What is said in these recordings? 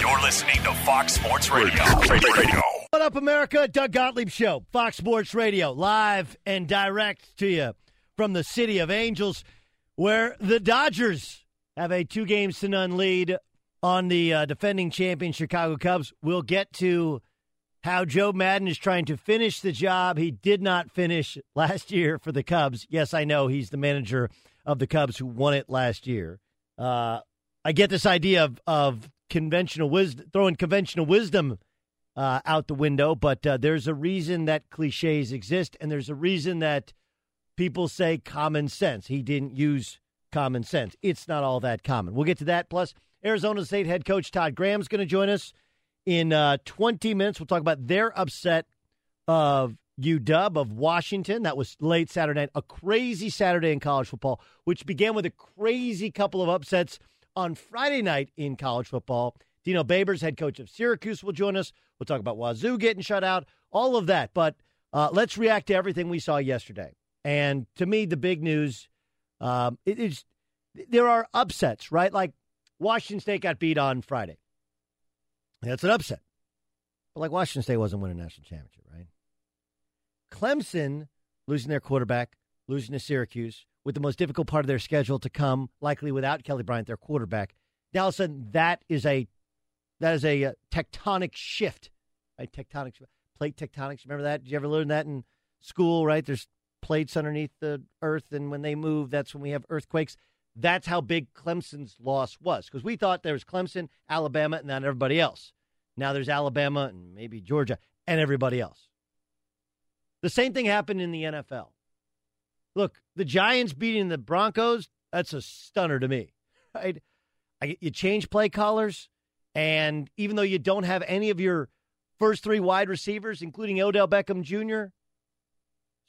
You're listening to Fox Sports Radio. Radio. What up, America? Doug Gottlieb Show, Fox Sports Radio, live and direct to you from the city of Angels, where the Dodgers have a two games to none lead on the uh, defending champion Chicago Cubs. We'll get to how Joe Maddon is trying to finish the job he did not finish last year for the Cubs. Yes, I know he's the manager of the Cubs who won it last year. Uh, I get this idea of, of conventional wisdom, throwing conventional wisdom uh, out the window, but uh, there's a reason that cliches exist, and there's a reason that people say common sense. He didn't use common sense. It's not all that common. We'll get to that. Plus, Arizona State head coach Todd Graham's going to join us in uh, 20 minutes. We'll talk about their upset of UW of Washington. That was late Saturday night, a crazy Saturday in college football, which began with a crazy couple of upsets on Friday night in college football. Dino Babers, head coach of Syracuse, will join us. We'll talk about Wazoo getting shut out, all of that. But uh, let's react to everything we saw yesterday. And to me, the big news um, it is there are upsets, right? Like Washington State got beat on Friday. That's an upset. But like Washington State wasn't winning a national championship, right? Clemson losing their quarterback, losing to Syracuse, with the most difficult part of their schedule to come, likely without Kelly Bryant, their quarterback. Now, sudden, that is a that is a, uh, tectonic shift, right? Tectonic plate tectonics. Remember that? Did you ever learn that in school? Right? There's plates underneath the earth, and when they move, that's when we have earthquakes. That's how big Clemson's loss was because we thought there was Clemson, Alabama, and then everybody else. Now there's Alabama and maybe Georgia and everybody else. The same thing happened in the NFL. Look, the Giants beating the Broncos, that's a stunner to me. Right? I, you change play callers, and even though you don't have any of your first three wide receivers, including Odell Beckham Jr.,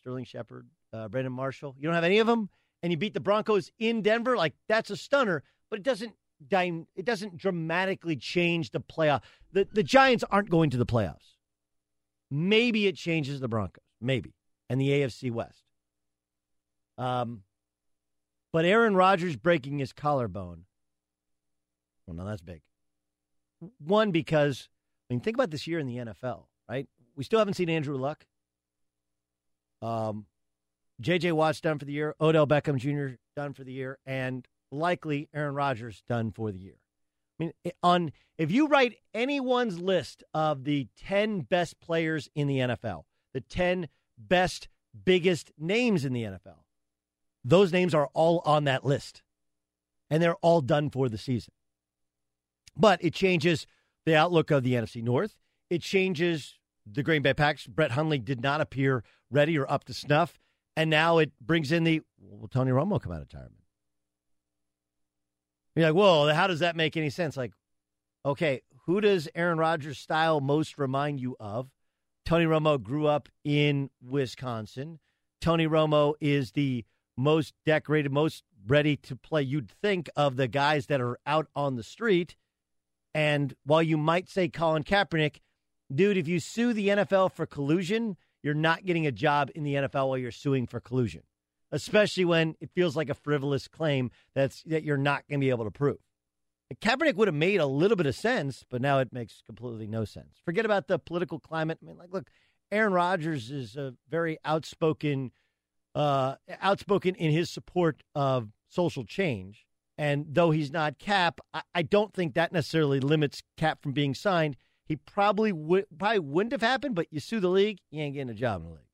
Sterling Shepard, uh, Brandon Marshall, you don't have any of them, and you beat the Broncos in Denver, like that's a stunner, but it doesn't it doesn't dramatically change the playoff. The the Giants aren't going to the playoffs. Maybe it changes the Broncos, maybe, and the AFC West. Um, but Aaron Rodgers breaking his collarbone. Well, no, that's big. One because I mean, think about this year in the NFL, right? We still haven't seen Andrew Luck. Um, J.J. Watt's done for the year. Odell Beckham Jr. done for the year, and likely Aaron Rodgers done for the year. I mean, on if you write anyone's list of the ten best players in the NFL, the ten best, biggest names in the NFL, those names are all on that list, and they're all done for the season. But it changes the outlook of the NFC North. It changes the Green Bay Packers. Brett Hundley did not appear ready or up to snuff. And now it brings in the, will Tony Romo come out of retirement? You're like, whoa, how does that make any sense? Like, okay, who does Aaron Rodgers' style most remind you of? Tony Romo grew up in Wisconsin. Tony Romo is the most decorated, most ready to play. You'd think of the guys that are out on the street. And while you might say Colin Kaepernick, dude, if you sue the NFL for collusion, you're not getting a job in the NFL while you're suing for collusion, especially when it feels like a frivolous claim that's that you're not going to be able to prove. Kaepernick would have made a little bit of sense, but now it makes completely no sense. Forget about the political climate. I mean, like, look, Aaron Rodgers is a very outspoken, uh, outspoken in his support of social change. And though he's not Cap, I, I don't think that necessarily limits Cap from being signed. He probably would probably wouldn't have happened, but you sue the league, you ain't getting a job in the league.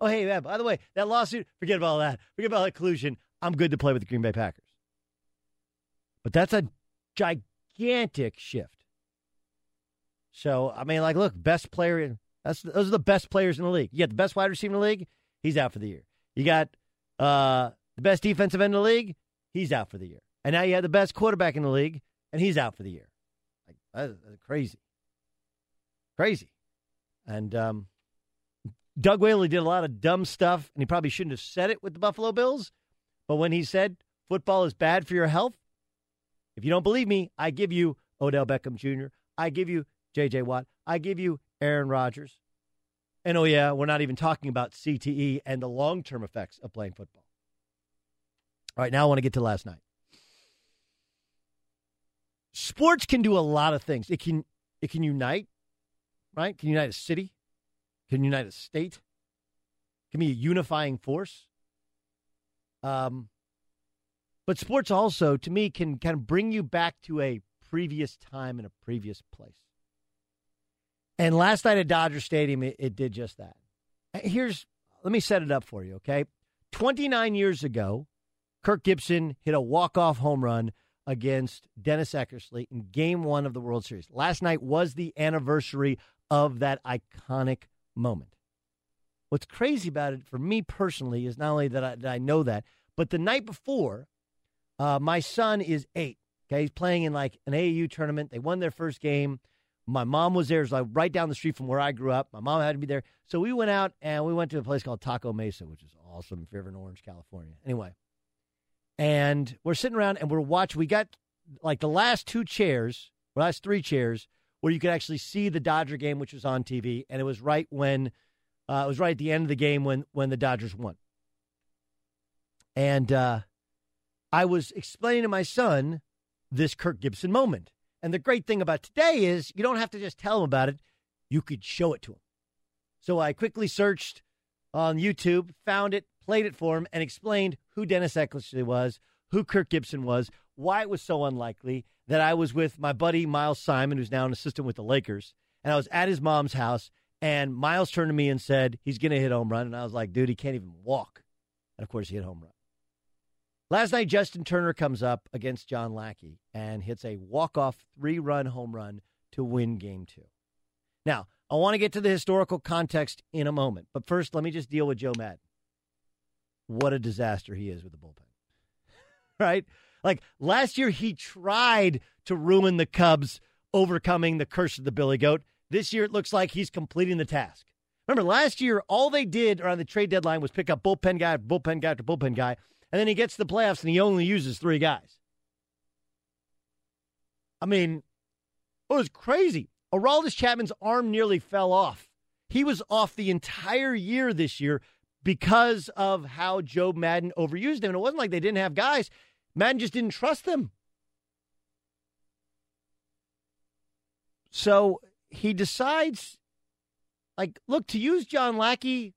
Oh, hey, man, by the way, that lawsuit, forget about all that. Forget about that collusion. I'm good to play with the Green Bay Packers. But that's a gigantic shift. So, I mean, like, look, best player, that's those are the best players in the league. You got the best wide receiver in the league, he's out for the year. You got uh, the best defensive end in the league, he's out for the year. And now you have the best quarterback in the league, and he's out for the year. Like that's, crazy, crazy. And um, Doug Whaley did a lot of dumb stuff, and he probably shouldn't have said it with the Buffalo Bills. But when he said football is bad for your health, if you don't believe me, I give you Odell Beckham Jr., I give you J.J. Watt, I give you Aaron Rodgers. And oh, yeah, we're not even talking about CTE and the long term effects of playing football. All right, now I want to get to last night. Sports can do a lot of things. It can it can unite, right? Can unite a city, can unite a state, can be a unifying force. Um, but sports also, to me, can kind of bring you back to a previous time in a previous place. And last night at Dodger Stadium, it, it did just that. Here's, let me set it up for you, okay? 29 years ago, Kirk Gibson hit a walk-off home run against Dennis Eckersley in game one of the World Series. Last night was the anniversary of that iconic moment. What's crazy about it for me personally is not only that I, that I know that, but the night before, uh, my son is eight. Okay, he's playing in like an AAU tournament. They won their first game. My mom was there. It was like right down the street from where I grew up. My mom had to be there. So we went out and we went to a place called Taco Mesa, which is awesome if you're ever in Orange, California. Anyway, and we're sitting around and we're watching. We got like the last two chairs, last three chairs, where you could actually see the Dodger game, which was on TV, and it was right when uh, it was right at the end of the game when when the Dodgers won. And uh, I was explaining to my son this Kirk Gibson moment. And the great thing about today is you don't have to just tell him about it; you could show it to him. So I quickly searched on YouTube, found it, played it for him, and explained who Dennis Eckersley was, who Kirk Gibson was, why it was so unlikely that I was with my buddy Miles Simon, who's now an assistant with the Lakers, and I was at his mom's house, and Miles turned to me and said he's going to hit home run, and I was like, dude, he can't even walk, and of course he hit home run. Last night, Justin Turner comes up against John Lackey and hits a walk-off three-run home run to win Game Two. Now, I want to get to the historical context in a moment, but first, let me just deal with Joe Maddon. what a disaster he is with the bullpen. right? Like last year, he tried to ruin the Cubs, overcoming the curse of the Billy Goat. This year, it looks like he's completing the task. Remember, last year, all they did around the trade deadline was pick up bullpen guy, bullpen guy after bullpen guy, and then he gets the playoffs and he only uses three guys. I mean, it was crazy. Aroldis Chapman's arm nearly fell off. He was off the entire year this year because of how Joe Maddon overused him. And it wasn't like they didn't have guys. Maddon just didn't trust them. So he decides, like, look, to use John Lackey,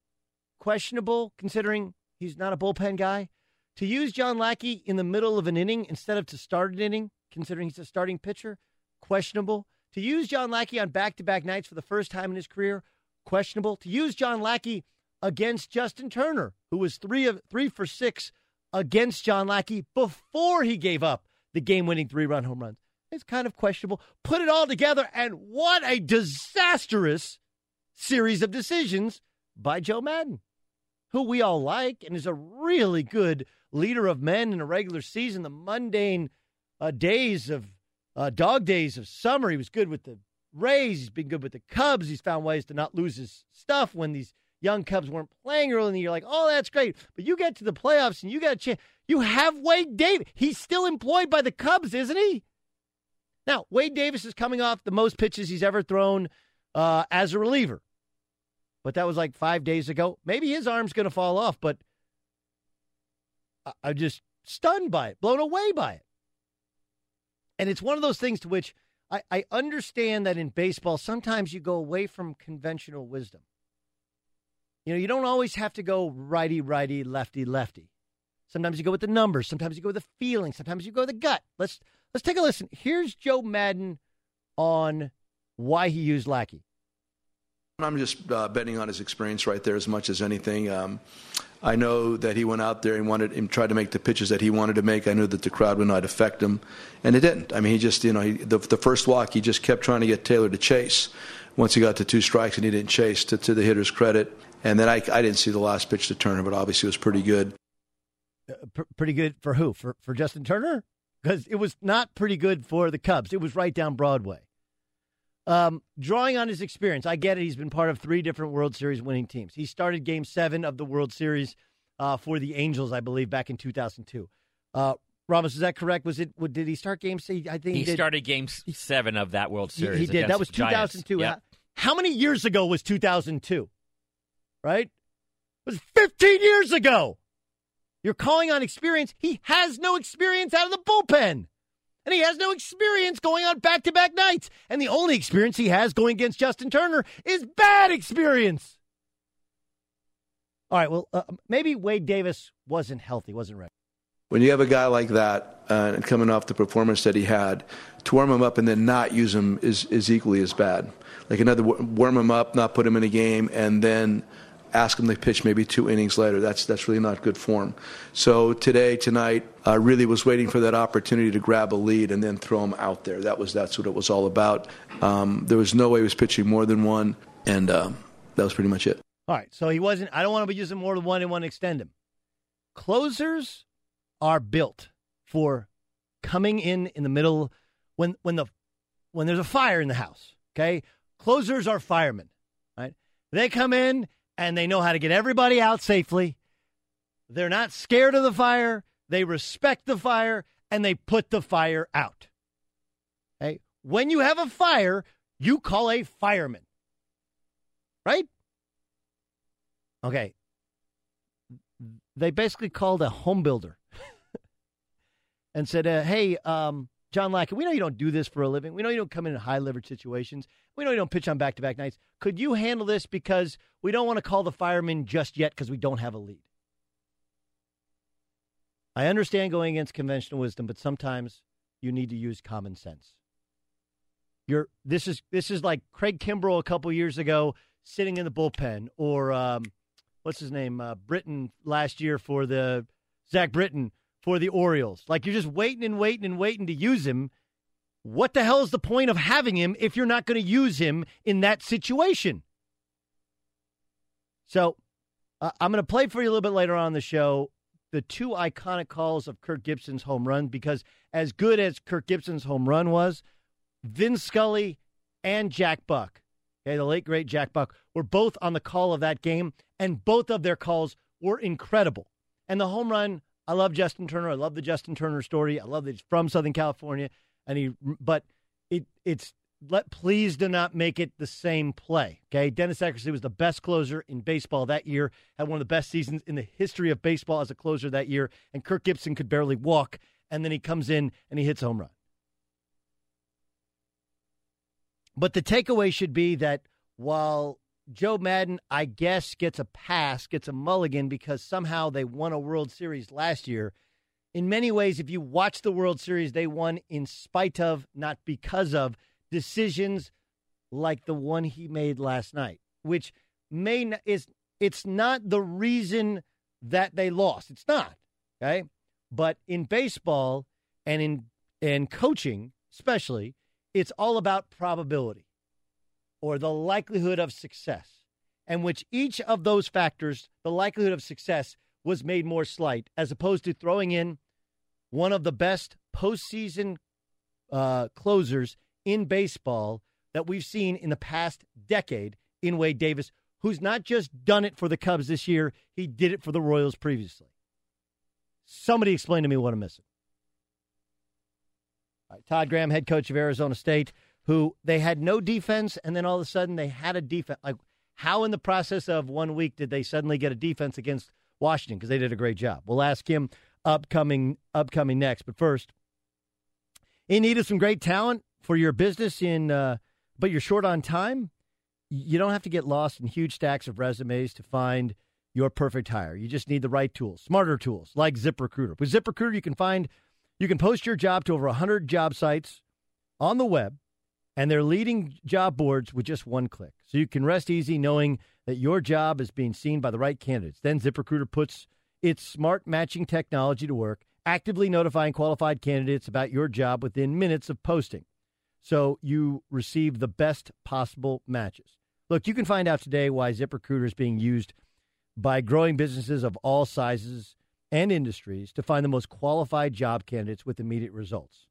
questionable considering he's not a bullpen guy. To use John Lackey in the middle of an inning instead of to start an inning, considering he's a starting pitcher, questionable. To use John Lackey on back to back nights for the first time in his career, questionable. To use John Lackey against Justin Turner, who was three of three for six against John Lackey before he gave up the game winning three run home runs. It's kind of questionable. Put it all together, and what a disastrous series of decisions by Joe Maddon, who we all like and is a really good leader of men in a regular season. The mundane uh, days of uh, dog days of summer, he was good with the Rays. He's been good with the Cubs. He's found ways to not lose his stuff when these young Cubs weren't playing early in the year. Like, oh, that's great. But you get to the playoffs and you got a chance. You have Wade Davis. He's still employed by the Cubs, isn't he? Now, Wade Davis is coming off the most pitches he's ever thrown uh, as a reliever. But that was like five days ago. Maybe his arm's going to fall off, but I'm just stunned by it, blown away by it. And it's one of those things to which I, I understand that in baseball, sometimes you go away from conventional wisdom. You know, you don't always have to go righty, righty, lefty, lefty. Sometimes you go with the numbers. Sometimes you go with the feeling. Sometimes you go with the gut. Let's let's take a listen. Here's Joe Maddon on why he used Lackey. I'm just uh, betting on his experience right there as much as anything. Um, I know that he went out there and wanted and tried to make the pitches that he wanted to make. I knew that the crowd would not affect him, and it didn't. I mean, he just, you know, he, the, the first walk, he just kept trying to get Taylor to chase. Once he got to two strikes and he didn't chase, to, to the hitter's credit. And then I, I didn't see the last pitch to Turner, but obviously it was pretty good. Uh, pr- pretty good for who? For for Justin Turner? Because it was not pretty good for the Cubs. It was right down Broadway. Um, drawing on his experience, I get it. He's been part of three different World Series winning teams. He started Game Seven of the World Series uh, for the Angels, I believe, back in 2002. Uh, Ramos, is that correct? Was it? Did he start Game Seven? I think he, he started Game Seven of that World Series. He, he did. That was 2002. Yep. How many years ago was 2002? Right? It was 15 years ago. You're calling on experience. He has no experience out of the bullpen. And he has no experience going on back to back nights. And the only experience he has going against Justin Turner is bad experience. All right, well, uh, maybe Wade Davis wasn't healthy, wasn't ready. When you have a guy like that uh, coming off the performance that he had, to warm him up and then not use him is, is equally as bad. Like another warm him up, not put him in a game, and then ask him to pitch maybe two innings later. That's that's really not good form. So today, tonight, I really was waiting for that opportunity to grab a lead and then throw him out there. That was that's what it was all about. Um, there was no way he was pitching more than one, and uh, that was pretty much it. All right, so he wasn't. I don't want to be using more than one and to extend him. Closers are built for coming in in the middle when when the when there's a fire in the house. Okay, closers are firemen. Right, they come in and they know how to get everybody out safely. They're not scared of the fire. They respect the fire and they put the fire out. Okay? When you have a fire, you call a fireman. Right? Okay. They basically called a home builder and said, uh, hey, um, John Lackey, we know you don't do this for a living. We know you don't come in in high leverage situations. We know you don't pitch on back to back nights. Could you handle this because we don't want to call the fireman just yet because we don't have a lead? I understand going against conventional wisdom, but sometimes you need to use common sense. You're this is this is like Craig Kimbrel a couple years ago sitting in the bullpen, or um, what's his name, uh, Britton last year for the Zach Britton for the Orioles. Like you're just waiting and waiting and waiting to use him. What the hell is the point of having him if you're not going to use him in that situation? So uh, I'm going to play for you a little bit later on the show the two iconic calls of Kirk Gibson's home run because as good as Kirk Gibson's home run was, Vin Scully and Jack Buck okay, the late great Jack Buck, were both on the call of that game, and both of their calls were incredible. And the home run, I love Justin Turner. I love the Justin Turner story. I love that he's from Southern California, and he, but it it's let please do not make it the same play. Okay, Dennis Eckersley was the best closer in baseball that year. Had one of the best seasons in the history of baseball as a closer that year. And Kirk Gibson could barely walk, and then he comes in and he hits home run. But the takeaway should be that while Joe Maddon, I guess, gets a pass, gets a mulligan because somehow they won a World Series last year. In many ways, if you watch the World Series, they won in spite of, not because of, decisions like the one he made last night, which may not, is it's not the reason that they lost. It's not okay, but in baseball and in and coaching, especially, it's all about probability or the likelihood of success, and which each of those factors, the likelihood of success, was made more slight, as opposed to throwing in one of the best postseason uh, closers in baseball that we've seen in the past decade in Wade Davis, who's not just done it for the Cubs this year, he did it for the Royals previously. Somebody explain to me what I'm missing. Todd Graham, head coach of Arizona State, who they had no defense, and then all of a sudden they had a defense. Like, how in the process of one week did they suddenly get a defense against Washington? Because they did a great job. We'll ask him upcoming upcoming next. But first, in need of some great talent for your business in uh, but you're short on time you don't have to get lost in huge stacks of resumes to find your perfect hire you just need the right tools smarter tools like ziprecruiter with ziprecruiter you can find you can post your job to over 100 job sites on the web and they're leading job boards with just one click so you can rest easy knowing that your job is being seen by the right candidates then ziprecruiter puts its smart matching technology to work actively notifying qualified candidates about your job within minutes of posting so you receive the best possible matches. Look, you can find out today why ZipRecruiter is being used by growing businesses of all sizes and industries to find the most qualified job candidates with immediate results.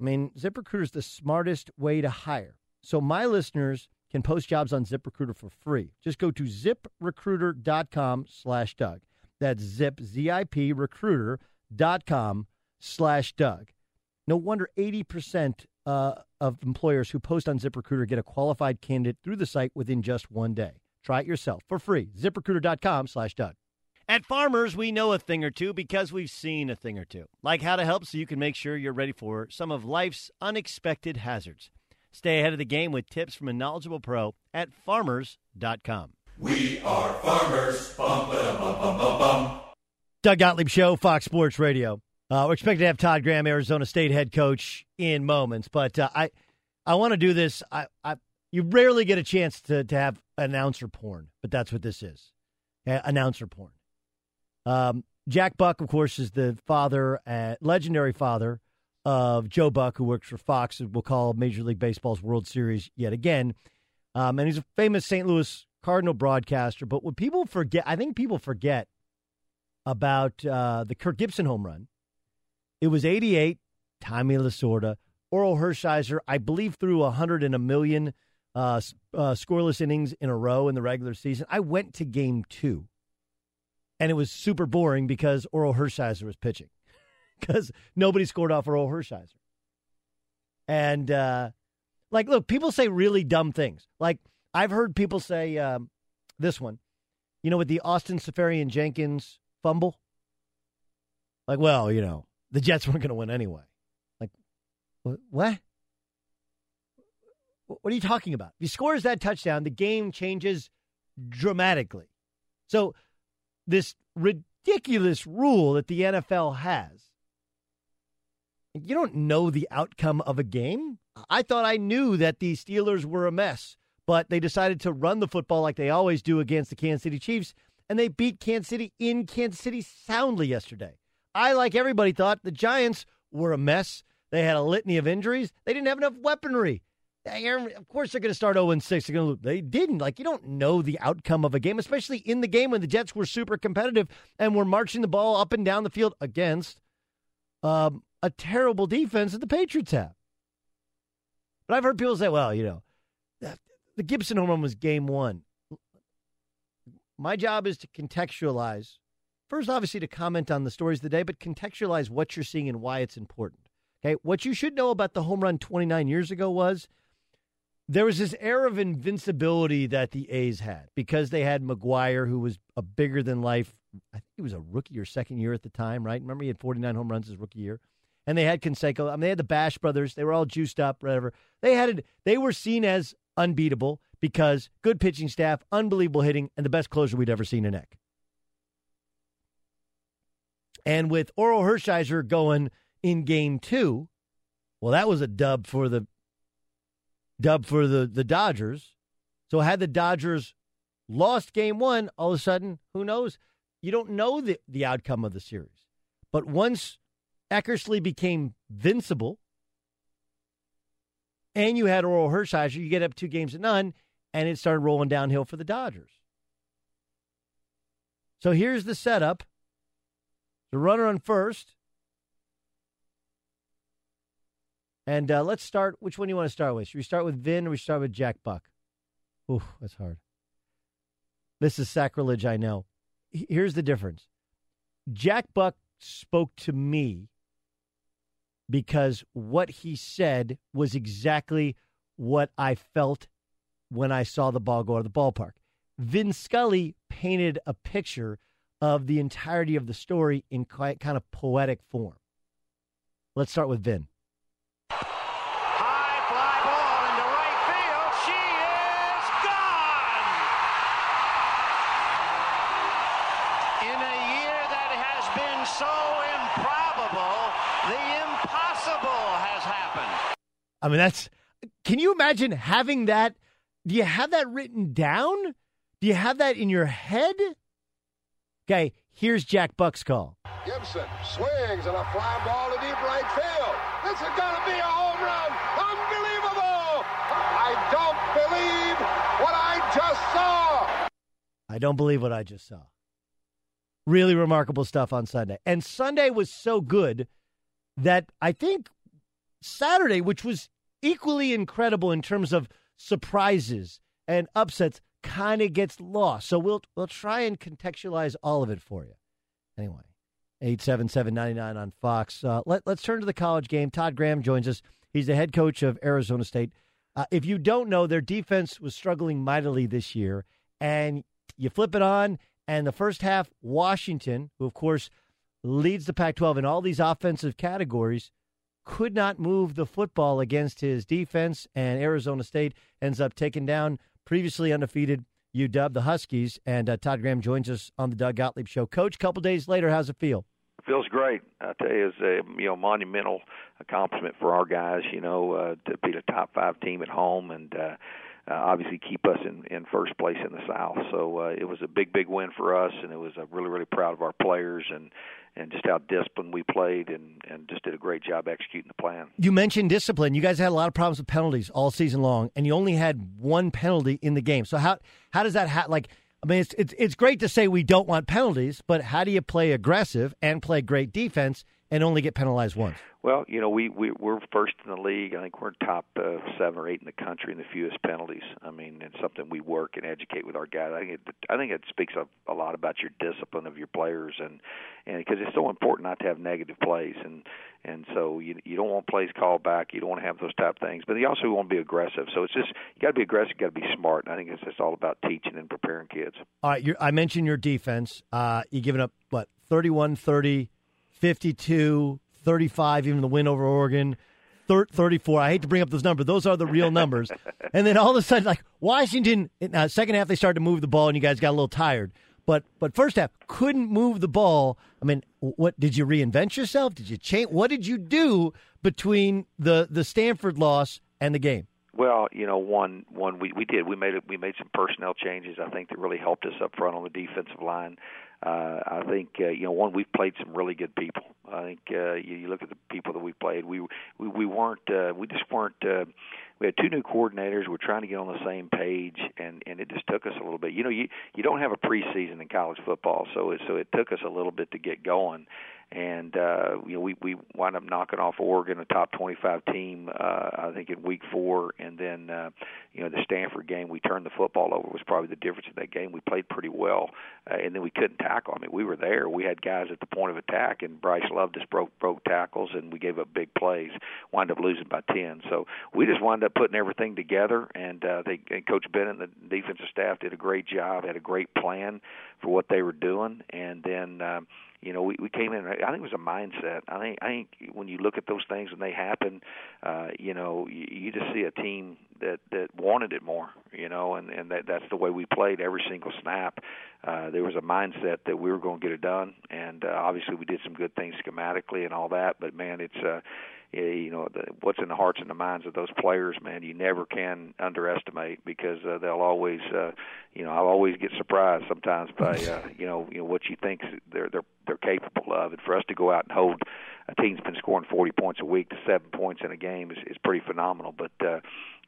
I mean, ZipRecruiter is the smartest way to hire. So my listeners can post jobs on ZipRecruiter for free. Just go to ziprecruiter.com slash Doug. That's zip, Z-I-P, recruiter.com slash Doug. No wonder 80% uh, of employers who post on ZipRecruiter get a qualified candidate through the site within just one day. Try it yourself for free. ZipRecruiter.com slash Doug. At Farmers, we know a thing or two because we've seen a thing or two, like how to help so you can make sure you're ready for some of life's unexpected hazards. Stay ahead of the game with tips from a knowledgeable pro at farmers.com. We are farmers. Bum, bum, bum. Doug Gottlieb Show, Fox Sports Radio. Uh, we're expected to have Todd Graham, Arizona State head coach, in moments, but uh, I I want to do this. I, I you rarely get a chance to to have announcer porn, but that's what this is, uh, announcer porn. Um, Jack Buck, of course, is the father, uh, legendary father of Joe Buck, who works for Fox, and will call Major League Baseball's World Series yet again. Um, and he's a famous St. Louis Cardinal broadcaster. But what people forget, I think people forget about uh, the Kirk Gibson home run it was 88, Tommy Lasorda. Orel Hershiser, I believe, threw 100 and a million uh, uh, scoreless innings in a row in the regular season. I went to game two, and it was super boring because Orel Hershiser was pitching because nobody scored off Orel Hershiser. And, uh, like, look, people say really dumb things. Like, I've heard people say um, this one, you know, with the Austin Seferian-Jenkins fumble. Like, well, you know, the Jets weren't going to win anyway. Like, what? What are you talking about? If he scores that touchdown, the game changes dramatically. So, this ridiculous rule that the NFL has, you don't know the outcome of a game. I thought I knew that the Steelers were a mess, but they decided to run the football like they always do against the Kansas City Chiefs, and they beat Kansas City in Kansas City soundly yesterday. I, like everybody, thought the Giants were a mess. They had a litany of injuries. They didn't have enough weaponry. Of course, they're going to start 0 6. They're going to They didn't. Like, you don't know the outcome of a game, especially in the game when the Jets were super competitive and were marching the ball up and down the field against um, a terrible defense that the Patriots have. But I've heard people say, well, you know, the Gibson home run was game one. My job is to contextualize. First, obviously, to comment on the stories of the day, but contextualize what you're seeing and why it's important. Okay, what you should know about the home run 29 years ago was there was this air of invincibility that the A's had because they had McGwire, who was a bigger than life. I think he was a rookie or second year at the time, right? Remember, he had 49 home runs his rookie year, and they had Canseco. I mean, they had the Bash brothers. They were all juiced up, whatever. They had it. They were seen as unbeatable because good pitching staff, unbelievable hitting, and the best closer we'd ever seen in Eck. And with Orel Hershiser going in game two, well, that was a dub for the dub for the, the Dodgers. So had the Dodgers lost game one, all of a sudden, who knows? You don't know the, the outcome of the series. But once Eckersley became vincible, and you had Orel Hershiser, you get up two games to none, and it started rolling downhill for the Dodgers. So here's the setup. The runner on first. And uh, let's start. Which one do you want to start with? Should we start with Vin or we start with Jack Buck? Ooh, that's hard. This is sacrilege, I know. Here's the difference Jack Buck spoke to me because what he said was exactly what I felt when I saw the ball go out of the ballpark. Vin Scully painted a picture of the entirety of the story in quite kind of poetic form. Let's start with Vin. High fly ball into right field. She is gone. In a year that has been so improbable, the impossible has happened. I mean, that's. Can you imagine having that? Do you have that written down? Do you have that in your head? Okay, here's Jack Buck's call. Gibson swings and a fly ball to deep right field. This is going to be a home run. Unbelievable! I don't believe what I just saw. I don't believe what I just saw. Really remarkable stuff on Sunday. And Sunday was so good that I think Saturday, which was equally incredible in terms of surprises and upsets, kind of gets lost. So we'll we'll try and contextualize all of it for you. Anyway, eight seven seven ninety nine on Fox. Uh, let let's turn to the college game. Todd Graham joins us. He's the head coach of Arizona State. Uh, if you don't know, their defense was struggling mightily this year, and you flip it on, and the first half, Washington, who of course leads the Pac-12 in all these offensive categories, could not move the football against his defense, and Arizona State ends up taking down previously undefeated UW, the Huskies. And uh, Todd Graham joins us on the Doug Gottlieb Show. Coach, a couple days later, how's it feel? feels great. I tell you, it's a you know monumental accomplishment for our guys. You know, uh, to beat a top five team at home and uh, uh, obviously keep us in in first place in the South. So uh, it was a big, big win for us, and it was uh, really, really proud of our players and and just how disciplined we played and and just did a great job executing the plan. You mentioned discipline. You guys had a lot of problems with penalties all season long, and you only had one penalty in the game. So how how does that ha- like? I mean, it's, it's it's great to say we don't want penalties, but how do you play aggressive and play great defense and only get penalized once? Well, you know, we, we we're first in the league. I think we're top uh, seven or eight in the country in the fewest penalties. I mean, it's something we work and educate with our guys. I think it, I think it speaks a, a lot about your discipline of your players, and and because it's so important not to have negative plays, and and so you you don't want plays called back. You don't want to have those type of things, but you also want to be aggressive. So it's just you got to be aggressive. You got to be smart. And I think it's just all about teaching and preparing kids. All right, I mentioned your defense. Uh, you giving up what 31 30 52 35 even the win over Oregon 34 I hate to bring up those numbers. Those are the real numbers. And then all of a sudden like Washington uh, second half they started to move the ball and you guys got a little tired. But but first half couldn't move the ball. I mean what did you reinvent yourself? Did you change what did you do between the the Stanford loss and the game well, you know, one one we we did we made it we made some personnel changes. I think that really helped us up front on the defensive line. Uh, I think uh, you know one we've played some really good people. I think uh, you, you look at the people that we played. We we we weren't uh, we just weren't. Uh, we had two new coordinators. We're trying to get on the same page, and and it just took us a little bit. You know, you you don't have a preseason in college football, so it so it took us a little bit to get going and uh, you know we we wound up knocking off Oregon, a top 25 team, uh, I think in week four, and then uh, you know the Stanford game we turned the football over was probably the difference in that game. We played pretty well, uh, and then we couldn't tackle. I mean, we were there. We had guys at the point of attack, and Bryce Love just broke broke tackles, and we gave up big plays. Wound up losing by 10. So we just wound up putting everything together, and uh, they and Coach Bennett and the defensive staff did a great job. Had a great plan for what they were doing, and then. Um, you know, we, we came in. I think it was a mindset. I think I think when you look at those things when they happen, uh, you know, you, you just see a team that that wanted it more. You know, and and that that's the way we played every single snap. Uh, there was a mindset that we were going to get it done, and uh, obviously we did some good things schematically and all that. But man, it's uh, you know the, what's in the hearts and the minds of those players, man. You never can underestimate because uh, they'll always, uh, you know, I'll always get surprised sometimes by uh, you know you know what you think they're they're they're capable of, and for us to go out and hold a team's been scoring 40 points a week to seven points in a game is, is pretty phenomenal. But uh,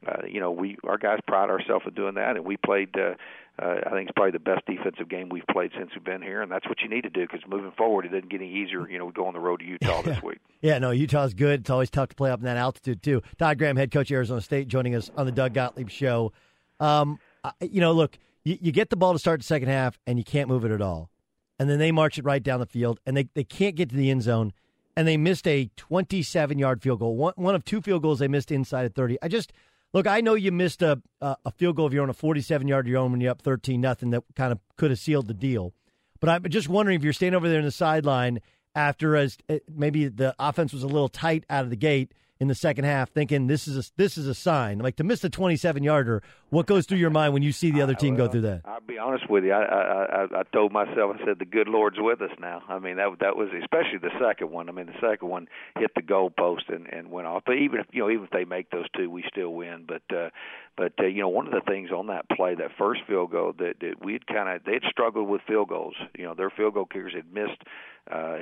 uh, you know, we our guys pride ourselves in doing that, and we played. Uh, uh, I think it's probably the best defensive game we've played since we've been here, and that's what you need to do because moving forward, it doesn't get any easier. You know, we go on the road to Utah this week. Yeah, no, Utah's good. It's always tough to play up in that altitude too. Todd Graham, head coach of Arizona State, joining us on the Doug Gottlieb Show. Um, you know, look, you, you get the ball to start the second half, and you can't move it at all, and then they march it right down the field, and they they can't get to the end zone, and they missed a 27 yard field goal. One one of two field goals they missed inside of 30. I just Look, I know you missed a a field goal of your own, a 47 yard your own when you're up 13 nothing that kind of could have sealed the deal. But I'm just wondering if you're standing over there in the sideline after as eh, maybe the offense was a little tight out of the gate in the second half, thinking this is a, this is a sign. Like to miss the 27 yarder, what goes through your mind when you see the other team go through that? I'll be honest with you. I, I I I told myself I said the good Lord's with us now. I mean that that was especially the second one. I mean the second one hit the goalpost and and went off. But even if you know even if they make those two, we still win. But uh, but uh, you know one of the things on that play, that first field goal, that, that we had kind of they had struggled with field goals. You know their field goal kickers had missed uh,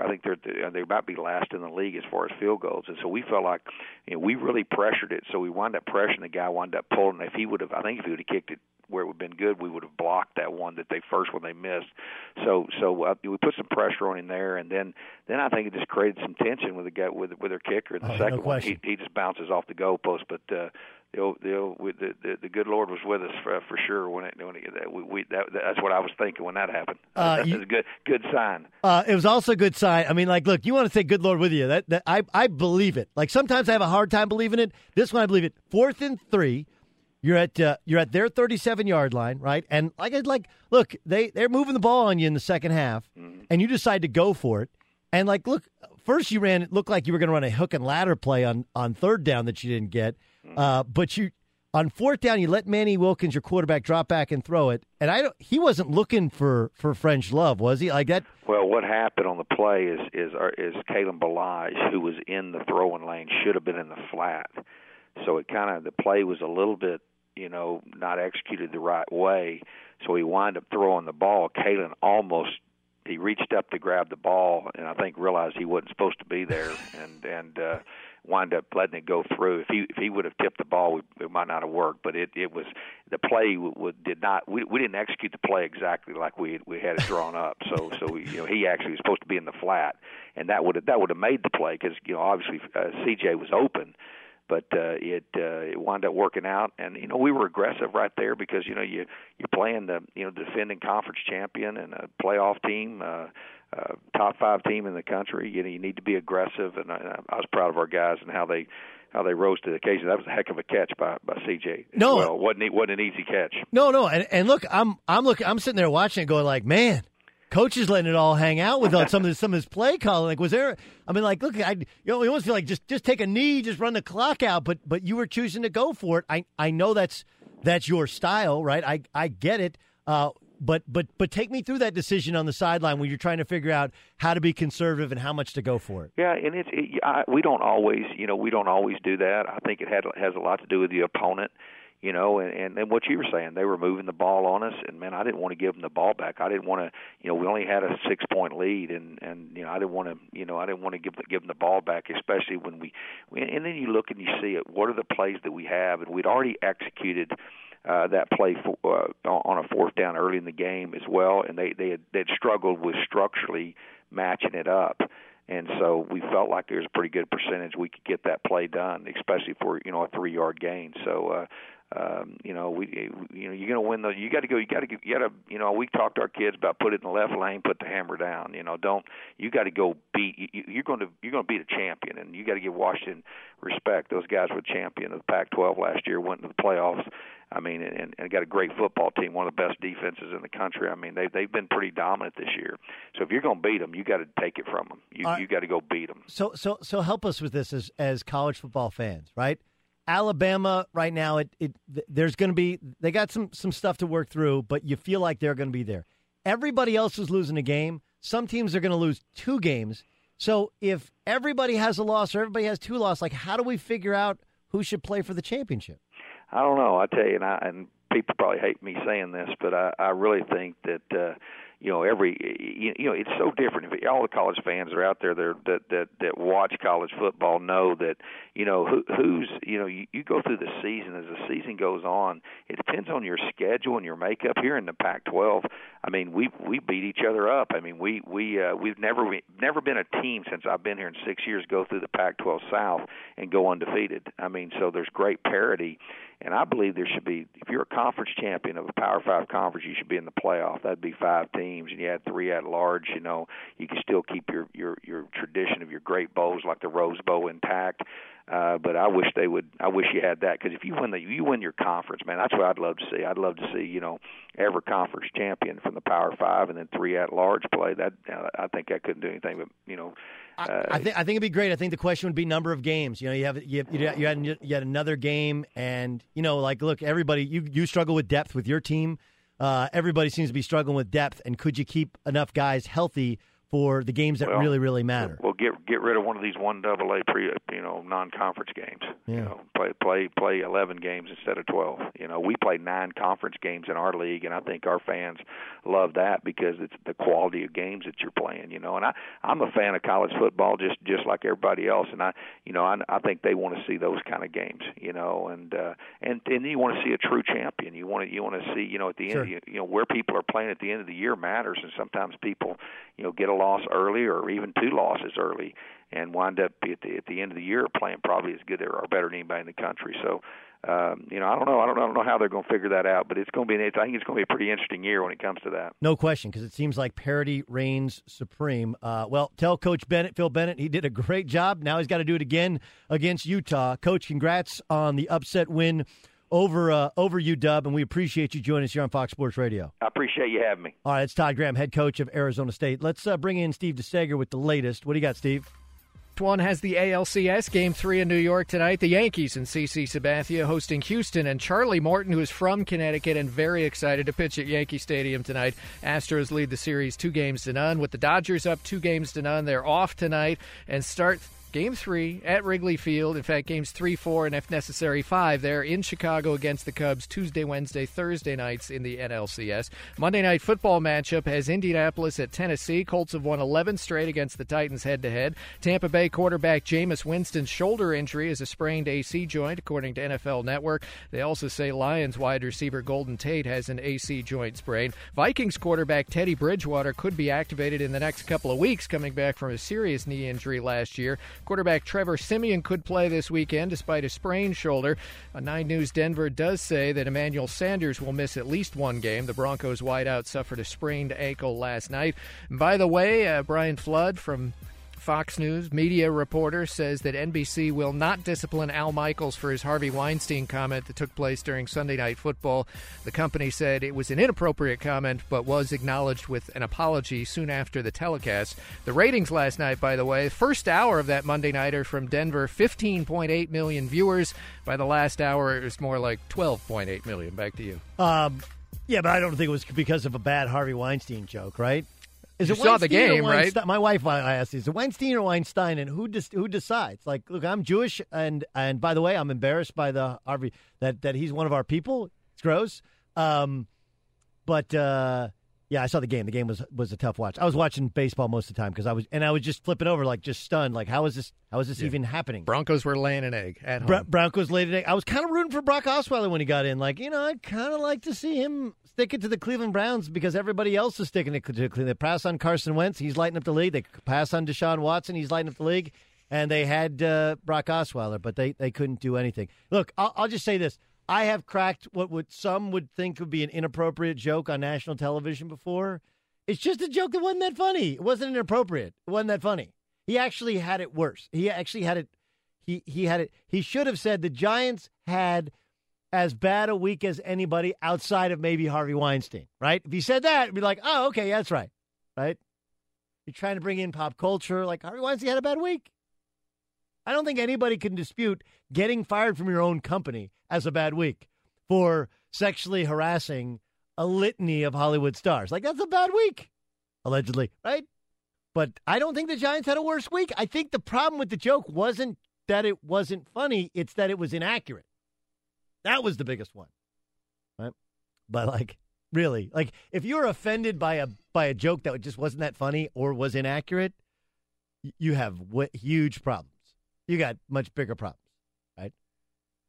I think they're they might be last in the league as far as field goals, and so we felt like you know, we really pressured it. So we wound up pressuring the guy, wound up pulling. If he would have, I think if he would have kicked it where it would have been good, we would have blocked that one that they first one they missed. So so uh, we put some pressure on him there, and then then I think it just created some tension with the guy with with their kicker. The oh, second no one, he, he just bounces off the goalpost, but. uh the the, the the the good Lord was with us for for sure when it when it, that we, we that, that's what I was thinking when that happened. Uh, that's you, a good good sign. Uh, it was also a good sign. I mean, like, look, you want to say "good Lord" with you? That that I I believe it. Like sometimes I have a hard time believing it. This one I believe it. Fourth and three. You're at uh, you're at their 37 yard line, right? And like like look, they they're moving the ball on you in the second half, mm-hmm. and you decide to go for it. And like, look, first you ran it looked like you were going to run a hook and ladder play on on third down that you didn't get, mm-hmm. uh, but you on fourth down, you let Manny Wilkins, your quarterback, drop back and throw it. And I don't. He wasn't looking for for French love, was he? Like that. Well, what happened on the play is is is Kalen Ballage, who was in the throwing lane, should have been in the flat. So it kind of the play was a little bit, you know, not executed the right way. So he wound up throwing the ball. Kalen almost he reached up to grab the ball, and I think realized he wasn't supposed to be there, and and. uh wind up letting it go through. If he if he would have tipped the ball, we, it might not have worked. But it it was the play w- w- did not. We we didn't execute the play exactly like we we had it drawn up. So so we, you know he actually was supposed to be in the flat, and that would have that would have made the play because you know obviously uh, CJ was open. But uh, it uh, it wound up working out, and you know we were aggressive right there because you know you you're playing the you know defending conference champion and a playoff team. Uh, uh, top five team in the country. You know, you need to be aggressive, and I, I was proud of our guys and how they how they rose to the occasion. That was a heck of a catch by by CJ. No, well, wasn't wasn't an easy catch. No, no, and and look, I'm I'm looking, I'm sitting there watching it, going like, man. Coach is letting it all hang out with some of his, some of his play calling. Like, was there? I mean, like, look, I you almost feel like just just take a knee, just run the clock out. But but you were choosing to go for it. I I know that's that's your style, right? I I get it. Uh, but but but take me through that decision on the sideline when you're trying to figure out how to be conservative and how much to go for it. Yeah, and it's it, I, we don't always, you know, we don't always do that. I think it had has a lot to do with the opponent, you know, and and, and what you were saying, they were moving the ball on us, and man, I didn't want to give them the ball back. I didn't want to, you know, we only had a six point lead, and and you know, I didn't want to, you know, I didn't want to give give them the ball back, especially when we, and then you look and you see it. What are the plays that we have, and we'd already executed uh, that play for, uh, on a fourth down early in the game as well, and they they had, they'd struggled with structurally matching it up. And so we felt like there's a pretty good percentage we could get that play done, especially for you know a three yard gain. So uh, um, you know, we, you know, you're going to win those. You got to go. You got to, you got to, you know, we talk to our kids about put it in the left lane, put the hammer down. You know, don't. You got to go beat. You, you're going to, you're going to beat a champion, and you got to give Washington respect. Those guys were champion of the Pac-12 last year, went to the playoffs. I mean, and, and got a great football team, one of the best defenses in the country. I mean, they they've been pretty dominant this year. So if you're going to beat them, you got to take it from them. You you got to go beat them. So so so help us with this as as college football fans, right? Alabama right now, it, it there's going to be they got some some stuff to work through, but you feel like they're going to be there. Everybody else is losing a game. Some teams are going to lose two games. So if everybody has a loss or everybody has two losses, like how do we figure out who should play for the championship? I don't know. I tell you, and, I, and people probably hate me saying this, but I, I really think that. uh you know every you you know it's so different. If all the college fans are out there that that that, watch college football know that you know who, who's you know you, you go through the season as the season goes on it depends on your schedule and your makeup. Here in the Pac-12 I mean we we beat each other up. I mean we we uh, we've never never been a team since I've been here in 6 years go through the Pac-12 South and go undefeated. I mean so there's great parity and I believe there should be if you're a conference champion of a Power 5 conference you should be in the playoff that'd be 5 teams and you had three at large, you know, you can still keep your your your tradition of your great bowls like the Rose Bowl intact. Uh, but I wish they would. I wish you had that because if you win the you win your conference, man, that's what I'd love to see. I'd love to see you know ever conference champion from the Power Five and then three at large play. That uh, I think that couldn't do anything but you know. Uh, I, I think I think it'd be great. I think the question would be number of games. You know, you have you have, you had you had another game, and you know, like look, everybody, you you struggle with depth with your team. Uh, everybody seems to be struggling with depth, and could you keep enough guys healthy for the games that well, really, really matter. Well, get get rid of one of these one double A pre, you know, non-conference games. Yeah. You know, play play play eleven games instead of twelve. You know, we play nine conference games in our league, and I think our fans love that because it's the quality of games that you're playing. You know, and I I'm a fan of college football just just like everybody else, and I you know I I think they want to see those kind of games. You know, and uh, and and you want to see a true champion. You want to you want to see you know at the sure. end you, you know where people are playing at the end of the year matters, and sometimes people you know get a loss early or even two losses early and wind up at the at the end of the year playing probably as good or better than anybody in the country. So um, you know, I don't know. I don't, I don't know how they're going to figure that out, but it's going to be. I think it's going to be a pretty interesting year when it comes to that. No question, because it seems like parity reigns supreme. Uh, well, tell Coach Bennett, Phil Bennett, he did a great job. Now he's got to do it again against Utah. Coach, congrats on the upset win over uh, over UW, and we appreciate you joining us here on Fox Sports Radio. I appreciate you having me. All right, it's Todd Graham, head coach of Arizona State. Let's uh, bring in Steve DeSager with the latest. What do you got, Steve? One has the ALCS Game 3 in New York tonight. The Yankees and CC Sabathia hosting Houston, and Charlie Morton, who is from Connecticut and very excited to pitch at Yankee Stadium tonight. Astros lead the series two games to none. With the Dodgers up two games to none, they're off tonight and start Game three at Wrigley Field. In fact, games three, four, and if necessary, five there in Chicago against the Cubs Tuesday, Wednesday, Thursday nights in the NLCS. Monday night football matchup has Indianapolis at Tennessee. Colts have won 11 straight against the Titans head to head. Tampa Bay quarterback Jameis Winston's shoulder injury is a sprained AC joint, according to NFL Network. They also say Lions wide receiver Golden Tate has an AC joint sprain. Vikings quarterback Teddy Bridgewater could be activated in the next couple of weeks, coming back from a serious knee injury last year. Quarterback Trevor Siemian could play this weekend despite a sprained shoulder. A 9 News Denver does say that Emmanuel Sanders will miss at least one game. The Broncos wideout suffered a sprained ankle last night. And by the way, uh, Brian Flood from Fox News media reporter says that NBC will not discipline Al Michaels for his Harvey Weinstein comment that took place during Sunday Night Football. The company said it was an inappropriate comment, but was acknowledged with an apology soon after the telecast. The ratings last night, by the way, first hour of that Monday Nighter from Denver, 15.8 million viewers. By the last hour, it was more like 12.8 million. Back to you. Um, yeah, but I don't think it was because of a bad Harvey Weinstein joke, right? Is you it saw the game, right? My wife I asked, "Is it Weinstein or Weinstein?" And who des- who decides? Like, look, I'm Jewish, and and by the way, I'm embarrassed by the Harvey that that he's one of our people. It's gross. Um, but uh, Yeah, I saw the game. The game was was a tough watch. I was watching baseball most of the time because I was and I was just flipping over like just stunned. Like how is this? How is this Yeah. even happening? Broncos were laying an egg at home. Bra- Broncos late today. I was kind of rooting for Brock Osweiler when he got in. Like, you know, I'd kind of like to see him stick it to the Cleveland Browns because everybody else is sticking it to Cleveland. They pass on Carson Wentz. He's lighting up the league. They pass on Deshaun Watson. He's lighting up the league. And they had uh, Brock Osweiler, but they, they couldn't do anything. Look, I'll, I'll just say this. I have cracked what would some would think would be an inappropriate joke on national television before. It's just a joke that wasn't that funny. It wasn't inappropriate. It wasn't that funny. He actually had it worse. He actually had it he he had it. He should have said the Giants had as bad a week as anybody outside of maybe Harvey Weinstein. Right? If he said that, it'd be like, oh, okay, that's right. Right? You're trying to bring in pop culture. Like Harvey Weinstein had a bad week. I don't think anybody can dispute getting fired from your own company as a bad week for sexually harassing a litany of Hollywood stars. Like that's a bad week, allegedly, right? But I don't think the Giants had a worse week. I think the problem with the joke wasn't that it wasn't funny, it's that it was inaccurate. That was the biggest one. Right? But like really, like if you're offended by a by a joke that just wasn't that funny or was inaccurate, you have huge problems. You got much bigger problems, right?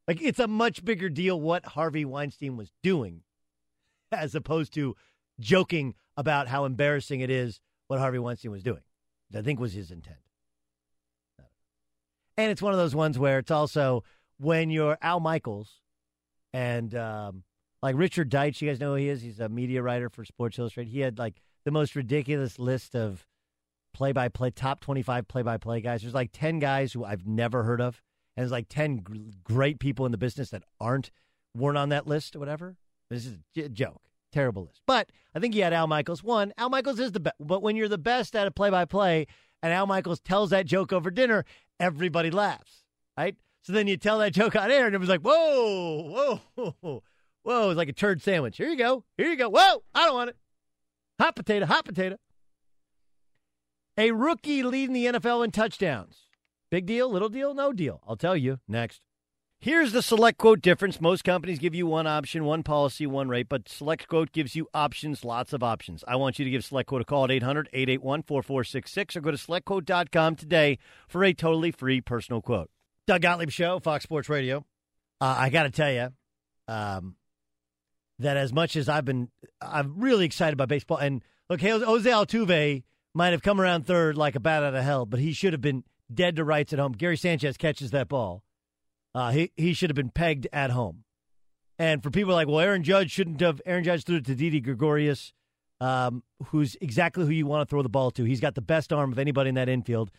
Like it's a much bigger deal what Harvey Weinstein was doing as opposed to joking about how embarrassing it is what Harvey Weinstein was doing. I think was his intent. And it's one of those ones where it's also when you're Al Michaels and um, like Richard Deitch, you guys know who he is. He's a media writer for Sports Illustrated. He had like the most ridiculous list of play by play, top 25 play by play guys. There's like 10 guys who I've never heard of. And there's like 10 gr- great people in the business that aren't, weren't on that list or whatever. This is a j- joke. Terrible list. But I think he had Al Michaels. One, Al Michaels is the best. But when you're the best at a play by play and Al Michaels tells that joke over dinner, everybody laughs, right? So then you tell that joke on air and it was like, whoa, whoa, whoa. It's like a turd sandwich. Here you go. Here you go. Whoa, I don't want it. Hot potato, hot potato. A rookie leading the NFL in touchdowns. Big deal, little deal, no deal. I'll tell you next. Here's the select quote difference. Most companies give you one option, one policy, one rate, but select quote gives you options, lots of options. I want you to give select quote a call at 800 881 4466 or go to selectquote.com today for a totally free personal quote. Doug Gottlieb Show, Fox Sports Radio. Uh, I got to tell you um, that as much as I've been, I'm really excited about baseball. And look, Jose Altuve might have come around third like a bat out of hell, but he should have been dead to rights at home. Gary Sanchez catches that ball. Uh, he he should have been pegged at home. And for people like, well, Aaron Judge shouldn't have. Aaron Judge threw it to Didi Gregorius, um, who's exactly who you want to throw the ball to. He's got the best arm of anybody in that infield.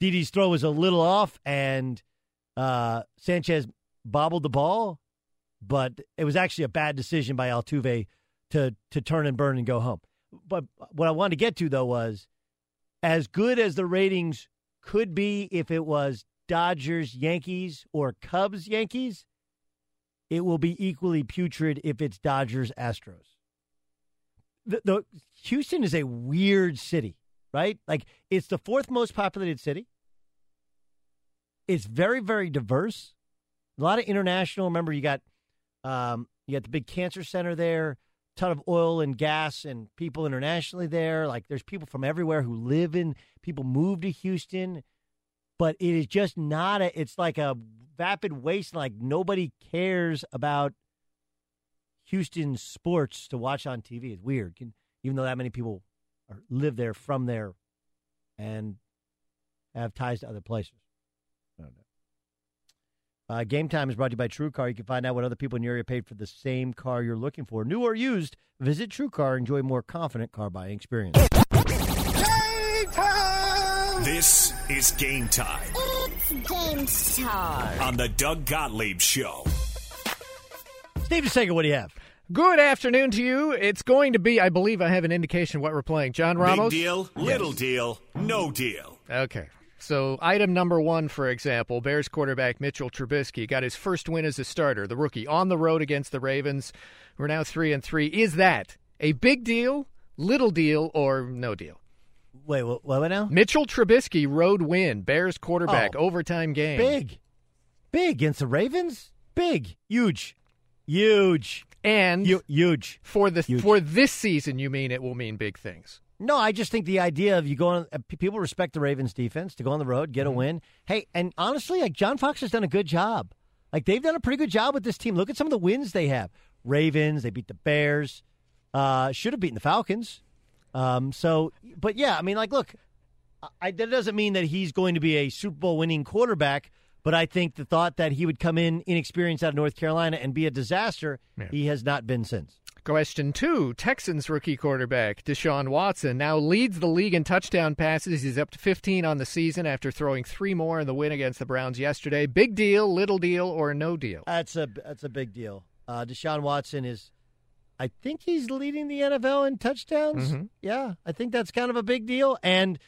Didi's throw was a little off, and uh, Sanchez bobbled the ball, but it was actually a bad decision by Altuve to to turn and burn and go home. But what I wanted to get to though was as good as the ratings could be if it was Dodgers Yankees or Cubs Yankees, it will be equally putrid if it's Dodgers Astros. The, the Houston is a weird city, right? Like it's the fourth most populated city. It's very very diverse. A lot of international. Remember, you got um, you got the big cancer center there. Ton of oil and gas and people internationally there. Like there's people from everywhere who live in. People move to Houston, but it is just not a. It's like a vapid waste. Like nobody cares about Houston sports to watch on TV. It's weird, Can, even though that many people are, live there from there and have ties to other places. I don't know. Uh, Game Time is brought to you by True Car. You can find out what other people in your area paid for the same car you're looking for, new or used. Visit True Car. And enjoy more confident car buying experience. This is game time It's game time. on the Doug Gottlieb Show. Steve DeSager, what do you have? Good afternoon to you. It's going to be, I believe I have an indication of what we're playing. John Ramos? Big deal, little deal, no deal. Okay. So, item number one, for example, Bears quarterback Mitchell Trubisky got his first win as a starter, the rookie, on the road against the Ravens. We're now three and three. Is that a big deal, little deal, or no deal? Wait, what, what now? Mitchell Trubisky road win, Bears quarterback, Oh. overtime game. Big. Big against the Ravens? Big. Huge. Huge. And huge for the Huge. for this season. You mean it will mean big things? No, I just think the idea of you going, uh, people respect the Ravens defense to go on the road, get a win. Hey, and honestly, like John Fox has done a good job. Like they've done a pretty good job with this team. Look at some of the wins they have. Ravens, they beat the Bears. Uh, should have beaten the Falcons. Um, so, but yeah, I mean, like, look, I, that doesn't mean that he's going to be a Super Bowl winning quarterback. But I think the thought that he would come in inexperienced out of North Carolina and be a disaster, he has not been since. Question two Texans rookie quarterback Deshaun Watson now leads the league in touchdown passes. He's up to 15 on the season after throwing three more in the win against the Browns yesterday. Big deal, little deal, or no deal? That's a that's a big deal. Uh, Deshaun Watson is, I think he's leading the NFL in touchdowns. Mhm. Yeah, I think that's kind of a big deal. And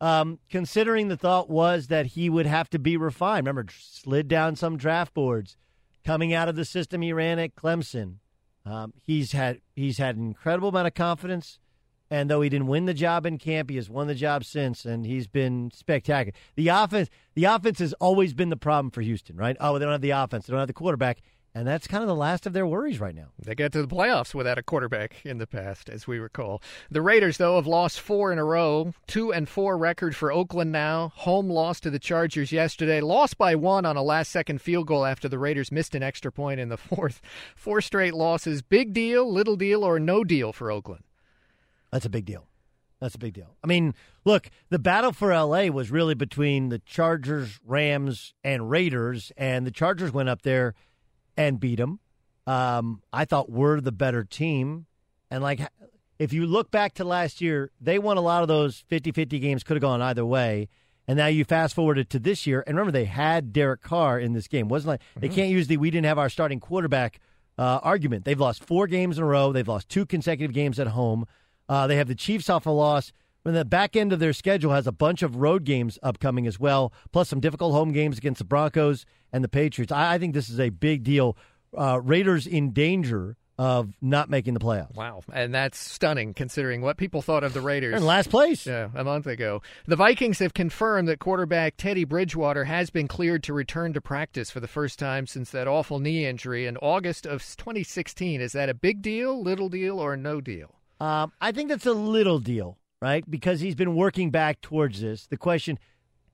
um, considering the thought was that he would have to be refined. Remember, slid down some draft boards, coming out of the system he ran at Clemson. Um, he's had he's had an incredible amount of confidence. And though he didn't win the job in camp, he has won the job since, and he's been spectacular. The offense, the offense has always been the problem for Houston, right? Oh, they don't have the offense, they don't have the quarterback, and that's kind of the last of their worries right now. They got to the playoffs without a quarterback in the past, as we recall. The Raiders, though, have lost four in a row. Two and four record for Oakland now. Home loss to the Chargers yesterday. Lost by one on a last second field goal after the Raiders missed an extra point in the fourth. Four straight losses. Big deal, little deal, or no deal for Oakland? That's a big deal. That's a big deal. I mean, look, the battle for LA was really between the Chargers, Rams, and Raiders, and the Chargers went up there and beat them. Um, I thought we're the better team. And, like, if you look back to last year, they won a lot of those 50 50 games, could have gone either way. And now you fast forwarded to this year, and remember, they had Derek Carr in this game. Wasn't like they can't use the we didn't have our starting quarterback uh, argument. They've lost four games in a row, they've lost two consecutive games at home. Uh, they have the Chiefs off a loss. And the back end of their schedule has a bunch of road games upcoming as well, plus some difficult home games against the Broncos and the Patriots. I, I think this is a big deal. Uh, Raiders in danger of not making the playoffs. Wow. And that's stunning considering what people thought of the Raiders. They're in last place. Yeah, a month ago. The Vikings have confirmed that quarterback Teddy Bridgewater has been cleared to return to practice for the first time since that awful knee injury in August of 2016. Is that a big deal, little deal, or no deal? Um, I think that's a little deal, right? Because he's been working back towards this. The question,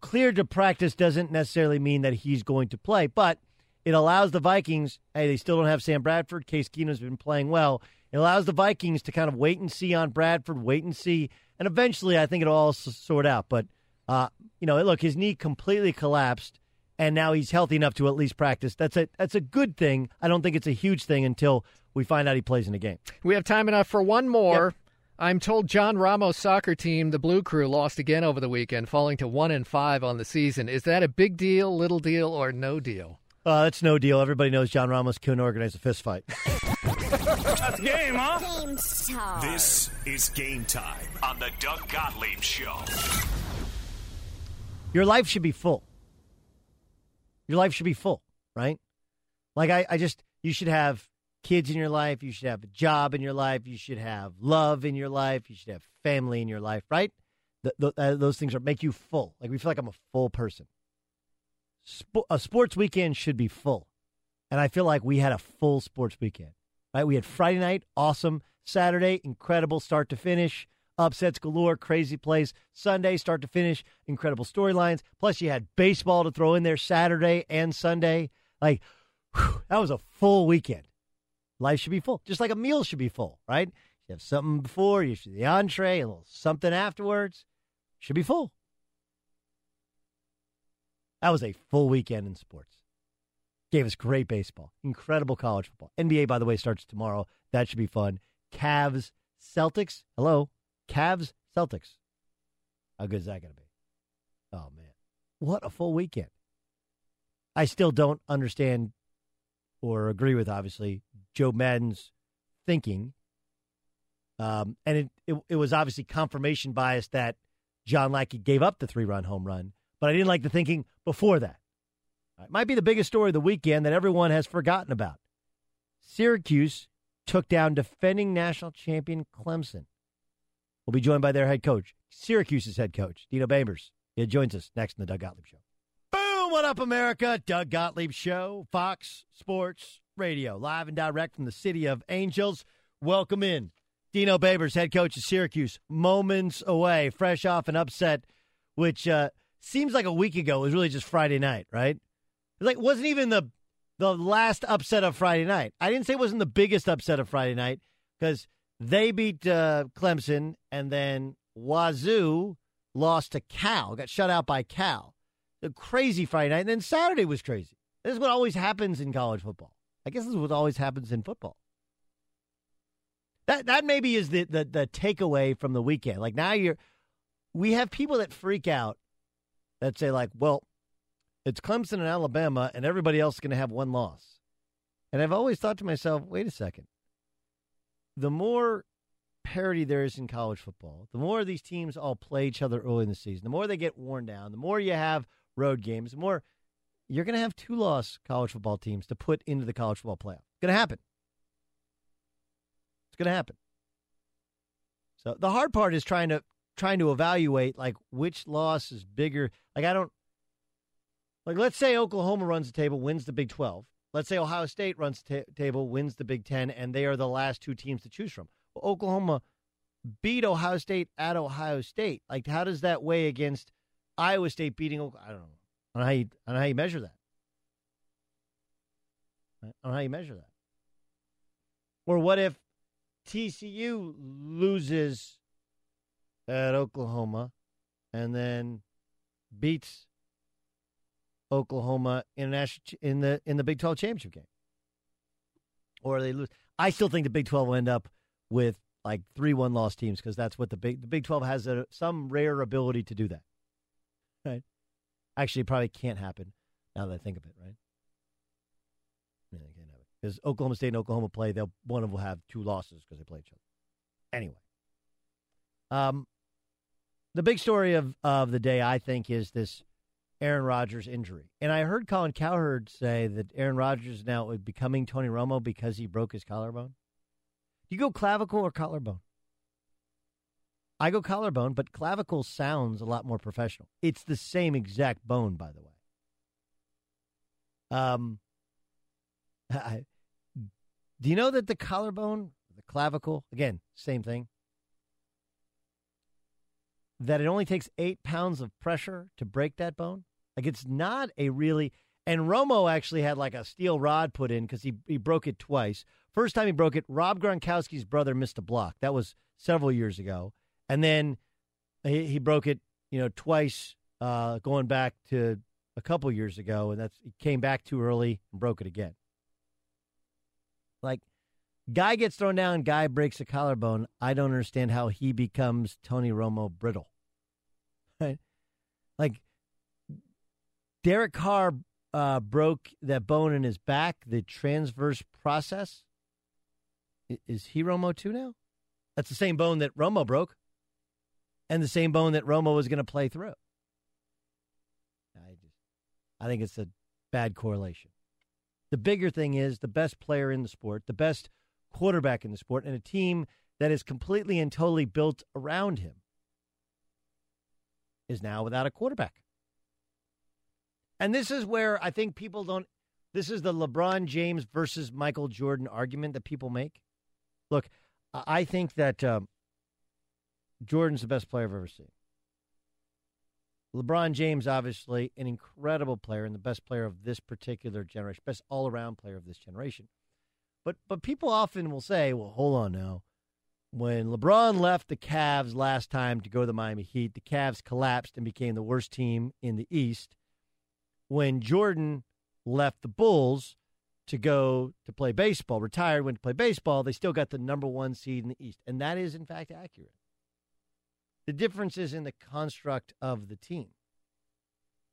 cleared to practice doesn't necessarily mean that he's going to play, but it allows the Vikings, hey, they still don't have Sam Bradford. Case Keenum's been playing well. It allows the Vikings to kind of wait and see on Bradford, wait and see. And eventually, I think it'll all sort out. But, uh, you know, look, his knee completely collapsed, and now he's healthy enough to at least practice. That's a, that's a good thing. I don't think it's a huge thing until we find out he plays in a game. We have time enough for one more. I'm told John Ramos' soccer team, the Blue Crew, lost again over the weekend, falling to one and five on the season. Is that a big deal, little deal, or no deal? Uh, that's no deal. Everybody knows John Ramos couldn't organize a fist fight. That's game, huh? Game time. This is game time on the Doug Gottlieb Show. Your life should be full. Your life should be full, right? Like I, I just you should have kids in your life, you should have a job in your life, you should have love in your life, you should have family in your life, right? Uh, those things are make you full. Like we feel like I'm a full person. Sp- a sports weekend should be full, and I feel like we had a full sports weekend. Right? We had Friday night, awesome. Saturday, incredible start to finish. Upsets galore, crazy plays. Sunday, start to finish, incredible storylines. Plus, you had baseball to throw in there Saturday and Sunday. Like, whew, that was a full weekend. Life should be full, just like a meal should be full, right? You have something before, you should the entree, a little something afterwards. Should be full. That was a full weekend in sports. Gave us great baseball, incredible college football. NBA, by the way, starts tomorrow. That should be fun. Cavs, Celtics. Hello, Cavs, Celtics. How good is that going to be? Oh man, what a full weekend! I still don't understand or agree with, obviously, Joe Maddon's thinking. Um, and it, it it was obviously confirmation bias that John Lackey gave up the three run home run, but I didn't like the thinking before that. It might be the biggest story of the weekend that everyone has forgotten about. Syracuse took down defending national champion Clemson. We'll be joined by their head coach, Syracuse's head coach, Dino Babers. He joins us next in the Doug Gottlieb Show. Boom! What up, America? Doug Gottlieb Show, Fox Sports Radio, live and direct from the city of Angels. Welcome in. Dino Babers, head coach of Syracuse, moments away, fresh off an upset, which uh, seems like a week ago. It was really just Friday night, right? It like wasn't even the the last upset of Friday night. I didn't say it wasn't the biggest upset of Friday night because they beat uh, Clemson and then Wazoo lost to Cal, got shut out by Cal. A crazy Friday night. And then Saturday was crazy. This is what always happens in college football. I guess this is what always happens in football. That that maybe is the, the the takeaway from the weekend. Like now you're we have people that freak out that say like, well, it's Clemson and Alabama and everybody else is going to have one loss. And I've always thought to myself, wait a second. The more parity there is in college football, the more these teams all play each other early in the season, the more they get worn down, the more you have road games, the more you're going to have two loss college football teams to put into the college football playoff. It's going to happen. It's going to happen. So the hard part is trying to trying to evaluate like which loss is bigger. Like I don't like let's say Oklahoma runs the table, wins the Big 12. Let's say Ohio State runs the t- table, wins the Big 10 and they are the last two teams to choose from. Well, Oklahoma beat Ohio State at Ohio State. Like how does that weigh against Iowa State beating I don't know. Don't how you, I how you measure that. Don't how you measure that. Or what if TCU loses at Oklahoma and then beats Oklahoma in, the in the Big 12 championship game? Or they lose. I still think the Big 12 will end up with like three one loss teams because that's what the Big the Big 12 has a, some rare ability to do that. Right? Actually, probably can't happen now that I think of it, right? Yeah, can't it. Because Oklahoma State and Oklahoma play, they'll one of them will have two losses because they play each other. Anyway. Um the big story of, of the day, I think, is this Aaron Rodgers injury. And I heard Colin Cowherd say that Aaron Rodgers is now becoming Tony Romo because he broke his collarbone. Do you go clavicle or collarbone? I go collarbone, but clavicle sounds a lot more professional. It's the same exact bone, by the way. Um, I, do you know that the collarbone, the clavicle, again, same thing, that it only takes eight pounds of pressure to break that bone? Like it's not a really. And Romo actually had like a steel rod put in because he, he broke it twice. First time he broke it, Rob Gronkowski's brother missed a block. That was several years ago. And then he, he broke it, you know, twice uh, going back to a couple years ago. And that's he came back too early and broke it again. Like, guy gets thrown down, guy breaks a collarbone. I don't understand how he becomes Tony Romo brittle. Right? Like, Derek Carr uh, broke that bone in his back, the transverse process. Is he Romo too now? That's the same bone that Romo broke, and the same bone that Romo was going to play through. I just, I think it's a bad correlation. The bigger thing is the best player in the sport, the best quarterback in the sport, and a team that is completely and totally built around him is now without a quarterback. And this is where I think people don't. This is the LeBron James versus Michael Jordan argument that people make. Look, I think that um, Jordan's the best player I've ever seen. LeBron James, obviously, an incredible player and the best player of this particular generation, best all around player of this generation. But but people often will say, well, hold on now. When LeBron left the Cavs last time to go to the Miami Heat, the Cavs collapsed and became the worst team in the East. When Jordan left the Bulls to go to play baseball, retired, went to play baseball, they still got the number one seed in the East. And that is, in fact, accurate. The difference is in the construct of the team.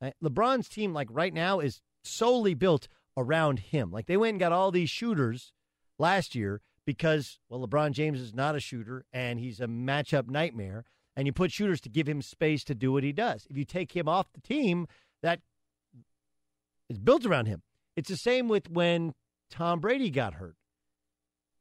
Right? LeBron's team, like right now, is solely built around him. Like they went and got all these shooters last year because, well, LeBron James is not a shooter and he's a matchup nightmare. And you put shooters to give him space to do what he does. If you take him off the team, that is built around him. It's the same with when Tom Brady got hurt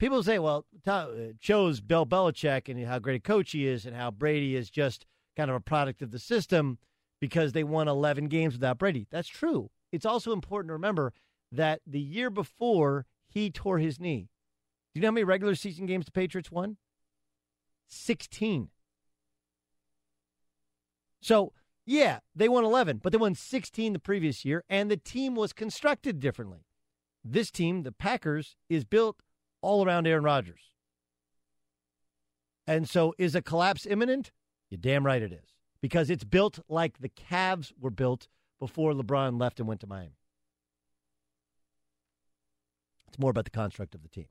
people say, well, it uh, shows Bill Belichick and how great a coach he is and how Brady is just kind of a product of the system because they won 11 games without Brady. That's true. It's also important to remember that the year before he tore his knee. Do you know how many regular season games the Patriots won? 16. So, yeah, they won 11, but they won 16 the previous year, and the team was constructed differently. This team, the Packers, is built all around Aaron Rodgers. And so, is a collapse imminent? You're damn right it is. Because it's built like the Cavs were built before LeBron left and went to Miami. It's more about the construct of the team.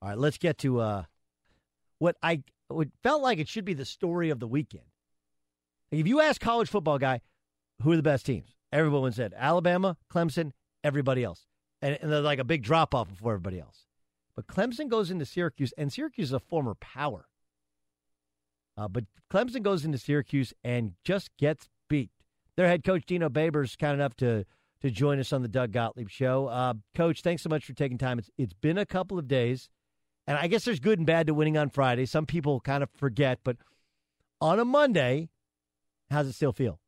All right, let's get to uh, what I what felt like it should be the story of the weekend. If you ask college football guy, who are the best teams? Everyone said Alabama, Clemson, everybody else, and, and there's like a big drop off before everybody else. But Clemson goes into Syracuse, and Syracuse is a former power. Uh, but Clemson goes into Syracuse and just gets beat. Their head coach Dino Babers kind enough to to join us on the Doug Gottlieb Show. Uh, coach, thanks so much for taking time. It's it's been a couple of days, and I guess there's good and bad to winning on Friday. Some people kind of forget, but on a Monday, how's it still feel?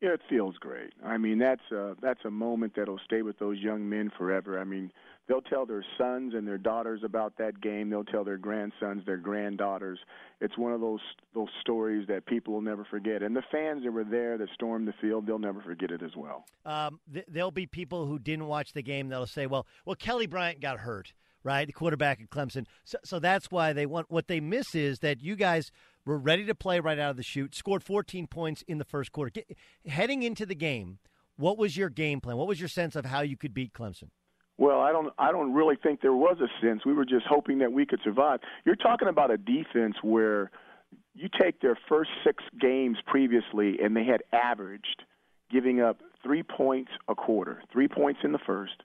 Yeah, it feels great. I mean, that's a, that's a moment that'll stay with those young men forever. I mean, they'll tell their sons and their daughters about that game. They'll tell their grandsons, their granddaughters. It's one of those those stories that people will never forget. And the fans that were there that stormed the field, they'll never forget it as well. Um, th- there'll be people who didn't watch the game that'll say, "Well, well, Kelly Bryant got hurt." Right, the quarterback at Clemson. So, so that's why they want. What they miss is that you guys were ready to play right out of the chute. Scored 14 points in the first quarter. Get, heading into the game, what was your game plan? What was your sense of how you could beat Clemson? Well, I don't I don't really think there was a sense. We were just hoping that we could survive. You're talking about a defense where you take their first 6 games previously and they had averaged giving up 3 points a quarter. 3 points in the first,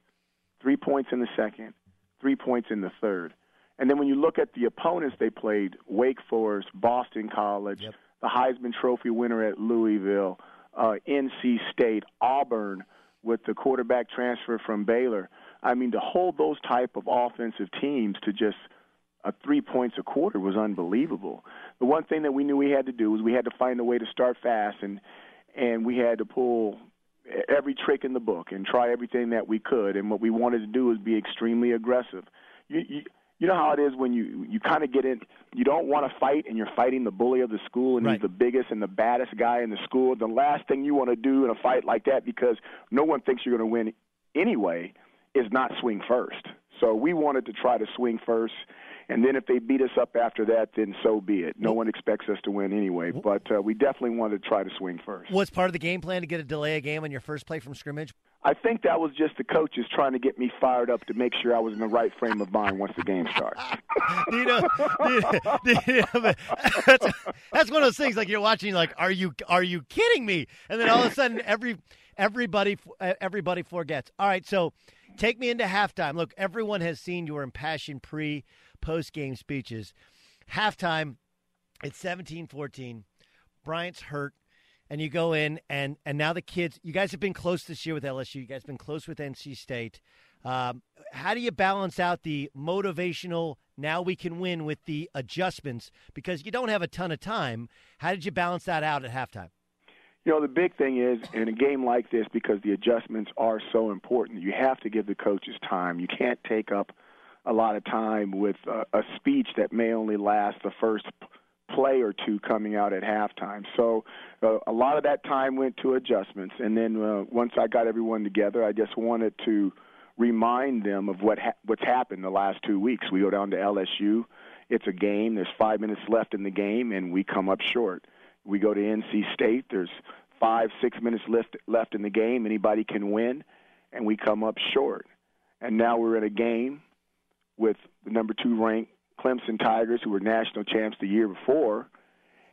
3 points in the second, 3 points in the third. And then when you look at the opponents they played, Wake Forest, Boston College, yep. the Heisman Trophy winner at Louisville, uh, NC State, Auburn with the quarterback transfer from Baylor. I mean, to hold those type of offensive teams to just a three points a quarter was unbelievable. The one thing that we knew we had to do was we had to find a way to start fast, and and we had to pull every trick in the book and try everything that we could. And what we wanted to do was be extremely aggressive. You, you, you know how it is when you you kind of get in you don't want to fight and you're fighting the bully of the school and right. he's the biggest and the baddest guy in the school the last thing you want to do in a fight like that because no one thinks you're going to win anyway is not swing first so we wanted to try to swing first and then if they beat us up after that, then so be it. No one expects us to win anyway, but uh, we definitely wanted to try to swing first. What's part of the game plan to get a delay a game on your first play from scrimmage? I think that was just the coaches trying to get me fired up to make sure I was in the right frame of mind once the game starts. you know, you know that's, that's one of those things. Like you're watching, like, are you are you kidding me? And then all of a sudden, every everybody everybody forgets. All right, so take me into halftime. Look, everyone has seen your impassioned pre post game speeches. Halftime, it's 17 14. Bryant's hurt and you go in and and now the kids you guys have been close this year with lsu you guys have been close with nc state um, how do you balance out the motivational now we can win with the adjustments because you don't have a ton of time how did you balance that out at halftime you know the big thing is in a game like this because the adjustments are so important you have to give the coaches time you can't take up a lot of time with a, a speech that may only last the first play or two coming out at halftime. So uh, a lot of that time went to adjustments, and then uh, once I got everyone together, I just wanted to remind them of what ha- what's happened the last two weeks. We go down to LSU. It's a game. There's five minutes left in the game, and we come up short. We go to NC State. There's five, six minutes left left in the game. Anybody can win, and we come up short. And now we're in a game with the number two ranked Clemson Tigers, who were national champs the year before.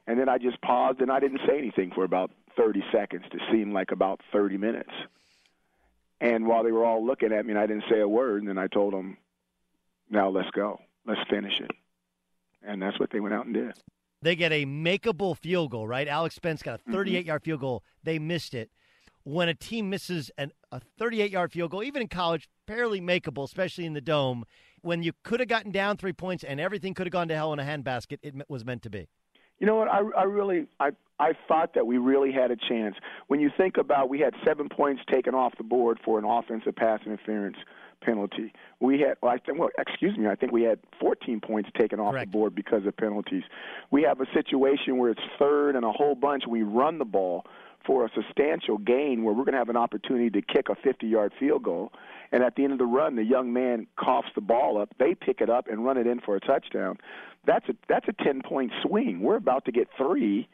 And then I just paused and I didn't say anything for about 30 seconds to seem like about 30 minutes. And while they were all looking at me and I didn't say a word, and then I told them, now let's go. Let's finish it. And that's what they went out and did. They get a makeable field goal, right? Alex Spence got a 38 mm-hmm. yard field goal. They missed it. When a team misses an, a 38 yard field goal, even in college, fairly makeable, especially in the dome, when you could have gotten down three points and everything could have gone to hell in a handbasket, it was meant to be. You know what? I, I really, I, I thought that we really had a chance. When you think about, we had seven points taken off the board for an offensive pass interference penalty. We had, well, I think, well, excuse me, I think we had 14 points taken off Correct. the board because of penalties. We have a situation where it's third and a whole bunch. We run the ball for a substantial gain where we're going to have an opportunity to kick a 50 yard field goal. And at the end of the run, the young man coughs the ball up. They pick it up and run it in for a touchdown. That's a that's a 10 point swing. We're about to get three,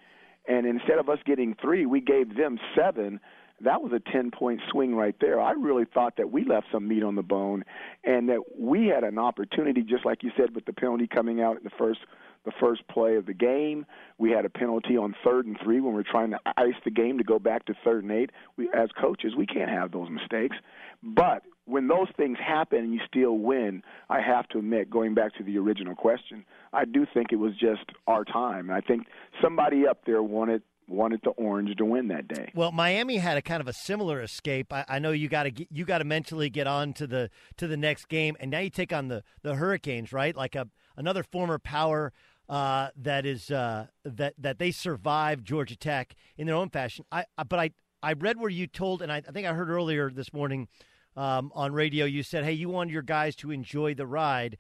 and instead of us getting three, we gave them seven. That was a 10 point swing right there. I really thought that we left some meat on the bone and that we had an opportunity, just like you said, with the penalty coming out in the first the first play of the game. We had a penalty on third and three when we are trying to ice the game to go back to third and eight. We, as coaches, we can't have those mistakes. But when those things happen and you still win, I have to admit, going back to the original question, I do think it was just our time. I think somebody up there wanted wanted the Orange to win that day. Well, Miami had a kind of a similar escape. I, I know you got to you got to mentally get on to the to the next game, and now you take on the the Hurricanes, right? Like a another former power uh, that is uh, that that they survived Georgia Tech in their own fashion. I but I I read where you told, and I, I think I heard earlier this morning um, on radio. You said, "Hey, you want your guys to enjoy the ride.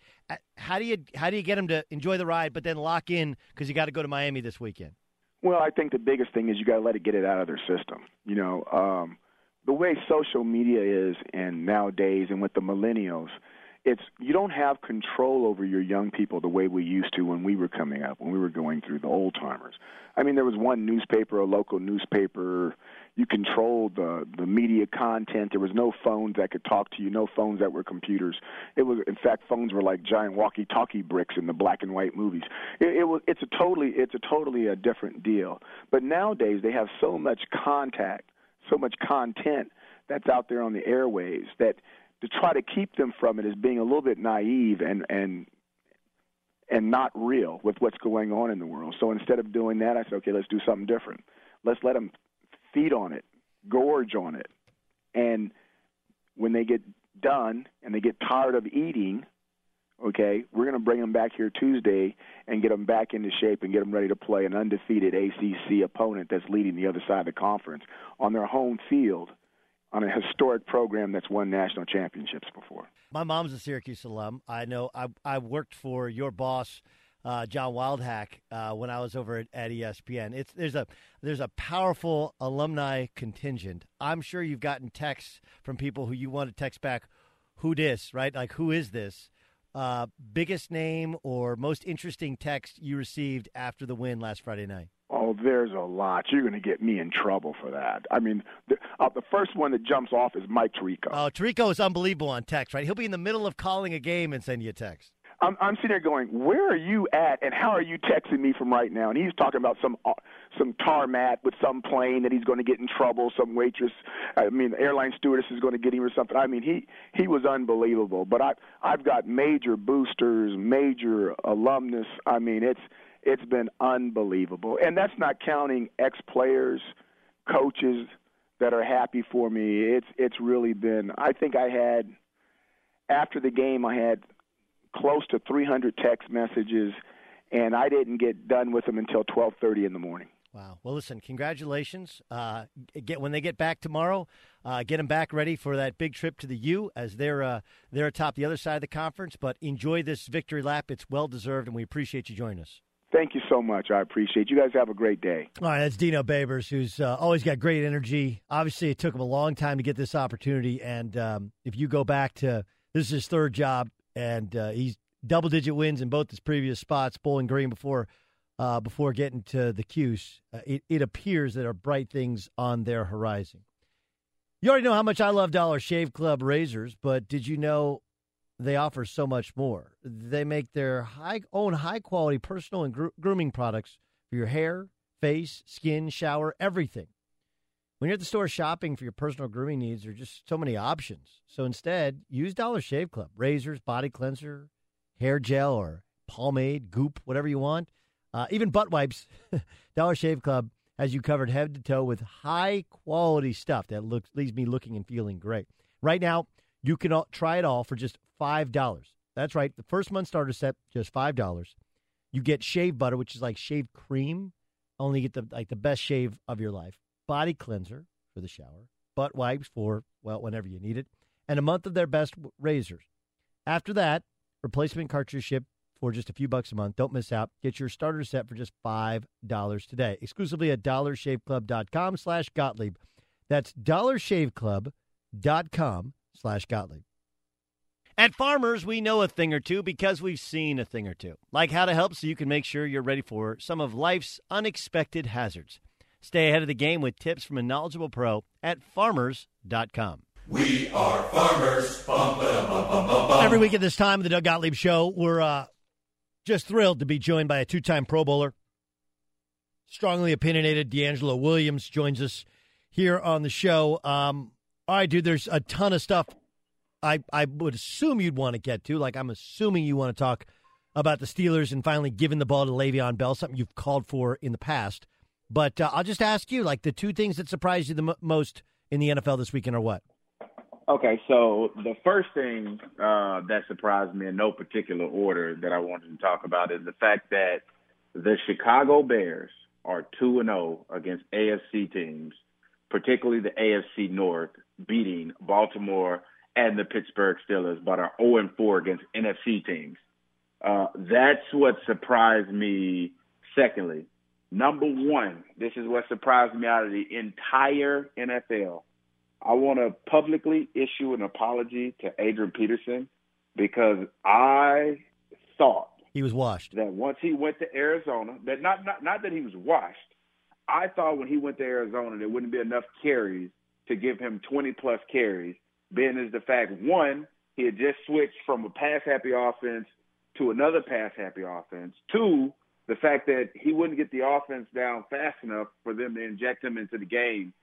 How do you how do you get them to enjoy the ride, but then lock in because you got to go to Miami this weekend?" Well, I think the biggest thing is you got to let it get it out of their system. You know, um, the way social media is, and nowadays, and with the millennials it's you don't have control over your young people the way we used to when we were coming up, when we were going through the old timers. I mean, there was one newspaper, a local newspaper. You controlled the the media content. There was no phones that could talk to you, no phones that were computers. It was, in fact, phones were like giant walkie-talkie bricks in the black and white movies. It, it was. It's a totally. It's a totally a different deal. But nowadays they have so much contact, so much content that's out there on the airwaves that to try to keep them from it is being a little bit naive and and and not real with what's going on in the world. So instead of doing that, I said, okay, let's do something different. Let's let them feed on it, gorge on it, and when they get done and they get tired of eating, okay, we're going to bring them back here Tuesday and get them back into shape and get them ready to play an undefeated ACC opponent that's leading the other side of the conference on their home field on a historic program that's won national championships before. My mom's a Syracuse alum. I know I, I worked for your boss, uh, John Wildhack, uh, when I was over at, at, ESPN. It's there's a there's a powerful alumni contingent. I'm sure you've gotten texts from people who you want to text back, "Who this?" Right? Like, who is this? Uh, biggest name or most interesting text you received after the win last Friday night? Oh, there's a lot. You're going to get me in trouble for that. I mean, the, uh, the first one that jumps off is Mike Tirico. Oh, Tirico is unbelievable on text, right? He'll be in the middle of calling a game and send you a text. I'm, I'm sitting there going, where are you at, and how are you texting me from right now? And he's talking about some uh, some tarmac with some plane that he's going to get in trouble. Some waitress, I mean, airline stewardess is going to get him or something. I mean, he he was unbelievable. But I I've got major boosters, major alumnus. I mean, it's it's been unbelievable. And that's not counting ex players, coaches that are happy for me. It's it's really been I think I had after the game I had close to 300 text messages and I didn't get done with them until 12:30 in the morning. Wow. Well, listen, congratulations. Uh, get when they get back tomorrow, uh, get them back ready for that big trip to the U as they're uh, they're atop the other side of the conference. But enjoy this victory lap; it's well deserved, and we appreciate you joining us. Thank you so much. I appreciate you guys. Have a great day. All right, that's Dino Babers, who's uh, always got great energy. Obviously, it took him a long time to get this opportunity, and um, if you go back to this is his third job, and uh, he's double digit wins in both his previous spots, Bowling Green before uh, before getting to the Cuse. Uh, it, it appears there are bright things on their horizon. You already know how much I love Dollar Shave Club razors, but did you know they offer so much more. They make their high, own high quality personal and gro- grooming products for your hair, face, skin, shower, everything. When you're at the store shopping for your personal grooming needs, there are just so many options. So instead, use Dollar Shave Club razors, body cleanser, hair gel, or pomade, goop, whatever you want. Uh, even butt wipes. Dollar Shave Club has you covered head to toe with high quality stuff that looks leaves me looking and feeling great. Right now, you can try it all for just $5. That's right. The first month starter set, just $5. You get shave butter, which is like shave cream. Only get the like the best shave of your life. Body cleanser for the shower. Butt wipes for well whenever you need it, and a month of their best razors. After that, replacement cartridge ship for just a few bucks a month. Don't miss out. Get your starter set for just $5 today. Exclusively at dollarshaveclub.com slash Gottlieb. That's dollarshaveclub.com slash Gottlieb. At Farmers, we know a thing or two because we've seen a thing or two, like how to help so you can make sure you're ready for some of life's unexpected hazards. Stay ahead of the game with tips from a knowledgeable pro at farmers.com. We are farmers. Bum, ba, bum, bum, bum, bum. Every week at this time of the Doug Gottlieb Show, we're uh, just thrilled to be joined by a two time Pro Bowler. Strongly opinionated DeAngelo Williams joins us here on the show. Um, all right, dude, there's a ton of stuff I, I would assume you'd want to get to. Like, I'm assuming you want to talk about the Steelers and finally giving the ball to Le'Veon Bell, something you've called for in the past. But uh, I'll just ask you, like, the two things that surprised you the m- most in the NFL this weekend are what? Okay, so the first thing uh, that surprised me in no particular order that I wanted to talk about is the fact that the Chicago Bears are 2 and 0 against AFC teams, particularly the AFC North, beating Baltimore and the Pittsburgh Steelers, but are 0 and 4 against NFC teams. Uh, that's what surprised me. Secondly, number one, this is what surprised me out of the entire NFL. I want to publicly issue an apology to Adrian Peterson because I thought he was washed. That once he went to Arizona, that not not not that he was washed. I thought when he went to Arizona, there wouldn't be enough carries to give him 20 plus carries. Being is the fact one, he had just switched from a pass happy offense to another pass happy offense. Two, the fact that he wouldn't get the offense down fast enough for them to inject him into the game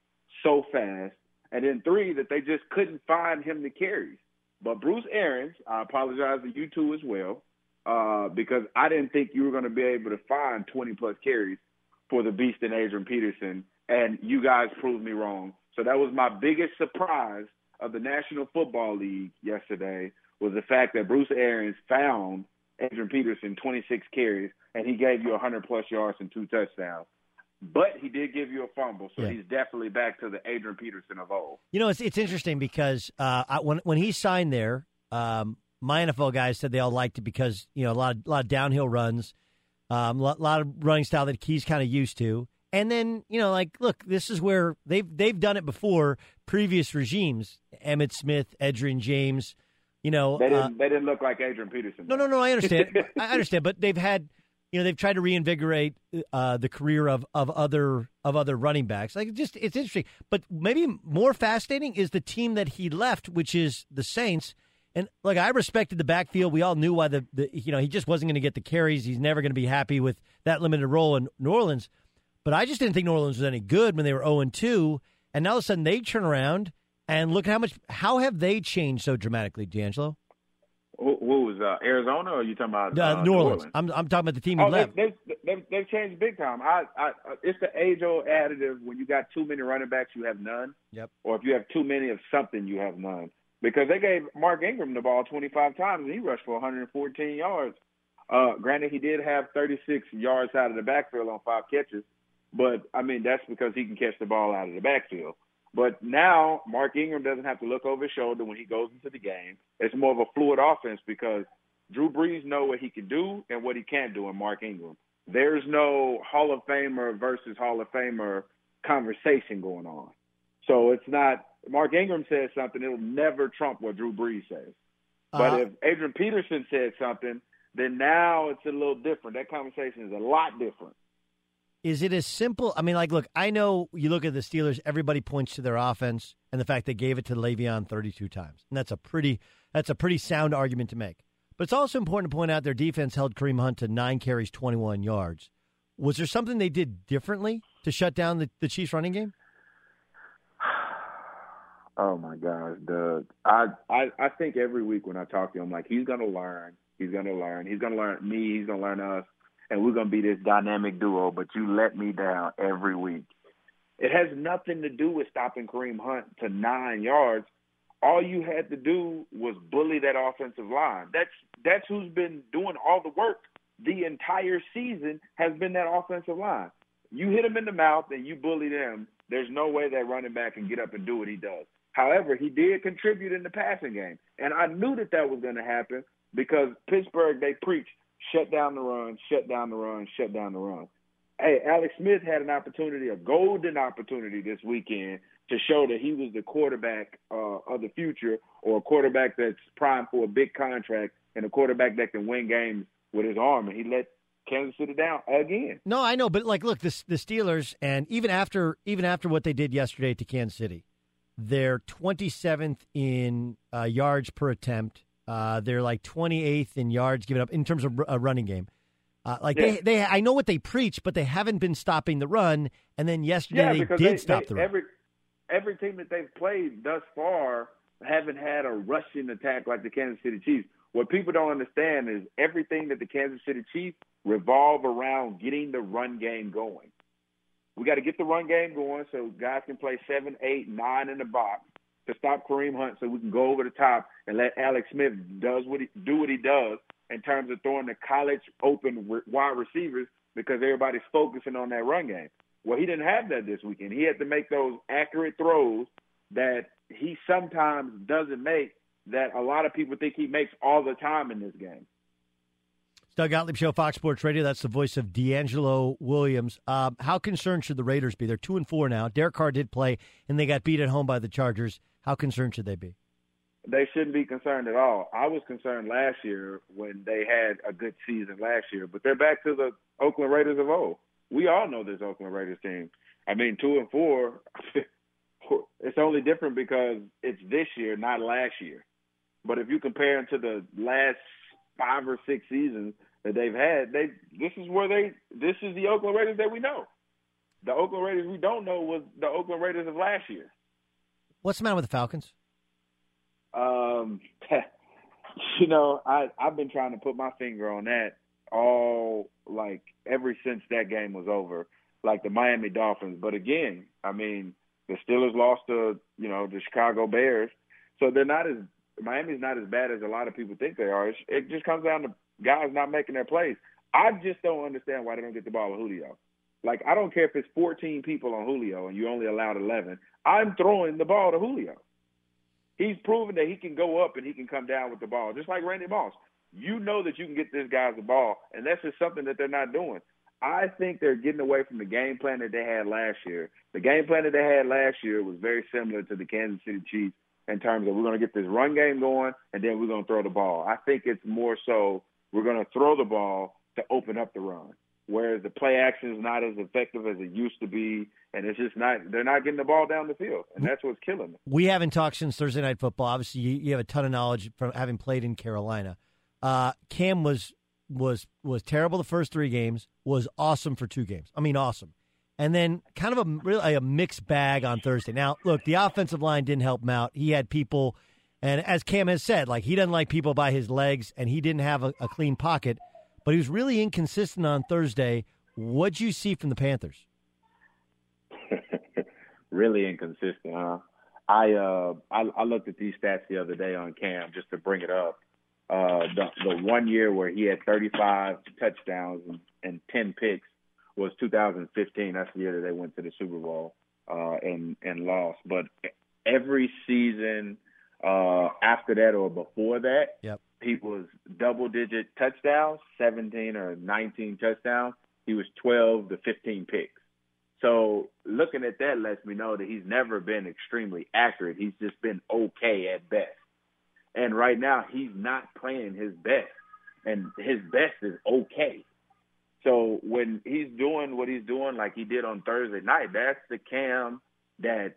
so fast. And then three, that they just couldn't find him the carries. But Bruce Arians, I apologize to you too as well, uh, because I didn't think you were going to be able to find 20 plus carries for the beast in Adrian Peterson, and you guys proved me wrong. So that was my biggest surprise of the National Football League yesterday was the fact that Bruce Arians found Adrian Peterson 26 carries, and he gave you 100 plus yards and two touchdowns. But he did give you a fumble, so Yeah. he's definitely back to the Adrian Peterson of old. You know, it's it's interesting because uh, I, when when he signed there, um, my NFL guys said they all liked it because you know a lot of, a lot of downhill runs, um, a lot, lot of running style that he's kind of used to. And then you know, like, look, this is where they've they've done it before. Previous regimes, Emmitt Smith, Edgerrin James, you know, They uh, didn't. they didn't look like Adrian Peterson. no, no, no. I understand. I understand, but they've had, you know, they've tried to reinvigorate uh, the career of, of other of other running backs. Like, just it's interesting. But maybe more fascinating is the team that he left, which is the Saints. And like, I respected the backfield. We all knew why the, the you know he just wasn't going to get the carries. He's never going to be happy with that limited role in New Orleans. But I just didn't think New Orleans was any good when they were zero and two, and now all of a sudden they turn around and look at how much. How have they changed so dramatically, DeAngelo? Who, who was uh, Arizona? Or are you talking about Uh, uh, New Orleans. I'm I'm talking about the team he Oh, left. They've, they, they, they've changed big time. I, I, it's the age old additive. When you got too many running backs, you have none. Yep. Or if you have too many of something, you have none. Because they gave Mark Ingram the ball 25 times and he rushed for 114 yards. Uh, granted, he did have 36 yards out of the backfield on five catches, but I mean that's because he can catch the ball out of the backfield. But now Mark Ingram doesn't have to look over his shoulder when he goes into the game. It's more of a fluid offense because Drew Brees know what he can do and what he can't do in Mark Ingram. There's no Hall of Famer versus Hall of Famer conversation going on. So it's not Mark Ingram says something, it'll never trump what Drew Brees says. But Uh, if Adrian Peterson said something, then now it's a little different. That conversation is a lot different. Is it as simple? I mean, like, look, I know you look at the Steelers. Everybody points to their offense and the fact they gave it to Le'Veon 32 times, and that's a pretty that's a pretty sound argument to make. But it's also important to point out their defense held Kareem Hunt to nine carries, 21 yards. Was there something they did differently to shut down the, the Chiefs' running game? Oh my gosh, Doug. I, I I think every week when I talk to him, like he's gonna learn. He's gonna learn. He's gonna learn me. He's gonna learn us, and we're gonna be this dynamic duo. But you let me down every week. It has nothing to do with stopping Kareem Hunt to nine yards. All you had to do was bully that offensive line. That's that's who's been doing all the work the entire season has been that offensive line. You hit him in the mouth and you bully them. There's no way that running back can get up and do what he does. However, he did contribute in the passing game, and I knew that that was going to happen because Pittsburgh they preach shut down the run, shut down the run, shut down the run. Hey, Alex Smith had an opportunity, a golden opportunity this weekend to show that he was the quarterback uh, of the future or a quarterback that's primed for a big contract and a quarterback that can win games with his arm. And he let Kansas City down again. No, I know, but like, look, the the Steelers, and even after even after what they did yesterday to Kansas City, they're 27th in uh, yards per attempt. Uh, they're like 28th in yards given up in terms of a running game. Uh, like yeah. they, they, I know what they preach, but they haven't been stopping the run. And then yesterday yeah, they did they, stop they, the run. Every every team that they've played thus far haven't had a rushing attack like the Kansas City Chiefs. What people don't understand is everything that the Kansas City Chiefs revolve around getting the run game going. We got to get the run game going so guys can play seven, eight, nine in the box to stop Kareem Hunt, so we can go over the top and let Alex Smith does what he do what he does in terms of throwing the college open wide receivers because everybody's focusing on that run game. Well, he didn't have that this weekend. He had to make those accurate throws that he sometimes doesn't make that a lot of people think he makes all the time in this game. Doug Gottlieb Show, Fox Sports Radio. That's the voice of DeAngelo Williams. Uh, how concerned should the Raiders be? They're two and four now. Derek Carr did play, and they got beat at home by the Chargers. How concerned should they be? They shouldn't be concerned at all. I was concerned last year when they had a good season last year, but they're back to the Oakland Raiders of old we all know this Oakland Raiders team. I mean, two and four. it's only different because it's this year, not last year. But if you compare them to the last five or six seasons that they've had, they this is where they this is the Oakland Raiders that we know. The Oakland Raiders we don't know was the Oakland Raiders of last year. What's the matter with the Falcons? Um, you know, I I've been trying to put my finger on that all like ever since that game was over, like the Miami Dolphins. But again, I mean, the Steelers lost to you know the Chicago Bears, so they're not as Miami's not as bad as a lot of people think they are. It's, it just comes down to guys not making their plays. I just don't understand why they don't get the ball to Julio. Like I don't care if it's 14 people on Julio and you only allowed 11. I'm throwing the ball to Julio. He's proven that he can go up and he can come down with the ball, just like Randy Moss you know that you can get this guy the ball, and that's just something that they're not doing. I think they're getting away from the game plan that they had last year. The game plan that they had last year was very similar to the Kansas City Chiefs in terms of we're going to get this run game going, and then we're going to throw the ball. I think it's more so we're going to throw the ball to open up the run, whereas the play action is not as effective as it used to be, and it's just not. They're not getting the ball down the field, and that's what's killing them. We haven't talked since Thursday Night Football. Obviously, you, you have a ton of knowledge from having played in Carolina. Uh, Cam was was was terrible the first three games. Was awesome for two games. I mean, awesome. And then kind of a really a mixed bag on Thursday. Now, look, the offensive line didn't help him out. He had people, and as Cam has said, like he doesn't like people by his legs, and he didn't have a, a clean pocket. But he was really inconsistent on Thursday. What'd you see from the Panthers? really inconsistent, huh? I uh I, I looked at these stats the other day on Cam just to bring it up uh, the the one year where he had 35 touchdowns and, and 10 picks was 2015. That's the year that they went to the Super Bowl uh, and and lost. But every season uh, after that or before that, yep. He was double digit touchdowns, 17 or 19 touchdowns. He was 12 to 15 picks. So looking at that lets me know that he's never been extremely accurate. He's just been okay at best. And right now, he's not playing his best, and his best is okay. So when he's doing what he's doing, like he did on Thursday night, that's the Cam that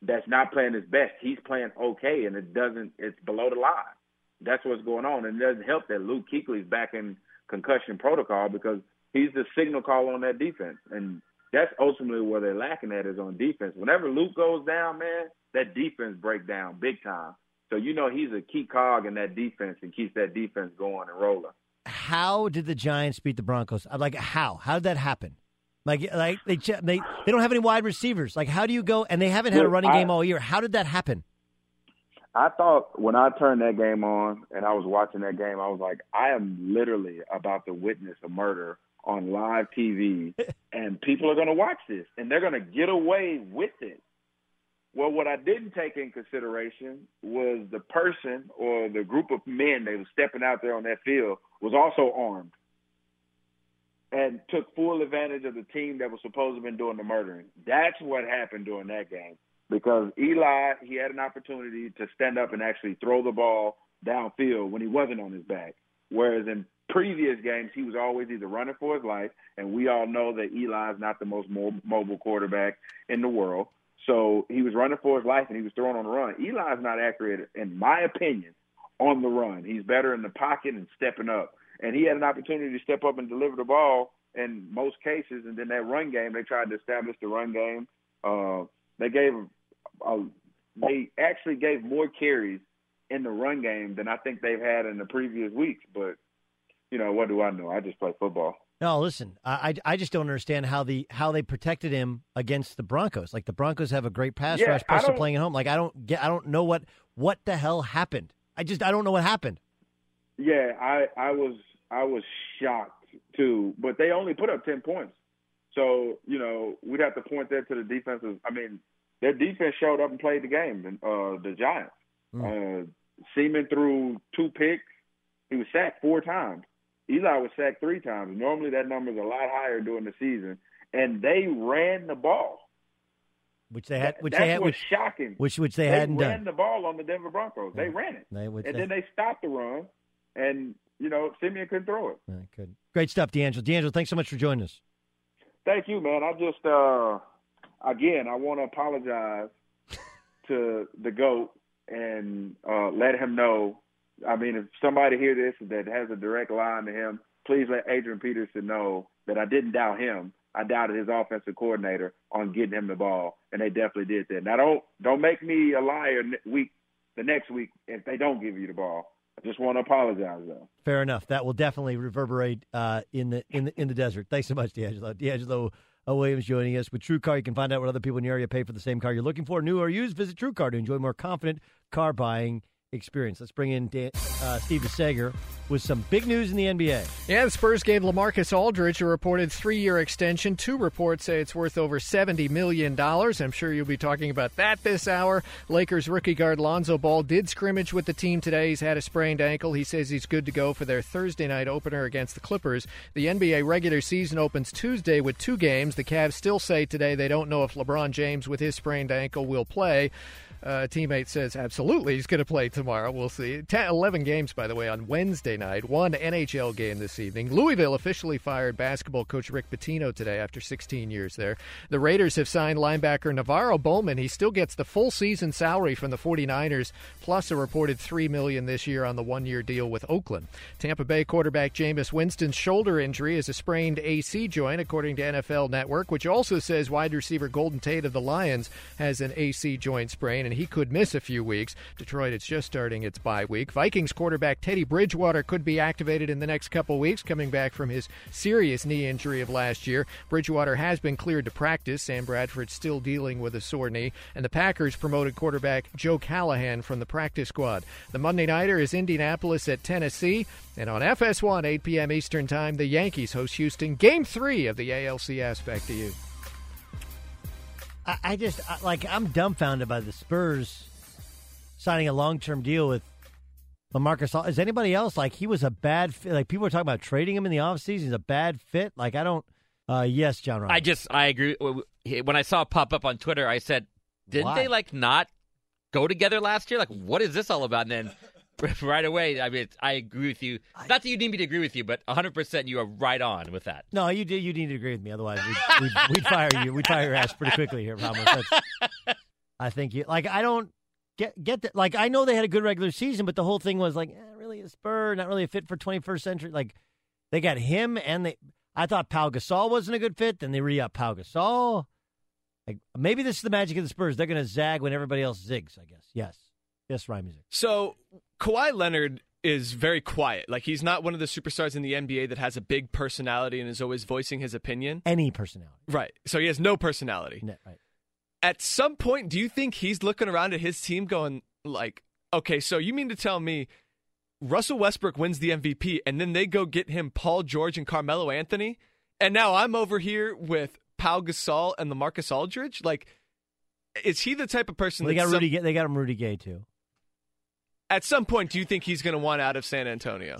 that's not playing his best. He's playing okay, and it doesn't. It's below the line. That's what's going on, and it doesn't help that Luke Kuechly's back in concussion protocol because he's the signal call on that defense, and that's ultimately where they're lacking at is on defense. Whenever Luke goes down, man, that defense break down big time. So you know he's a key cog in that defense and keeps that defense going and rolling. How did the Giants beat the Broncos? Like how? How did that happen? Like like they they they don't have any wide receivers. Like how do you go? And they haven't had a running game all year. How did that happen? I thought when I turned that game on and I was watching that game, I was like, I am literally about to witness a murder on live TV, and people are going to watch this, and they're going to get away with it. Well, what I didn't take in consideration was the person or the group of men that was stepping out there on that field was also armed and took full advantage of the team that was supposed to have been doing the murdering. That's what happened during that game because Eli he had an opportunity to stand up and actually throw the ball downfield when he wasn't on his back. Whereas in previous games, he was always either running for his life, and we all know that Eli is not the most mobile quarterback in the world. So he was running for his life, and he was throwing on the run. Eli is not accurate, in my opinion, on the run. He's better in the pocket and stepping up. And he had an opportunity to step up and deliver the ball in most cases. And then that run game, they tried to establish the run game. Uh, they gave uh, they actually gave more carries in the run game than I think they've had in the previous weeks. But you know, what do I know? I just play football. No, listen, I, I just don't understand how the how they protected him against the Broncos. Like the Broncos have a great pass yeah, rush, plus they're playing at home. Like I don't get, I don't know what what the hell happened. I just I don't know what happened. Yeah, I I was I was shocked too, but they only put up ten points. So you know we'd have to point that to the defensive. I mean, their defense showed up and played the game. Uh, the Giants. Mm. Uh, Siemian threw two picks. He was sacked four times. Eli was sacked three times. Normally that number is a lot higher during the season, and they ran the ball. Which they had, which That's they had, which, shocking. Which which they, they hadn't ran done. the ball on the Denver Broncos. They ran it, They, which and they, then they stopped the run, and you know Siemian couldn't throw it. Yeah, good. Great stuff, DeAngelo. DeAngelo, thanks so much for joining us. Thank you, man. I just uh again I want to apologize to the goat and uh let him know. I mean, if somebody hear this that has a direct line to him, please let Adrian Peterson know that I didn't doubt him. I doubted his offensive coordinator on getting him the ball, and they definitely did that. Now don't don't make me a liar week the next week if they don't give you the ball. I just want to apologize though. Fair enough. That will definitely reverberate uh, in the in the in the desert. Thanks so much, DeAngelo. DeAngelo Williams joining us with True Car. You can find out what other people in your area pay for the same car you're looking for, new or used. Visit True Car to enjoy more confident car buying experience. Let's bring in Dan, uh, Steve DeSager with some big news in the NBA. Yeah, the Spurs gave LaMarcus Aldridge a reported three-year extension. Two reports say it's worth over $70 million. I'm sure you'll be talking about that this hour. Lakers rookie guard Lonzo Ball did scrimmage with the team today. He's had a sprained ankle. He says he's good to go for their Thursday night opener against the Clippers. The NBA regular season opens Tuesday with two games. The Cavs still say today they don't know if LeBron James with his sprained ankle will play. Uh, teammate says absolutely he's going to play tomorrow. We'll see. 10, 11 games, by the way, on Wednesday night. One NHL game this evening. Louisville officially fired basketball coach Rick Pitino today after 16 years there. The Raiders have signed linebacker NaVorro Bowman. He still gets the full season salary from the 49ers, plus a reported 3 million this year on the one-year deal with Oakland. Tampa Bay quarterback Jameis Winston's shoulder injury is a sprained AC joint, according to NFL Network, which also says wide receiver Golden Tate of the Lions has an AC joint sprain and he could miss a few weeks. Detroit is just starting its bye week. Vikings quarterback Teddy Bridgewater could be activated in the next couple weeks, coming back from his serious knee injury of last year. Bridgewater has been cleared to practice. Sam Bradford still dealing with a sore knee. And the Packers promoted quarterback Joe Callahan from the practice squad. The Monday Nighter is Indianapolis at Tennessee. And on FS1, 8 p.m. Eastern Time, the Yankees host Houston. Game three of the ALCS. Back to you. I, just like I'm dumbfounded by the Spurs signing a long term deal with LaMarcus. Is anybody else like he was a bad fit? Like people are talking about trading him in the offseason. He's a bad fit. Like I don't. Uh, yes, John. Roberts. I just I agree. When I saw it pop up on Twitter, I said, "Didn't Why? they like not go together last year? Like, what is this all about?" And then right away, I mean, I agree with you. Not that you need me to agree with you, but 100 percent you are right on with that. No, you did. You need to agree with me. Otherwise, we'd, we'd, we'd fire you. We'd fire your ass pretty quickly here, Ramos. I think you like. I don't get get that. Like, I know they had a good regular season, but the whole thing was like, eh, really a Spur, not really a fit for 21st century. Like, they got him, and they. I thought Pau Gasol wasn't a good fit. Then they re up Pau Gasol. Like, maybe this is the magic of the Spurs. They're going to zag when everybody else zigs. I guess. Yes. Yes, Ryan Music. So Kawhi Leonard is very quiet. Like he's not one of the superstars in the NBA that has a big personality and is always voicing his opinion. Any personality. Right. So he has no personality. No, right. At some point, do you think he's looking around at his team going like Okay, so you mean to tell me Russell Westbrook wins the MVP and then they go get him Paul George and Carmelo Anthony? And now I'm over here with Pau Gasol and LaMarcus Aldridge? Like, is he the type of person Well, they got Rudy. They got him Rudy Gay too. at some point do you think he's going to want out of San Antonio?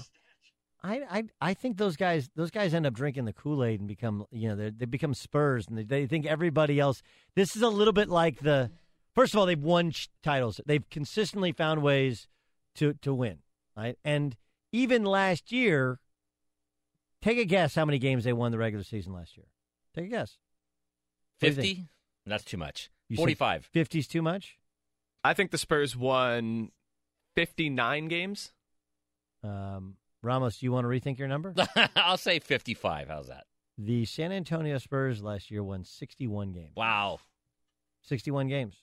I, I I think those guys those guys end up drinking the Kool Aid and become you know they they become Spurs and they, they think everybody else. This is a little bit like the first of all they've won ch- titles. They've consistently found ways to to win, right? And even last year, take a guess how many games they won the regular season last year. Take a guess. What do you think? Fifty? That's too much. You said Forty-five. 50's too much. I think the Spurs won 59 games. Um, Ramos, do you want to rethink your number? I'll say fifty-five. How's that? the San Antonio Spurs last year won 61 games. Wow. 61 games.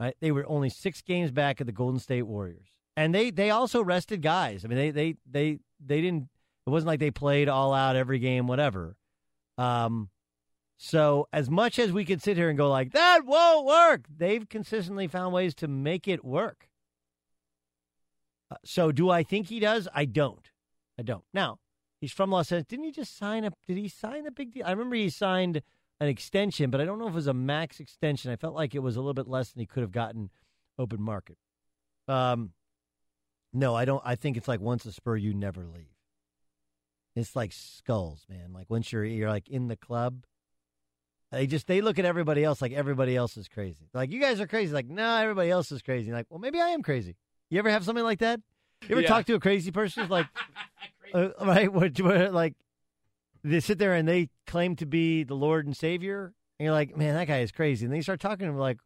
Right? They were only six games back of the Golden State Warriors, and they they also rested guys. I mean, they they they they didn't. It wasn't like they played all out every game, whatever. Um, so as much as we could sit here and go like that won't work, they've consistently found ways to make it work. Uh, so do I think he does? I don't. I don't. Now he's from Los Angeles. Didn't he just sign up? Did he sign a big deal? I remember he signed an extension, but I don't know if it was a max extension. I felt like it was a little bit less than he could have gotten open market. Um, no, I don't. I think it's like once a Spur, you never leave. It's like skulls, man. Like once you're you're like in the club, they just they look at everybody else like everybody else is crazy. Like you guys are crazy. Like no, everybody else is crazy. Like well, maybe I am crazy. You ever have something like that? You ever Yeah. talk to a crazy person like, uh, right? Where, where like they sit there and they claim to be the Lord and Savior, and you're like, man, that guy is crazy. And then you start talking to him like,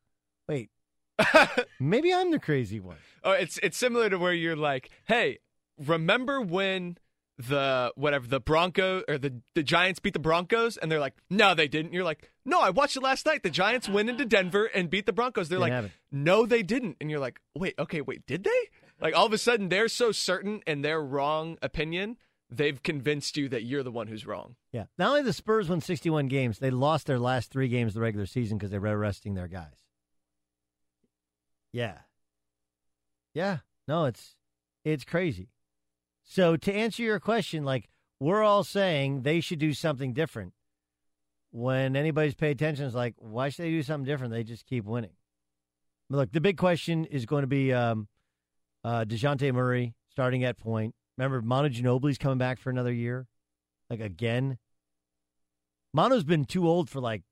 wait, maybe I'm the crazy one. Oh, it's it's similar to where you're like, "Hey, remember when the whatever the Bronco or the the Giants beat the Broncos?" And they're like, "No, they didn't." You're like, "No, I watched it last night. The Giants went into Denver and beat the Broncos." They're Didn't like, "No, they didn't." And you're like, "Wait, okay, wait, did they?" Like all of a sudden they're so certain in their wrong opinion, they've convinced you that you're the one who's wrong. Yeah. Not only the Spurs won 61 games, they lost their last three games of the regular season because they were resting their guys. Yeah. Yeah. No, it's it's crazy. So to answer your question, like we're all saying they should do something different. When anybody's paid attention, it's like, why should they do something different? They just keep winning. But look, the big question is going to be um, uh, Dejounte Murray starting at point. Remember, Manu Ginobili's coming back for another year, like again. Manu's been too old for like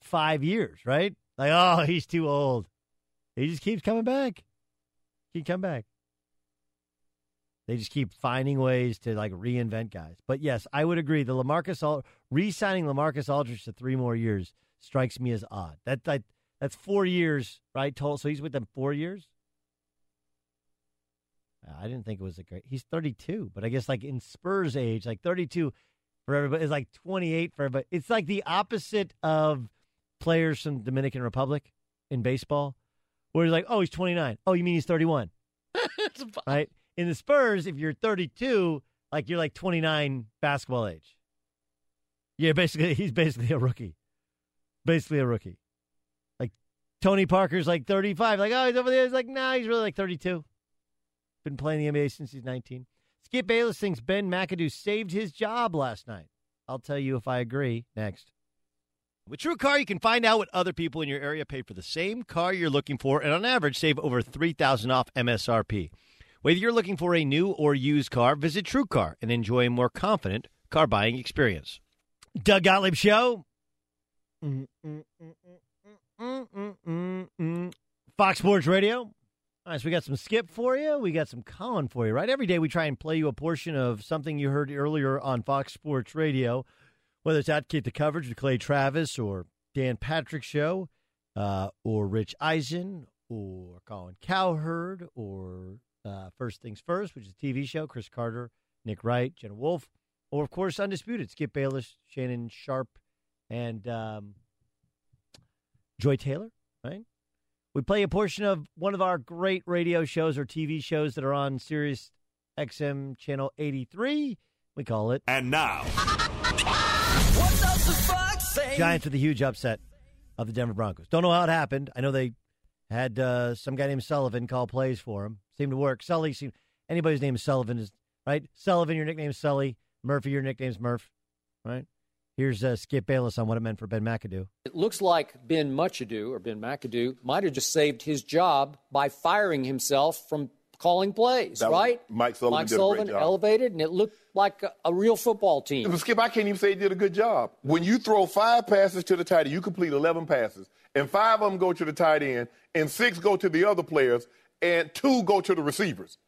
five years, right? Like, oh, he's too old. He just keeps coming back. Keep coming back. They just keep finding ways to like reinvent guys. But yes, I would agree. The LaMarcus Al- re-signing LaMarcus Aldridge to three more years strikes me as odd. That that that's four years, right? Total. So he's with them four years. Uh, I didn't think it was a great. He's 32, but I guess like in Spurs age, like 32 for everybody is like 28 for everybody. It's like the opposite of players from Dominican Republic in baseball, where you're like, oh, he's 29. Oh, you mean he's 31? right? In the Spurs, if you're 32, like you're like 29 basketball age. Yeah, basically, he's basically a rookie. Basically a rookie. Like Tony Parker's like 35. Like, oh, he's over there. He's like, nah, he's really like 32. Been playing the NBA since he's 19. Skip Bayless thinks Ben McAdoo saved his job last night. I'll tell you if I agree next. With True Car, you can find out what other people in your area pay for the same car you're looking for, and on average, save over 3000 off MSRP. Whether you're looking for a new or used car, visit TrueCar and enjoy a more confident car buying experience. Doug Gottlieb Show. Fox Sports Radio. All right, so we got some Skip for you. We got some Colin for you, right? Every day we try and play you a portion of something you heard earlier on Fox Sports Radio, whether it's out Advocate the Coverage with Clay Travis or Dan Patrick Show, uh, or Rich Eisen, or Colin Cowherd, or uh, First Things First, which is a TV show, Cris Carter, Nick Wright, Jenna Wolfe, or of course Undisputed, Skip Bayless, Shannon Sharpe, and um, Joy Taylor, right? We play a portion of one of our great radio shows or TV shows that are on Sirius XM channel 83. We call it. And now, Giants with a huge upset of the Denver Broncos. Don't know how it happened. I know they Had uh, some guy named Sullivan call plays for him. Seemed to work. Sully seemed anybody's name is Sullivan is right. Sullivan, your nickname's Sully. Murphy, your nickname's Murph. Right. Here's uh, Skip Bayless on what it meant for Ben McAdoo. It looks like Ben Muchadoo or Ben McAdoo might have just saved his job by firing himself from calling plays, That was- right? Mike Sullivan Mike did a great Sullivan job. elevated, and it looked like a, a real football team. But Skip, I can't even say he did a good job. When you throw five passes to the tight end, you complete 11 passes, and five of them go to the tight end, and six go to the other players, and two go to the receivers.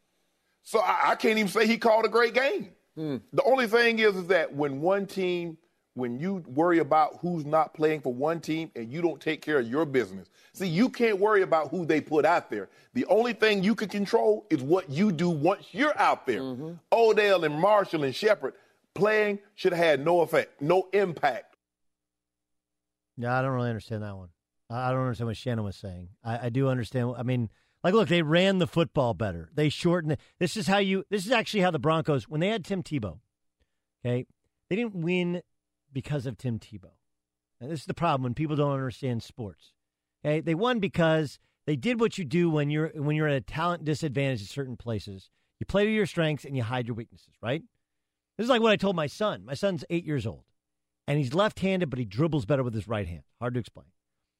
So I, I can't even say he called a great game. Hmm. The only thing is, is that when one team, when you worry about who's not playing for one team and you don't take care of your business, see, you can't worry about who they put out there. The only thing you can control is what you do once you're out there. Mm-hmm. Odell and Marshall and Shepard playing should have had no effect, no impact. Yeah, I don't really understand that one. I don't understand what Shannon was saying. I, I do understand. I mean, like, look, they ran the football better. They shortened it. This is how you. This is actually how the Broncos, when they had Tim Tebow, okay, they didn't win because of Tim Tebow. And this is the problem when people don't understand sports. Okay, they won because they did what you do when you're when you're at a talent disadvantage in certain places. You play to your strengths and you hide your weaknesses. Right. This is like what I told my son. My son's eight years old, and he's left-handed, but he dribbles better with his right hand. Hard to explain.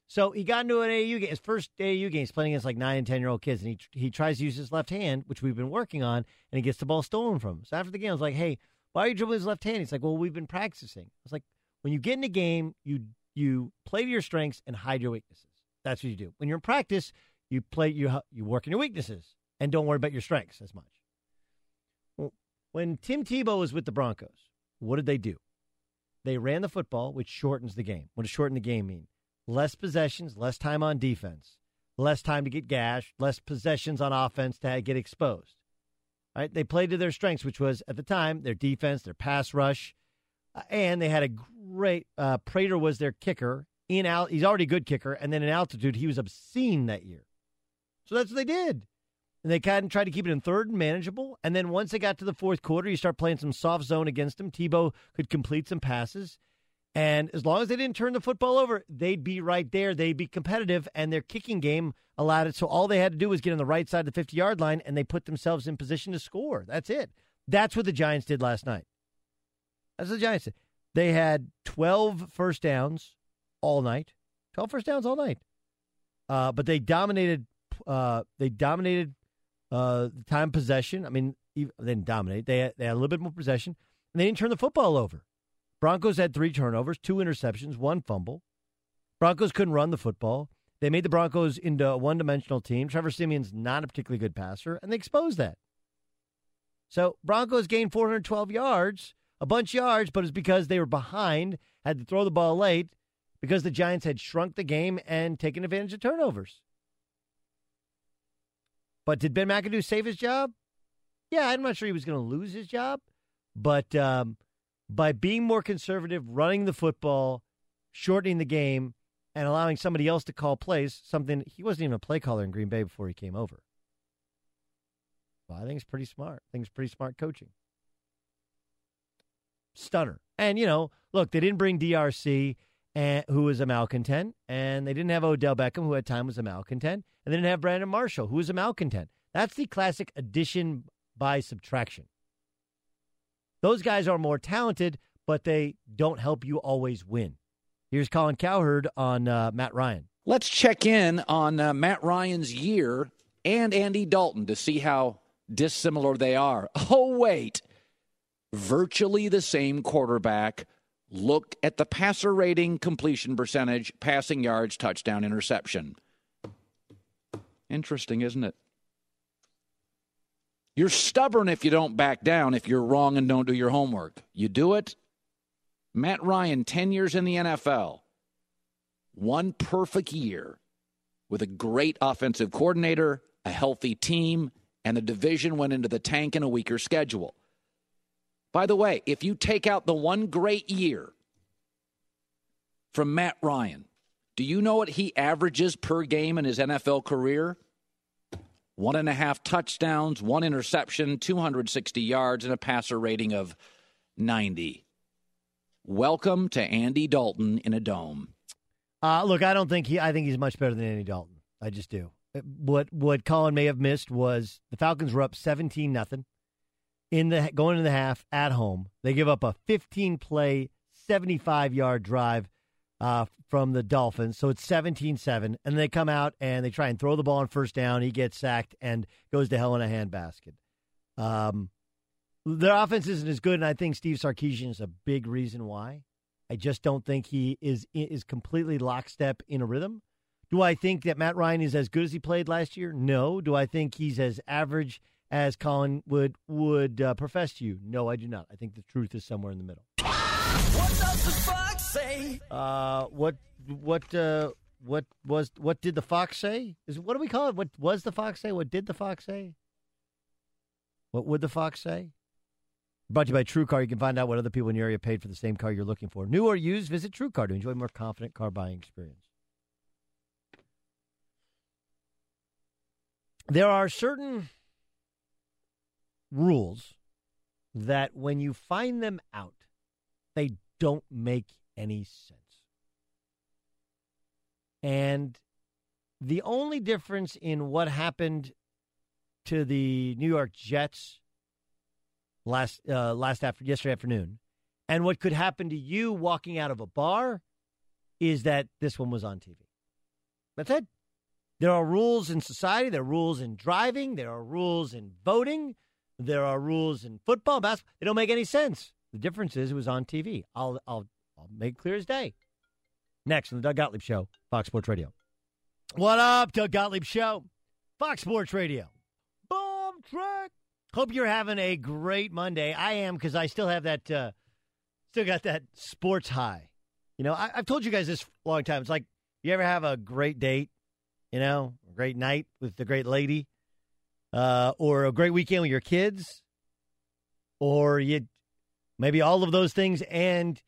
So he got into an AU game, his first AU game. He's playing against like nine and ten year old kids, and he he tries to use his left hand, which we've been working on, and he gets the ball stolen from him. So after the game, I was like, "Hey, why are you dribbling his left hand?" He's like, "Well, we've been practicing." I was like, "When you get in a game, you you play to your strengths and hide your weaknesses. That's what you do. When you're in practice, you play you you work on your weaknesses and don't worry about your strengths as much." When Tim Tebow was with the Broncos, what did they do? They ran the football, which shortens the game. What does shorten the game mean? Less possessions, less time on defense, less time to get gashed, less possessions on offense to get exposed. Right? They played to their strengths, which was at the time their defense, their pass rush, uh, and they had a great. Uh, Prater was their kicker. In out, he's already a good kicker, and then in altitude, he was obscene that year. So that's what they did. And they kind of tried to keep it in third and manageable. And then once they got to the fourth quarter, you start playing some soft zone against them. Tebow could complete some passes. And as long as they didn't turn the football over, they'd be right there. They'd be competitive, and their kicking game allowed it. So all they had to do was get on the right side of the 50 yard line, and they put themselves in position to score. That's it. That's what the Giants did last night. That's what the Giants did. They had 12 first downs all night. 12 first downs all night. Uh, but they dominated. Uh, they dominated uh, the time possession. I mean, they didn't dominate. They had, they had a little bit more possession, and they didn't turn the football over. Broncos had three turnovers, two interceptions, one fumble. Broncos couldn't run the football. They made the Broncos into a one-dimensional team. Trevor Siemian's not a particularly good passer, and they exposed that. So Broncos gained 412 yards, a bunch of yards, but it's because they were behind, had to throw the ball late, because the Giants had shrunk the game and taken advantage of turnovers. But did Ben McAdoo save his job? Yeah, I'm not sure he was going to lose his job, but um, by being more conservative, running the football, shortening the game, and allowing somebody else to call plays, something he wasn't even a play caller in Green Bay before he came over. Well, I think it's pretty smart. I think it's pretty smart coaching. Stunner. And, you know, look, they didn't bring DRC, and, who was a malcontent, and they didn't have Odell Beckham, who at time was a malcontent, and they didn't have Brandon Marshall, who was a malcontent. That's the classic addition by subtraction. Those guys are more talented, but they don't help you always win. Here's Colin Cowherd on uh, Matt Ryan. Let's check in on uh, Matt Ryan's year and Andy Dalton to see how dissimilar they are. Oh, wait. Virtually the same quarterback. Look at the passer rating, completion percentage, passing yards, touchdown, interception. Interesting, isn't it? You're stubborn if you don't back down, if you're wrong and don't do your homework. You do it. Matt Ryan, 10 years in the NFL, one perfect year with a great offensive coordinator, a healthy team, and the division went into the tank in a weaker schedule. By the way, if you take out the one great year from Matt Ryan, do you know what he averages per game in his NFL career? One and a half touchdowns, one interception, 260 yards, and a passer rating of 90. Welcome to Andy Dalton in a dome. Uh, look, I don't think he. I think he's much better than Andy Dalton. I just do. Uh, What what Colin may have missed was the Falcons were up seventeen nothing in the going in the half at home. They give up a fifteen play, seventy five yard drive uh, from the Dolphins, so it's 17-7, and they come out and they try and throw the ball on first down. He gets sacked and goes to hell in a handbasket. Um, their offense isn't as good, and I think Steve Sarkisian is a big reason why. I just don't think he is is completely lockstep in a rhythm. Do I think that Matt Ryan is as good as he played last year? No. Do I think he's as average as Colin would would uh, profess to you? No, I do not. I think the truth is somewhere in the middle. Say? Uh, what what uh, what was what did the fox say? Is what do we call it? What was the fox say? What did the fox say? What would the fox say? Brought to you by True Car. You can find out what other people in your area paid for the same car you're looking for. New or used, visit True Car to enjoy a more confident car buying experience. There are certain rules that when you find them out, they don't make any sense. And the only difference in what happened to the New York Jets last uh, last after yesterday afternoon, and what could happen to you walking out of a bar, is that this one was on TV. That's it. There are rules in society. There are rules in driving. There are rules in voting. There are rules in football, basketball. They don't make any sense. The difference is it was on TV. I'll I'll I'll make clear as day. Next on the Doug Gottlieb Show, Fox Sports Radio. What up, Doug Gottlieb Show, Fox Sports Radio. Bomb track. Hope you're having a great Monday. I am because I still have that, uh, still got that sports high. You know, I, I've told you guys this a long time. It's like you ever have a great date, you know, a great night with the great lady, uh, or a great weekend with your kids, or you maybe all of those things, and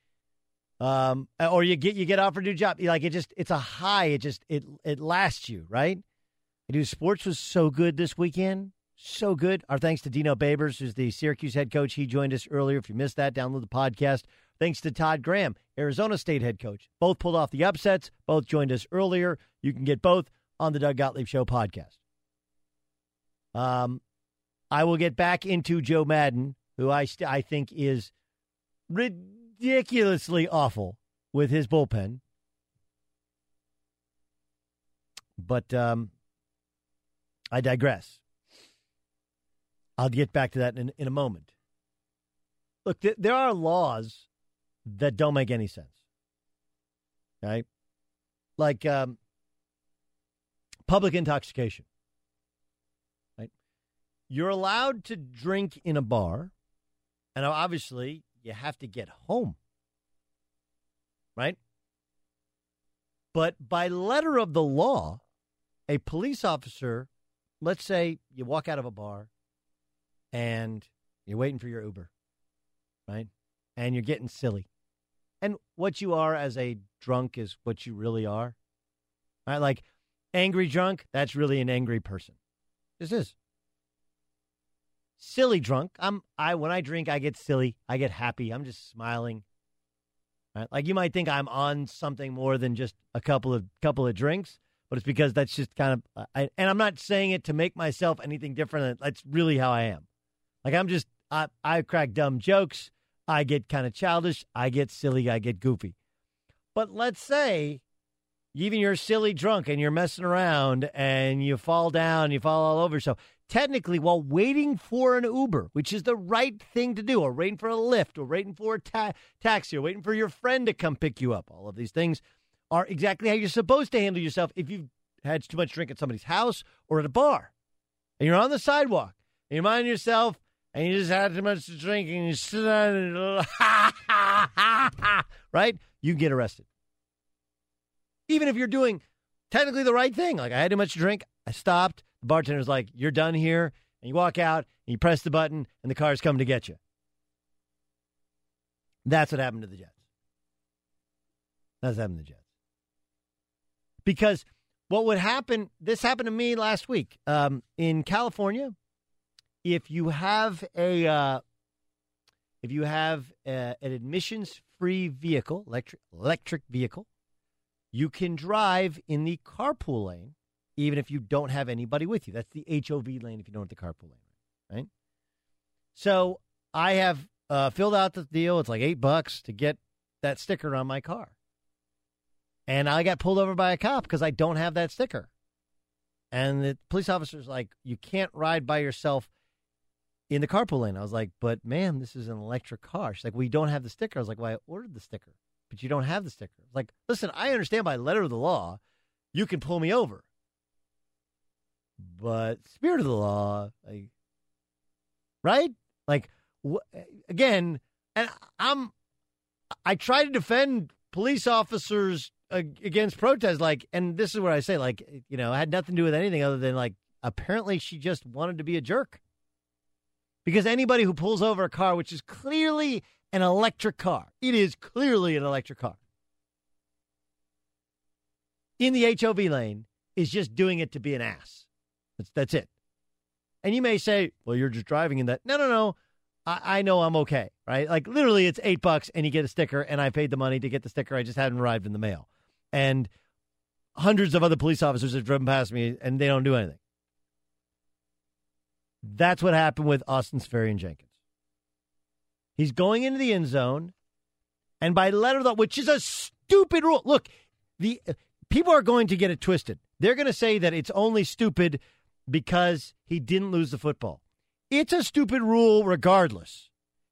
um, or you get you get offered a new job. Like it just it's a high. It just it it lasts you right. Dude, sports was so good this weekend. So good. Our thanks to Dino Babers, who's the Syracuse head coach. He joined us earlier. If you missed that, download the podcast. Thanks to Todd Graham, Arizona State head coach. Both pulled off the upsets. Both joined us earlier. You can get both on the Doug Gottlieb Show podcast. Um, I will get back into Joe Maddon, who I st- I think is ridiculously awful with his bullpen. But um, I digress. I'll get back to that in, in a moment. Look, th- there are laws that don't make any sense. Right? Like um, public intoxication. Right? You're allowed to drink in a bar, and obviously you have to get home. Right? But by letter of the law, a police officer, let's say you walk out of a bar and you're waiting for your Uber, right? And you're getting silly. And what you are as a drunk is what you really are. Right? Like angry drunk, that's really an angry person. This is. Silly drunk, I'm I when I drink I get silly, I get happy, I'm just smiling. Right? Like you might think I'm on something more than just a couple of couple of drinks, but it's because that's just kind of uh, I, and I'm not saying it to make myself anything different. That's really how I am. Like I'm just I I crack dumb jokes. I get kind of childish. I get silly. I get goofy. But let's say even you're silly drunk and you're messing around and you fall down, you fall all over. So technically, while waiting for an Uber, which is the right thing to do, or waiting for a lift, or waiting for a ta- taxi, or waiting for your friend to come pick you up, all of these things are exactly how you're supposed to handle yourself if you've had too much drink at somebody's house or at a bar. And you're on the sidewalk and you mind yourself and you just had too much to drink and you sit down and right? You get arrested. Even if you're doing technically the right thing. Like I had too much to drink, I stopped. Bartender's like, You're done here. And you walk out and you press the button and the car's coming to get you. That's what happened to the Jets. That's what happened to the Jets. Because what would happen, this happened to me last week um, in California. If you have a, uh, if you have a, an admissions-free vehicle, electric electric vehicle, you can drive in the carpool lane even if you don't have anybody with you. That's the HOV lane if you don't have the carpool lane, right? So I have uh, filled out the deal. It's like eight bucks to get that sticker on my car. And I got pulled over by a cop because I don't have that sticker. And the police officer's like, you can't ride by yourself in the carpool lane. I was like, but ma'am, this is an electric car. She's like, you don't have the sticker. I was like, well, I ordered the sticker, but you don't have the sticker. Like, listen, I understand by letter of the law, you can pull me over. But spirit of the law, like, right? Like, wh- again, and I'm, I try to defend police officers against protest, like, and this is what I say, like, you know, had nothing to do with anything other than like, apparently she just wanted to be a jerk. Because anybody who pulls over a car, which is clearly an electric car, it is clearly an electric car, in the HOV lane is just doing it to be an ass. That's, that's it. And you may say, well, you're just driving in that. No, no, no. I, I know I'm okay, right? Like literally, it's eight bucks and you get a sticker, and I paid the money to get the sticker. I just hadn't arrived in the mail. And hundreds of other police officers have driven past me and they don't do anything. That's what happened with Austin Seferian-Jenkins. He's going into the end zone, and by letter of the, which is a stupid rule. Look, the people are going to get it twisted. They're going to say that it's only stupid because he didn't lose the football. It's a stupid rule regardless.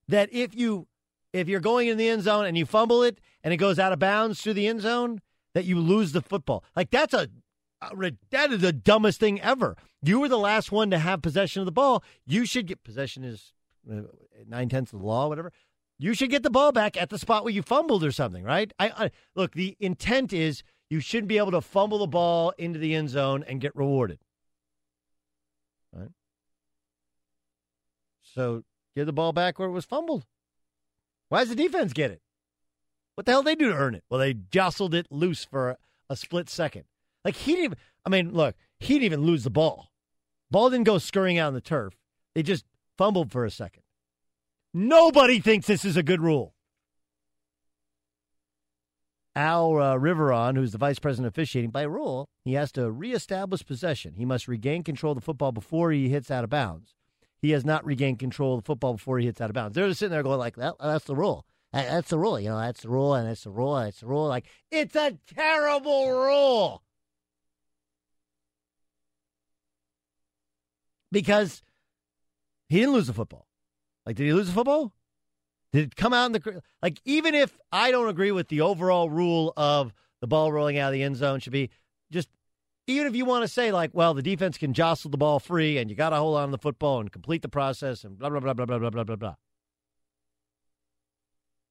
That if you if you're going in the end zone and you fumble it and it goes out of bounds through the end zone, that you lose the football. Like that's a that is the dumbest thing ever. You were the last one to have possession of the ball. You should get possession is uh, nine tenths of the law, whatever. You should get the ball back at the spot where you fumbled or something, right? I, I look. The intent is you shouldn't be able to fumble the ball into the end zone and get rewarded. Right. So give the ball back where it was fumbled. Why does the defense get it? What the hell did they do to earn it? Well, they jostled it loose for a, a split second. Like he didn't. I mean, look, he didn't even lose the ball. Ball didn't go scurrying out on the turf. They just fumbled for a second. Nobody thinks this is a good rule. Al uh, Riveron, who's the vice president officiating, by rule, he has to reestablish possession. He must regain control of the football before he hits out of bounds. He has not regained control of the football before he hits out of bounds. They're just sitting there going like, that, that's the rule. That's the rule. You know, that's the rule, and that's the rule, and that's the rule. Like, it's a terrible rule. Because he didn't lose the football. Like, did he lose the football? Did it come out in the like? Even if I don't agree with the overall rule of the ball rolling out of the end zone should be even if you want to say like, well, the defense can jostle the ball free and you got to hold on to the football and complete the process and blah blah blah blah blah blah blah blah blah.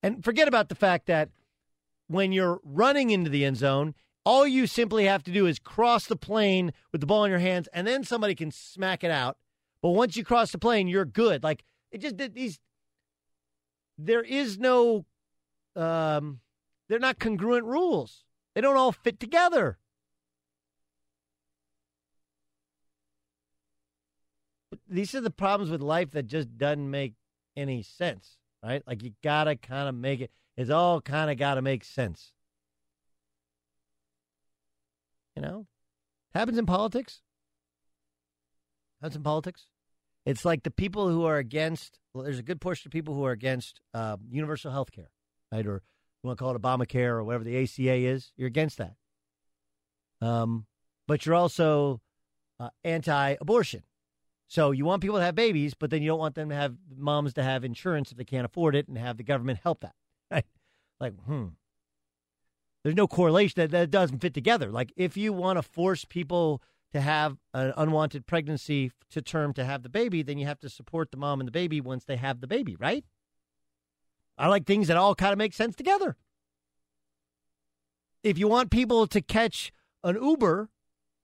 And forget about the fact that when you're running into the end zone, all you simply have to do is cross the plane with the ball in your hands, and then somebody can smack it out. But once you cross the plane, you're good. Like it just these there is no um they're not congruent rules. They don't all fit together. These are the problems with life that just doesn't make any sense, right? Like you gotta kind of make it. It's all kind of got to make sense. You know, happens in politics. Happens in politics. It's like the people who are against. Well, there's a good portion of people who are against uh, universal health care, right? Or you want to call it Obamacare or whatever the ACA is. You're against that. Um, but you're also uh, anti-abortion. So you want people to have babies, but then you don't want them to have moms to have insurance if they can't afford it and have the government help that. Right? Like, hmm. There's no correlation that that doesn't fit together. Like if you want to force people to have an unwanted pregnancy to term to have the baby, then you have to support the mom and the baby once they have the baby, right? I like things that all kind of make sense together. If you want people to catch an Uber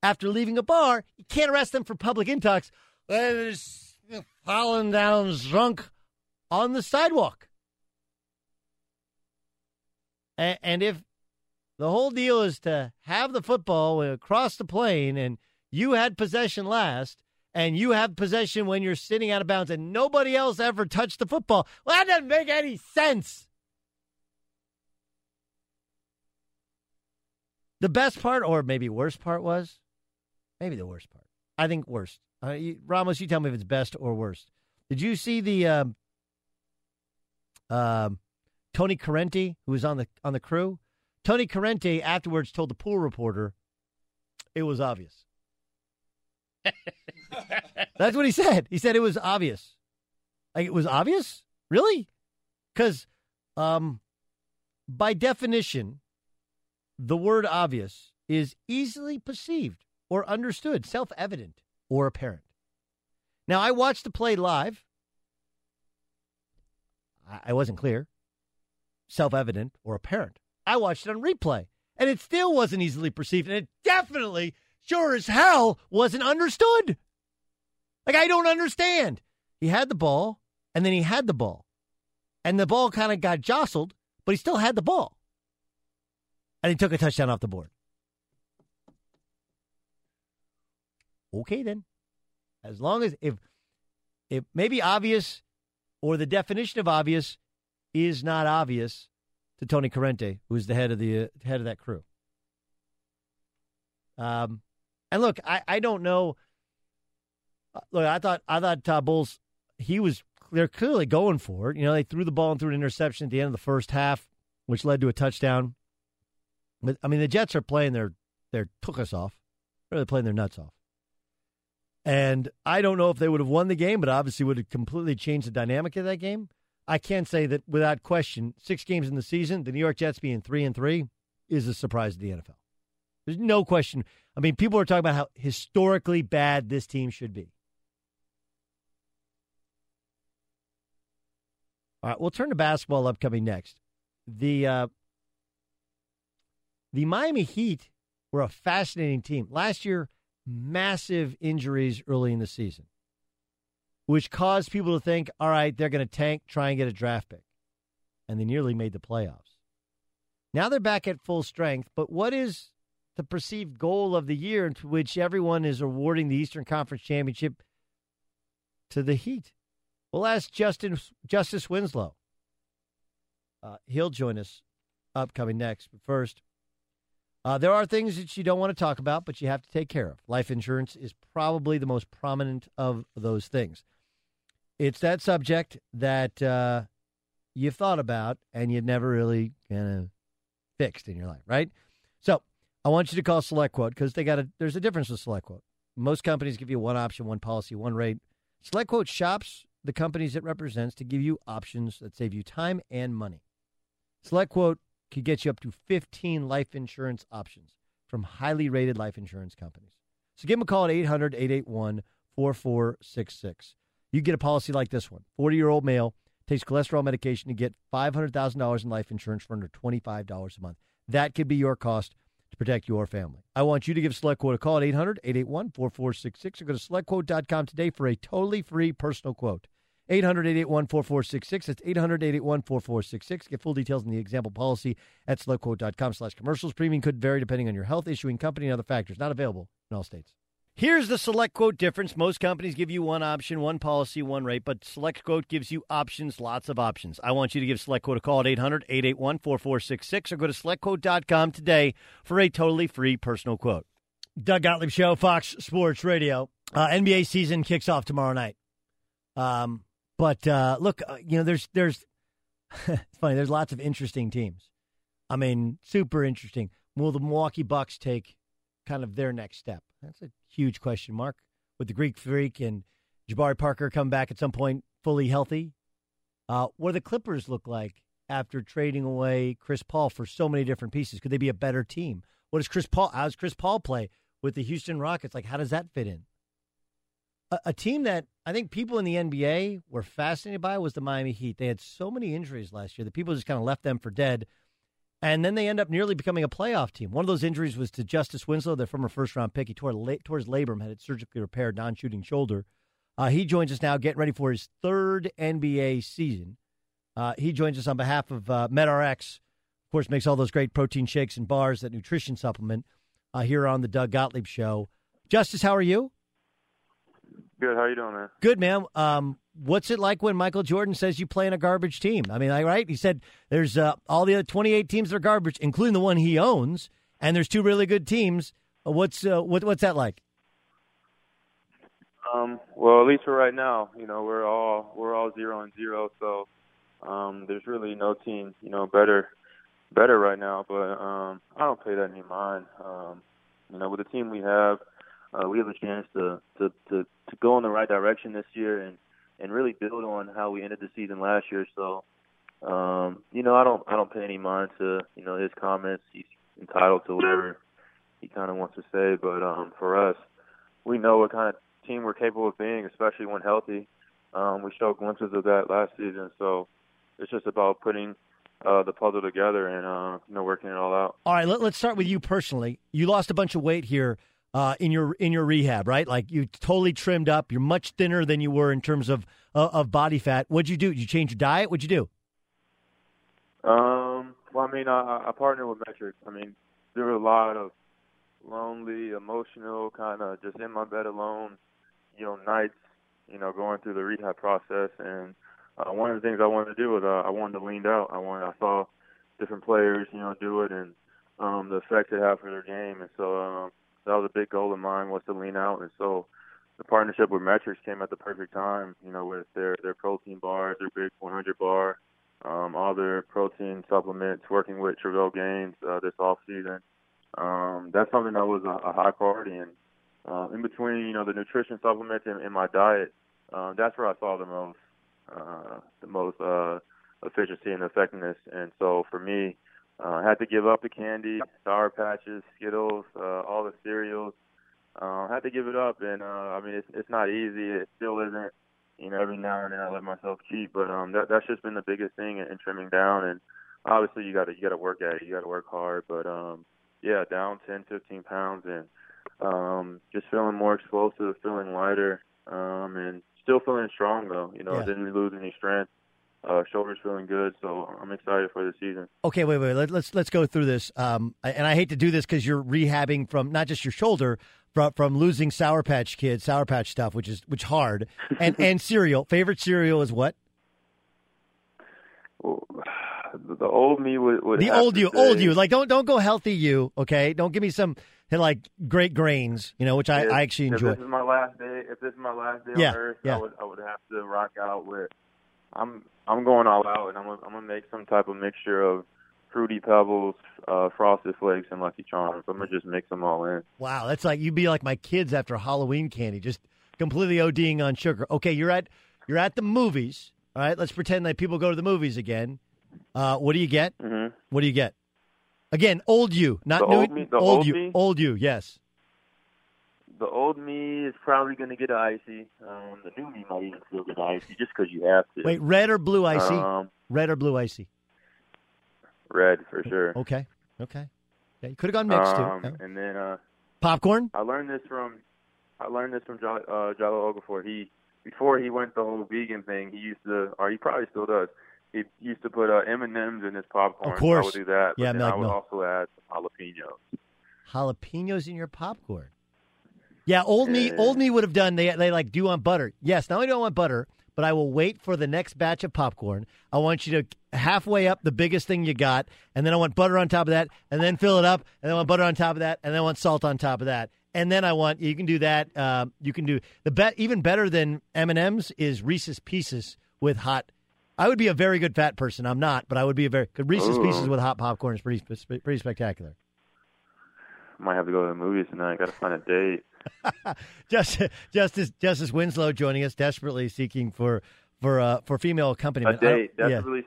after leaving a bar, you can't arrest them for public intox. They're falling down drunk on the sidewalk. And if the whole deal is to have the football across the plane and you had possession last and you have possession when you're sitting out of bounds and nobody else ever touched the football. Well, that doesn't make any sense. The best part, or maybe worst part, was maybe the worst part. I think worst. Uh, you, Ramos, you tell me if it's best or worst. Did you see the um, um, Tony Corrente, who was on the on the crew? Tony Corrente afterwards told the pool reporter it was obvious. That's what he said. He said it was obvious. Like it was obvious? Really? Because um, by definition, the word obvious is easily perceived or understood, self evident or apparent. Now, I watched the play live. I wasn't clear, self evident or apparent. I watched it on replay, and it still wasn't easily perceived, and it definitely, sure as hell, wasn't understood. Like, I don't understand. He had the ball, and then he had the ball, and the ball kind of got jostled, but he still had the ball. And he took a touchdown off the board. Okay, then. As long as if it may be obvious or the definition of obvious is not obvious to Tony Corrente, who is the head of the uh, head of that crew. Um, and look, I, I don't know. Uh, look, I thought I thought uh, Bowles he was they're clearly going for it. You know, they threw the ball and threw an interception at the end of the first half, which led to a touchdown. But I mean, the Jets are playing their their took us off. They're really playing their nuts off. And I don't know if they would have won the game, but obviously would have completely changed the dynamic of that game. I can say that without question, six games in the season, the New York Jets being three and three is a surprise to the NFL. There's no question. I mean, people are talking about how historically bad this team should be. All right, we'll turn to basketball upcoming next. The uh, the Miami Heat were a fascinating team. Last year, massive injuries early in the season, which caused people to think, all right, they're going to tank, try and get a draft pick. And they nearly made the playoffs. Now they're back at full strength, but what is the perceived goal of the year into which everyone is awarding the Eastern Conference Championship to the Heat? We'll ask Justin Justice Winslow. Uh, he'll join us upcoming next. But first, uh, there are things that you don't want to talk about, but you have to take care of. Life insurance is probably the most prominent of those things. It's that subject that uh, you've thought about and you've never really kind of fixed in your life, right? So I want you to call SelectQuote because they got a. There's a difference with SelectQuote. Most companies give you one option, one policy, one rate. SelectQuote shops the companies it represents to give you options that save you time and money. SelectQuote could get you up to 15 life insurance options from highly rated life insurance companies. So give them a call at 800 881 4466. You get a policy like this one 40 year old male takes cholesterol medication to get $500,000 in life insurance for under $25 a month. That could be your cost to protect your family. I want you to give SelectQuote a call at 800 881 4466 or go to selectquote.com today for a totally free personal quote. 800 881 4466. That's 800 881 4466. Get full details on the example policy at selectquote.com slash commercials. Premium could vary depending on your health, issuing company, and other factors. Not available in all states. Here's the select quote difference. Most companies give you one option, one policy, one rate, but select quote gives you options, lots of options. I want you to give select quote a call at 800 881 4466 or go to selectquote.com today for a totally free personal quote. Doug Gottlieb Show, Fox Sports Radio. Uh, NBA season kicks off tomorrow night. Um, but uh, look, uh, you know, there's there's it's funny. There's lots of interesting teams. I mean, super interesting. Will the Milwaukee Bucks take kind of their next step? That's a huge question mark. With the Greek Freak and Jabari Parker come back at some point fully healthy, uh, what do the Clippers look like after trading away Chris Paul for so many different pieces? Could they be a better team? What does Chris Paul? How does Chris Paul play with the Houston Rockets? Like, how does that fit in? A, a team that I think people in the NBA were fascinated by was the Miami Heat. They had so many injuries last year that people just kind of left them for dead. And then they end up nearly becoming a playoff team. One of those injuries was to Justice Winslow, their former first round pick. He tore, tore his labrum, had it surgically repaired, non shooting shoulder. Uh, he joins us now, getting ready for his third NBA season. Uh, he joins us on behalf of uh, Met-Rx. Of course, makes all those great protein shakes and bars, that nutrition supplement uh, here on the Doug Gottlieb Show. Justice, how are you? Good. How you doing, man? Good, man. Um, what's it like when Michael Jordan says you play in a garbage team? I mean, right? He said there's uh, all the other 28 teams that are garbage, including the one he owns, and there's two really good teams. Uh, what's uh, what, what's that like? Um, well, at least for right now, you know, we're all we're all zero and zero, so um, there's really no team, you know, better better right now. But um, I don't pay that any mind. Um, you know, with the team we have, uh, we have a chance to, to to to go in the right direction this year and and really build on how we ended the season last year. So, um, you know, I don't I don't pay any mind to you know his comments. He's entitled to whatever he kind of wants to say. But um, for us, we know what kind of team we're capable of being, especially when healthy. Um, we showed glimpses of that last season, so it's just about putting uh, the puzzle together and uh, you know working it all out. All right, let, us start with you personally. You lost a bunch of weight here uh, in your in your rehab, right? Like you totally trimmed up. You're much thinner than you were in terms of uh, of body fat. What'd you do? Did you change your diet? What'd you do? Um, well, I mean, I, I partnered with Met-Rx. I mean, there were a lot of lonely, emotional, kind of just in my bed alone, you know, nights, you know, going through the rehab process. And uh, one of the things I wanted to do was uh, I wanted to lean out. I wanted, I saw different players, you know, do it and um, the effect it had for their game. And so um, that was a big goal of mine was to lean out. And so the partnership with Met-Rx came at the perfect time, you know, with their their protein bars, their Big 100 bar, um, all their protein supplements, working with Travelle Gaines uh, this off season um, that's something that was a, a high priority. And uh, in between, you know, the nutrition supplements and, and my diet, uh, that's where I saw the most, uh, the most uh, efficiency and effectiveness. And so for me, uh, had to give up the candy, Sour Patches, Skittles, uh, all the cereals. Uh, had to give it up, and uh, I mean, it's it's not easy. It still isn't. You know, every now and then I let myself cheat, but um, that that's just been the biggest thing in, in trimming down. And obviously, you got to you got to work at it. You got to work hard, but um, yeah, down 10, 15 pounds, and um, just feeling more explosive, feeling lighter, um, and still feeling strong though. You know, Yeah. didn't lose any strength. Uh, shoulders feeling good, so I'm excited for the season. Okay, wait, wait. Let, let's let's go through this. Um, and I hate to do this because you're rehabbing from not just your shoulder, from from losing Sour Patch Kids, Sour Patch stuff, which is which hard, and and cereal. Favorite cereal is what? The old me would, would the old you, say- old you. Like don't don't go healthy you. Okay, don't give me some like great grains. You know, which I, if, I actually enjoy. if this is my last day, if this is my last day Yeah, on Earth, yeah. I would I would have to rock out with. I'm I'm going all out, and I'm gonna, I'm gonna make some type of mixture of fruity pebbles, uh, frosted flakes, and Lucky Charms. I'm gonna just mix them all in. Wow, that's like you'd be like my kids after Halloween candy, just completely ODing on sugar. Okay, you're at you're at the movies. All right, let's pretend that people go to the movies again. Uh, what do you get? Mm-hmm. What do you get? Again, old you, not The new. old me- old old you, me? old you. Yes. The old me is probably gonna get an icy. Um, the new me might even still get icy, just because you have to. Wait, red or blue icy? Um, red or blue icy? red for sure. Okay, okay. Yeah, you could have gone mixed um, too. And then uh, Popcorn. I learned this from I learned this from Jahlil, uh, Jahlil Okafor. He before he went the whole vegan thing, he used to, or he probably still does. He used to put uh, M and M's in his popcorn. Of course. I would do that. Yeah, then I would also add some jalapenos. Jalapenos in your popcorn. Yeah, old me, old me would have done. They they like, do you want butter? Yes. Not only do I want butter, but I will wait for the next batch of popcorn. I want you to halfway up the biggest thing you got, and then I want butter on top of that, and then fill it up, and then I want butter on top of that, and then I want salt on top of that, and then I want you can do that. Uh, you can do the bet even better than M and M's is Reese's Pieces with hot. I would be a very good fat person. I'm not, but I would be a very good Reese's Ooh. Pieces with hot popcorn is pretty pretty spectacular. I might have to go to the movies tonight. Got to find a date. Justice, Justice Justice Winslow joining us, desperately seeking for for uh, for female A accompaniment. Don't- date. yeah. Desperately,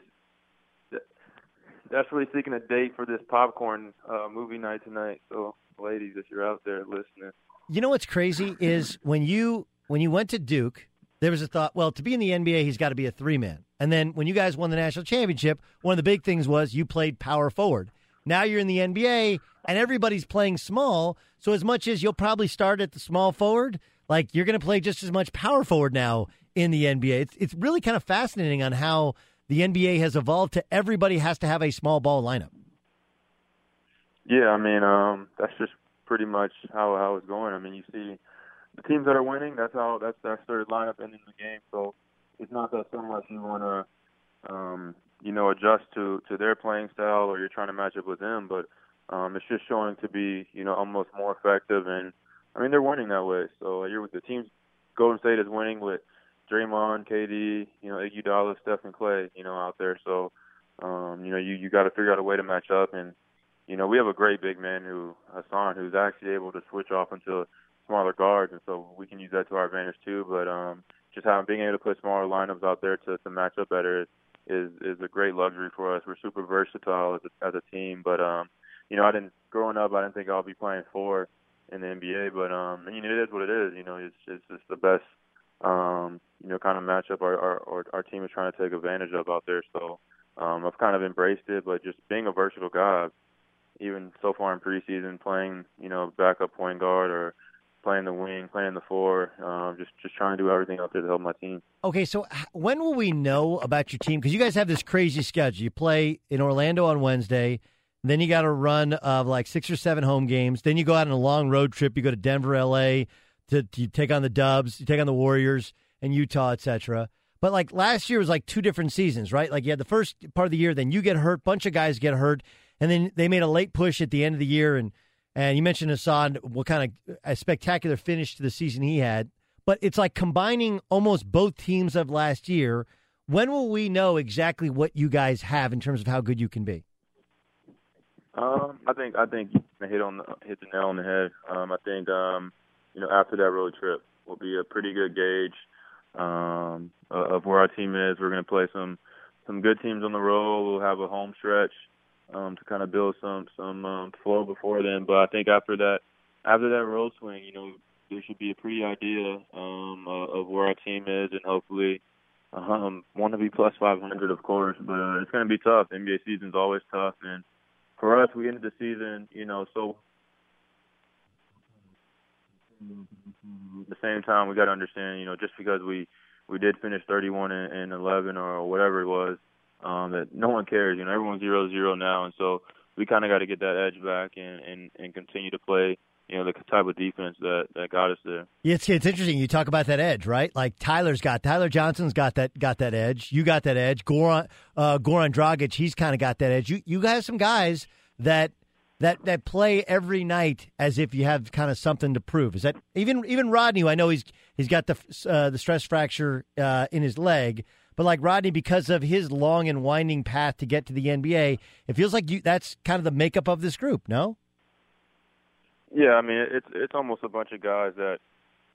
desperately seeking a date for this popcorn uh, movie night tonight. So, ladies, if you're out there listening, You know what's crazy is when you when you went to Duke, there was a thought. Well, to be in the NBA, he's got to be a three man. And then when you guys won the national championship, one of the big things was you played power forward. Now you're in the NBA, and everybody's playing small. So as much as you'll probably start at the small forward, like you're going to play just as much power forward now in the NBA. It's it's really kind of fascinating on how the NBA has evolved to everybody has to have a small ball lineup. Yeah, I mean, um, that's just pretty much how how it's going. I mean, you see the teams that are winning. That's how that's their third lineup ending the game. So it's not that so much you want to, um, you know, adjust to to their playing style or you're trying to match up with them. But um, it's just showing to be, you know, almost more effective. And I mean, they're winning that way. So you're with the teams. Golden State is winning with Draymond, KD, you know, Iguodala, Steph, and Clay, you know, out there. So, um, you know, you you got to figure out a way to match up, and you know, we have a great big man who Hassan, who's actually able to switch off into smaller guards, and so we can use that to our advantage too. But um, just having being able to put smaller lineups out there to to match up better is is is a great luxury for us. We're super versatile as a, as a team, but um, you know, I didn't growing up, I didn't think I'll be playing four in the NBA, but um, you know, it is what it is. You know, it's it's just the best um, you know, kind of matchup our, our our team is trying to take advantage of out there. So um, I've kind of embraced it, but just being a versatile guy, even so far in preseason, playing you know backup point guard or playing the wing, playing the four, um, just just trying to do everything out there to help my team. Okay, so when will we know about your team? Because you guys have this crazy schedule. You play in Orlando on Wednesday, then you got a run of like six or seven home games. Then you go out on a long road trip. You go to Denver, L.A. to, to take on the Dubs, you take on the Warriors and Utah, etc. But like last year was like two different seasons, right? Like you had the first part of the year, then you get hurt, bunch of guys get hurt, and then they made a late push at the end of the year and and you mentioned Hassan, what kind of a spectacular finish to the season he had. But it's like combining almost both teams of last year. When will we know exactly what you guys have in terms of how good you can be? Um, I think I think hit on the, hit the nail on the head. Um, I think um, you know after that road trip will be a pretty good gauge um, of where our team is. We're going to play some some good teams on the road. We'll have a home stretch um, to kind of build some some um, flow before then. But I think after that after that road swing, you know, there should be a pretty idea um, uh, of where our team is, and hopefully um, want to be plus 500, of course. But uh, it's going to be tough. NBA season's always tough, and for us, we ended the season, you know, so. At the same time, we got to understand, you know, just because we we did finish 31 and, and 11 or whatever it was, um, that no one cares. You know, everyone's zero zero now, and so we kind of got to get that edge back and, and and continue to play. You know, the type of defense that that got us there. It's, it's interesting. You talk about that edge, right? Like Tyler's got Tyler Johnson's got that got that edge. You got that edge. Goran uh, Goran Dragic, he's kind of got that edge. You you have some guys that that that play every night as if you have kind of something to prove. Is that even even Rodney? I know he's he's got the uh, the stress fracture uh, in his leg, but like Rodney, because of his long and winding path to get to the NBA, it feels like you, that's kind of the makeup of this group. No. Yeah, I mean it's it's almost a bunch of guys that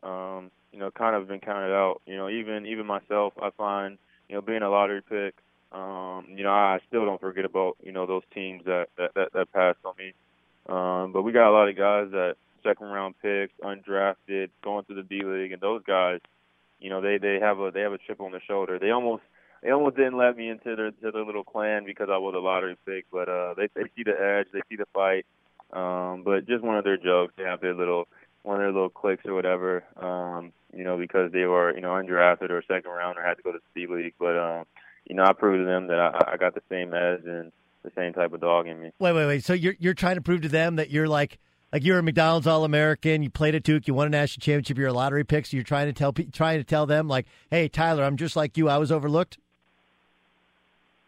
um, you know kind of been counted out. You know, even even myself, I find you know being a lottery pick. Um, you know, I still don't forget about you know those teams that that that, that passed on me. Um, but we got a lot of guys that second round picks, undrafted, going to the D League, and those guys you know they they have a they have a chip on their shoulder. They almost they almost didn't let me into their to their little clan because I was a lottery pick, but uh they they see the edge, they see the fight. Um but just one of their jokes, they have their little one of their little clicks or whatever. Um, you know, because they were, you know, undrafted or second round or had to go to the D League. But um, you know, I proved to them that I, I got the same edge and the same type of dog in me. Wait, wait, wait. So you're you're trying to prove to them that you're like like you're a McDonald's All American, you played at Duke, you won a national championship, you're a lottery pick, so you're trying to tell trying to tell them like, hey Tyler, I'm just like you, I was overlooked.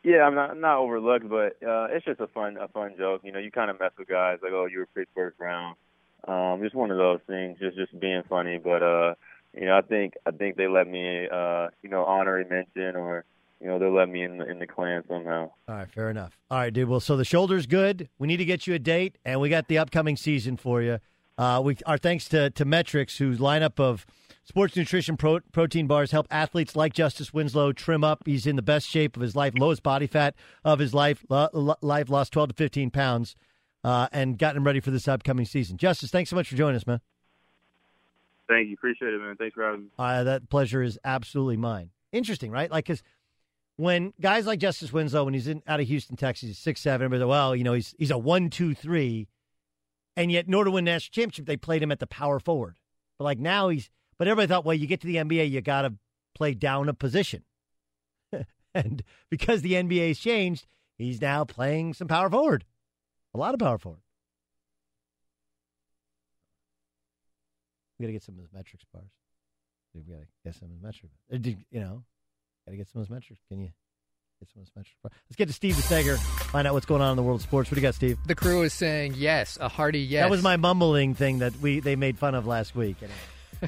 Yeah, I'm not not overlooked, but uh, it's just a fun a fun joke. You know, you kind of mess with guys like, oh, you were picked first round. Um, just one of those things, just just being funny. But uh, you know, I think I think they let me uh, you know honorary mention or you know they'll let me in the in the clan somehow. All right, fair enough. All right, dude. Well, so the shoulder's good. We need to get you a date, and we got the upcoming season for you. Uh, we our thanks to to Met-Rx, whose lineup of sports nutrition pro, protein bars help athletes like Justice Winslow trim up. He's in the best shape of his life, lowest body fat of his life. Lo, life lost twelve to fifteen pounds, uh, and gotten him ready for this upcoming season. Justice, thanks so much for joining us, man. Thank you, appreciate it, man. Thanks for having me. Uh, that pleasure is absolutely mine. Interesting, right? Like, because when guys like Justice Winslow, when he's in out of Houston, Texas, he's six seven. Well, you know, he's he's a one two three, and yet in order to win national championship, they played him at the power forward. But like now he's, but everybody thought, well, you get to the NBA, you got to play down a position, and because the NBA's changed, he's now playing some power forward, a lot of power forward. We got to get some of those Met-Rx bars. We got to get some of the Met-Rx. Uh, you know, Got to get some of those Met-Rx. Can you get some of those Met-Rx? Let's get to Steve the DeSager, find out what's going on in the world of sports. What do you got, Steve? The crew is saying yes, a hearty yes. That was my mumbling thing that we they made fun of last week. Anyway.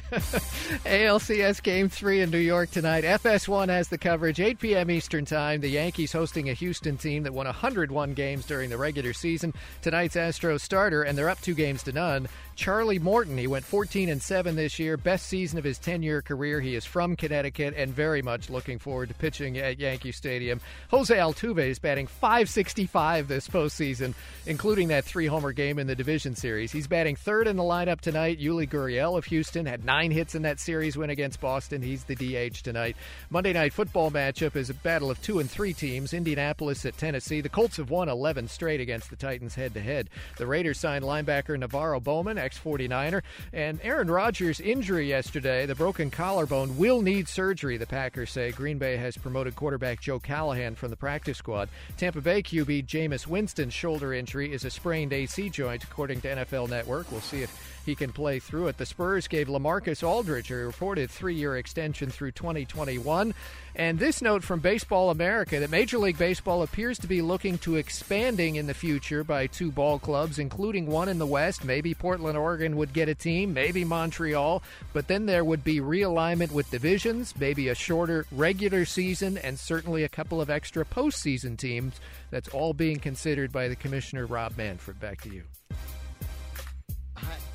ALCS Game 3 in New York tonight. FS1 has the coverage, 8 p.m. Eastern Time. The Yankees hosting a Houston team that won 101 games during the regular season. Tonight's Astros starter, and they're up two games to none. Charlie Morton, he went 14 and 7 this year, best season of his 10-year career. He is from Connecticut and very much looking forward to pitching at Yankee Stadium. Jose Altuve is batting 565 this postseason, including that three-homer game in the division series. He's batting third in the lineup tonight. Yuli Gurriel of Houston had nine hits in that series win against Boston. He's the DH tonight. Monday night football matchup is a battle of two and three teams. Indianapolis at Tennessee. The Colts have won 11 straight against the Titans head-to-head. The Raiders signed linebacker NaVorro Bowman ex 49er. And Aaron Rodgers' injury yesterday, the broken collarbone, will need surgery, the Packers say. Green Bay has promoted quarterback Joe Callahan from the practice squad. Tampa Bay QB Jameis Winston's shoulder injury is a sprained AC joint, according to NFL Network. We'll see if he can play through it. The Spurs gave LaMarcus Aldridge a reported three year extension through 2021. And this note from Baseball America that Major League Baseball appears to be looking to expanding in the future by two ball clubs, including one in the West. Maybe Portland, Oregon would get a team, maybe Montreal, but then there would be realignment with divisions, maybe a shorter regular season, and certainly a couple of extra postseason teams. That's all being considered by the commissioner, Rob Manfred. Back to you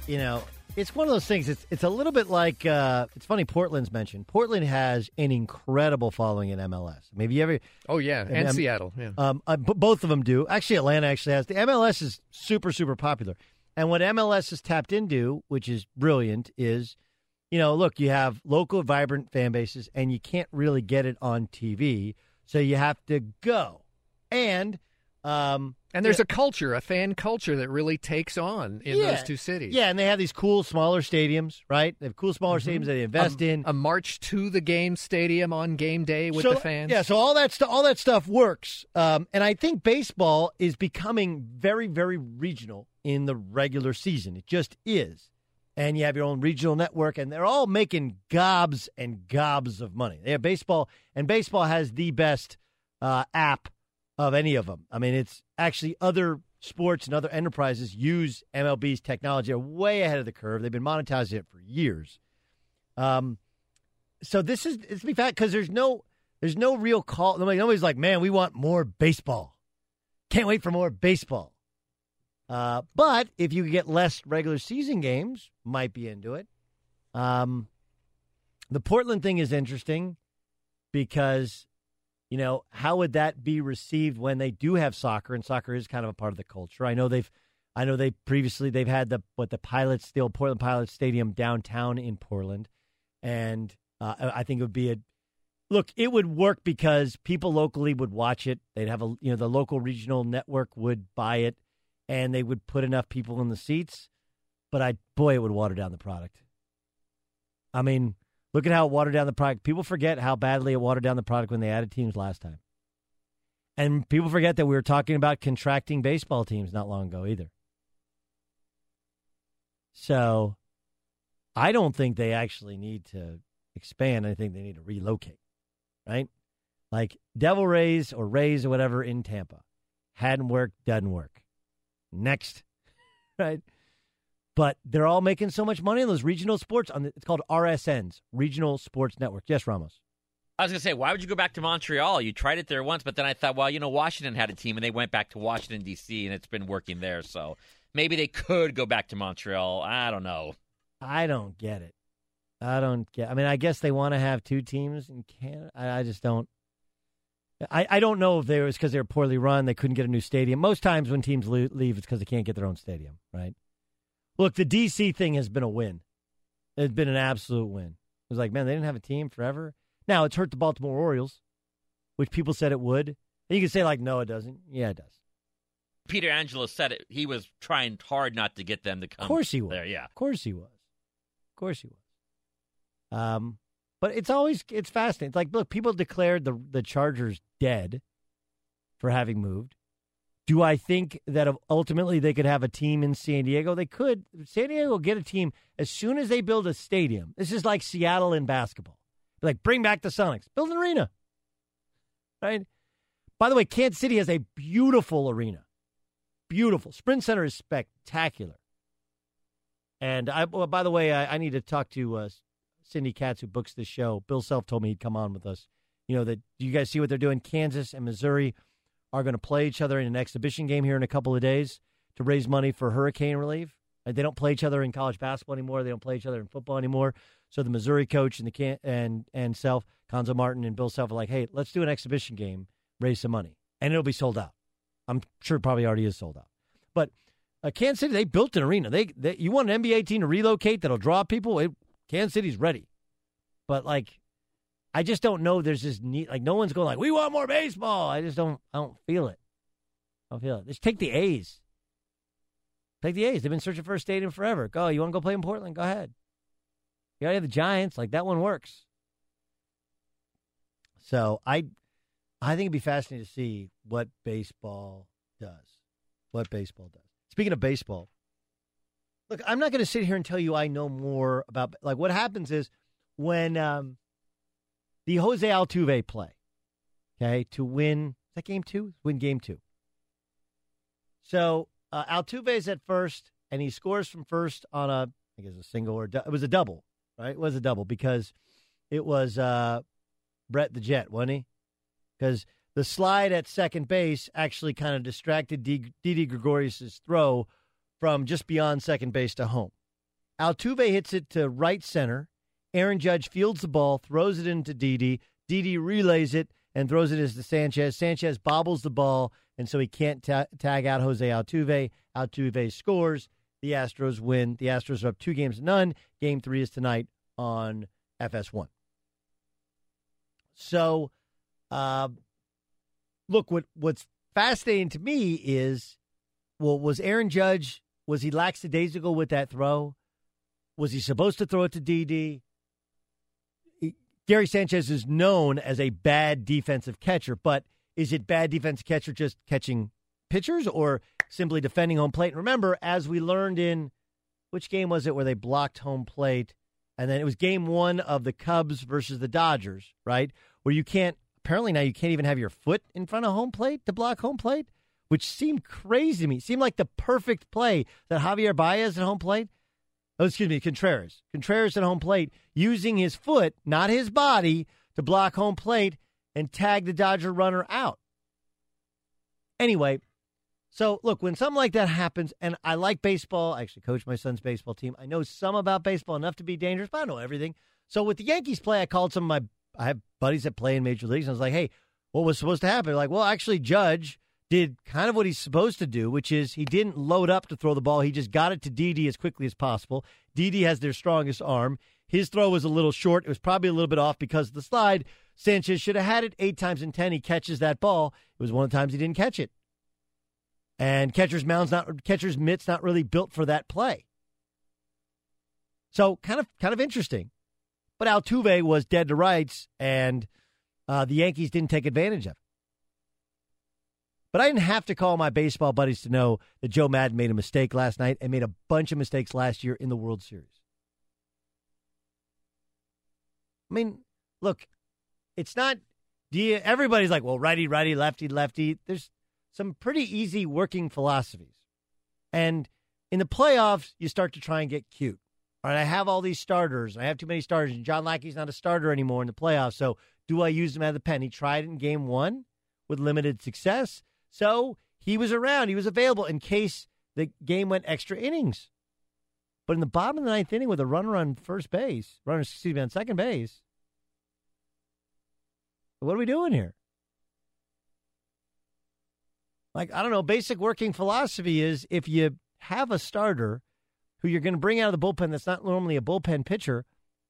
you know, it's one of those things. It's it's a little bit like uh, it's funny. Portland's mentioned. Portland has an incredible following in MLS. Maybe you ever? Oh yeah, and, and Seattle. Yeah, um, uh, both of them do. Actually, Atlanta actually has the MLS is super super popular. And what MLS has tapped into, which is brilliant, is you know, look, you have local vibrant fan bases, and you can't really get it on TV, so you have to go. And um, and there's yeah. a culture, a fan culture that really takes on in yeah. those two cities. Yeah, and they have these cool smaller stadiums, right? They have cool smaller mm-hmm. stadiums that they invest a, in. A march to the game stadium on game day with so, the fans. Yeah, so all that stuff, all that stuff works. Um, and I think baseball is becoming very, very regional in the regular season. It just is. And you have your own regional network, and they're all making gobs and gobs of money. They have baseball, and baseball has the best uh, app of any of them. I mean, it's actually other sports and other enterprises use MLB's technology are way ahead of the curve. They've been monetizing it for years. Um, so this is it's be fact because there's no there's no real call. Nobody, nobody's like, man, we want more baseball. Can't wait for more baseball. Uh, but if you get less regular season games, might be into it. Um, the Portland thing is interesting because you know, how would that be received when they do have soccer and soccer is kind of a part of the culture? I know they've I know they previously they've had the what the Pilots the old Portland Pilots Stadium downtown in Portland and uh, I think it would be a look, it would work because people locally would watch it. They'd have a you know the local regional network would buy it and they would put enough people in the seats, but I boy it would water down the product. I mean, Look at how it watered down the product. People forget how badly it watered down the product when they added teams last time. And people forget that we were talking about contracting baseball teams not long ago either. So I don't think they actually need to expand. I think they need to relocate, right? Like Devil Rays or Rays or whatever in Tampa. Hadn't worked, doesn't work. Next, right? But they're all making so much money on those regional sports. On the, it's called RSNs, Regional Sports Network. Yes, Ramos. I was going to say, why would you go back to Montreal? You tried it there once, but then I thought, well, you know, Washington had a team, and they went back to Washington D.C. and it's been working there. So maybe they could go back to Montreal. I don't know. I don't get it. I don't get. I mean, I guess they want to have two teams in Canada. I, I just don't. I, I don't know if they was because they were poorly run. They couldn't get a new stadium. Most times when teams leave, it's because they can't get their own stadium, right? Look, the DC thing has been a win. It's been an absolute win. It was like, man, they didn't have a team forever. Now it's hurt the Baltimore Orioles, which people said it would. And you can say like, no, it doesn't. Yeah, it does. Peter Angelo said it. He was trying hard not to get them to come. Of course he was. There, yeah. Of course he was. Of course he was. Um, but it's always it's fascinating. It's like, look, people declared the the Chargers dead for having moved. Do I think that ultimately they could have a team in San Diego? They could. San Diego get a team as soon as they build a stadium. This is like Seattle in basketball. Like, bring back the Sonics, build an arena. Right? By the way, Kansas City has a beautiful arena. Beautiful. Sprint Center is spectacular. And I, well, by the way, I, I need to talk to uh, Cindy Katz, who books this show. Bill Self told me he'd come on with us. You know that you guys see what they're doing. Kansas and Missouri are going to play each other in an exhibition game here in a couple of days to raise money for hurricane relief. They don't play each other in college basketball anymore. They don't play each other in football anymore. So the Missouri coach and the can and and Self, Cuonzo Martin and Bill Self are like, hey, let's do an exhibition game, raise some money, and it'll be sold out. I'm sure it probably already is sold out. But uh, Kansas City, they built an arena. They, they you want an NBA team to relocate that'll draw people? It, Kansas City's ready. But like, I just don't know. There's this need. Like, no one's going like, we want more baseball. I just don't. I don't feel it. I don't feel it. Just take the A's. Take the A's. They've been searching for a stadium forever. Go. You want to go play in Portland? Go ahead. You already have the Giants. Like that one works. So I, I think it'd be fascinating to see what baseball does. What baseball does. Speaking of baseball, look, I'm not going to sit here and tell you I know more about. Like what happens is when um, the Jose Altuve play, okay, to win is that game two? Win game two. So uh, Altuve's at first, and he scores from first on a, I guess a single or du- it was a double, right? It was a double because it was uh, Brett the Jet, wasn't he? Because the slide at second base actually kind of distracted Didi Gregorius' throw from just beyond second base to home. Altuve hits it to right center. Aaron Judge fields the ball, throws it into Didi. Didi relays it and throws it to Sanchez. Sanchez bobbles the ball, and so he can't ta- tag out Jose Altuve. Altuve scores. The Astros win. The Astros are up two games to none. Game three is tonight on FS1. So, uh, look, what what's fascinating to me is, well, was Aaron Judge was he lackadaisical with that throw? Was he supposed to throw it to Didi? Gary Sanchez is known as a bad defensive catcher, but is it bad defensive catcher just catching pitchers or simply defending home plate? And remember, as we learned in which game was it where they blocked home plate? And then it was game one of the Cubs versus the Dodgers, right? Where you can't, apparently now you can't even have your foot in front of home plate to block home plate, which seemed crazy to me. It seemed like the perfect play that Javier Baez at home plate oh, excuse me, Contreras. Contreras at home plate using his foot, not his body, to block home plate and tag the Dodger runner out. Anyway, so look, when something like that happens, and I like baseball, I actually coach my son's baseball team. I know some about baseball enough to be dangerous, but I know everything. So with the Yankees play, I called some of my I have buddies that play in major leagues, and I was like, hey, what was supposed to happen? They're like, well, actually, Judge did kind of what he's supposed to do, which is he didn't load up to throw the ball. He just got it to Didi as quickly as possible. Didi has their strongest arm. His throw was a little short. It was probably a little bit off because of the slide. Sanchez should have had it eight times in ten. He catches that ball. It was one of the times he didn't catch it. And catcher's mound's not catcher's mitt's not really built for that play. So kind of kind of interesting. But Altuve was dead to rights, and uh, the Yankees didn't take advantage of it. But I didn't have to call my baseball buddies to know that Joe Maddon made a mistake last night and made a bunch of mistakes last year in the World Series. I mean, look, it's not. Do you, everybody's like, well, righty, righty, lefty, lefty. There's some pretty easy working philosophies. And in the playoffs, you start to try and get cute. All right, I have all these starters. I have too many starters, and John Lackey's not a starter anymore in the playoffs. So do I use him as a pen? He tried in game one with limited success. So he was around. He was available in case the game went extra innings. But in the bottom of the ninth inning with a runner on first base, runner, excuse me, on second base, what are we doing here? Like, I don't know, basic working philosophy is if you have a starter who you're going to bring out of the bullpen that's not normally a bullpen pitcher,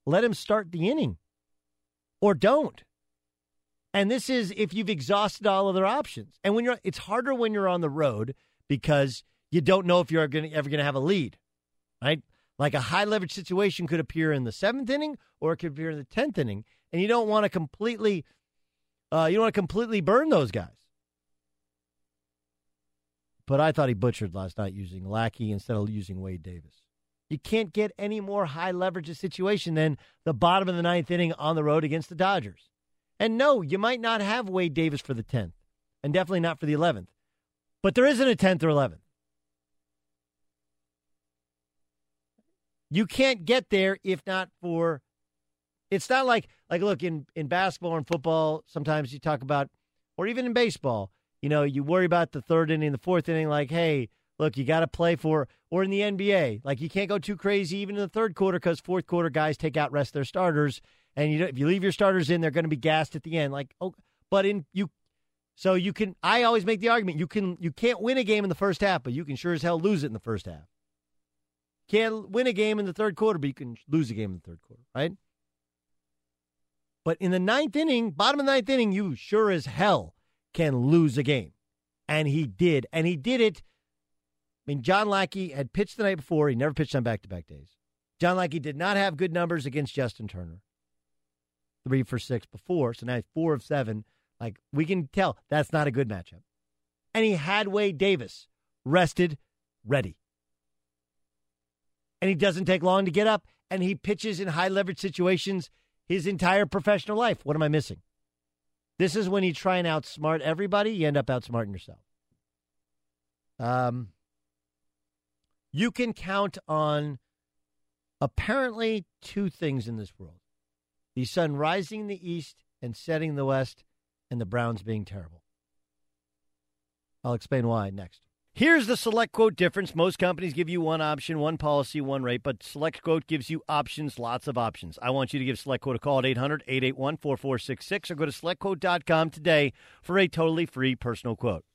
let him start the inning or don't. And this is if you've exhausted all other options. And when you're, it's harder when you're on the road because you don't know if you're gonna, ever going to have a lead, right? Like a high leverage situation could appear in the seventh inning or it could appear in the tenth inning, and you don't want to completely, uh, you don't want to completely burn those guys. But I thought he butchered last night using Lackey instead of using Wade Davis. You can't get any more high leverage situation than the bottom of the ninth inning on the road against the Dodgers. And no, you might not have Wade Davis for the 10th, and definitely not for the 11th. But there isn't a 10th or 11th. You can't get there if not for. It's not like like look in in basketball and football. Sometimes you talk about, or even in baseball, you know, you worry about the third inning, the fourth inning. Like, hey, look, you got to play for. Or in the NBA, like you can't go too crazy even in the third quarter because fourth quarter guys take out rest their starters, and you if you leave your starters in, they're going to be gassed at the end. Like, oh, but in you so you can. I always make the argument you can. You can't win a game in the first half, but you can sure as hell lose it in the first half. Can't win a game in the third quarter, but you can lose a game in the third quarter, right? But in the ninth inning, bottom of the ninth inning, you sure as hell can lose a game, and he did, and he did it. I mean, John Lackey had pitched the night before. He never pitched on back-to-back days. John Lackey did not have good numbers against Justin Turner. Three for six before, so now he's four of seven like we can tell that's not a good matchup. And he had Wade Davis rested, ready. And he doesn't take long to get up and he pitches in high leverage situations his entire professional life. What am I missing? This is when you try and outsmart everybody, you end up outsmarting yourself. Um, you can count on apparently two things in this world the sun rising in the east and setting in the west, and the Browns being terrible. I'll explain why next. Here's the select quote difference. Most companies give you one option, one policy, one rate, but select quote gives you options, lots of options. I want you to give select quote a call at 800 881 4466 or go to selectquote.com today for a totally free personal quote.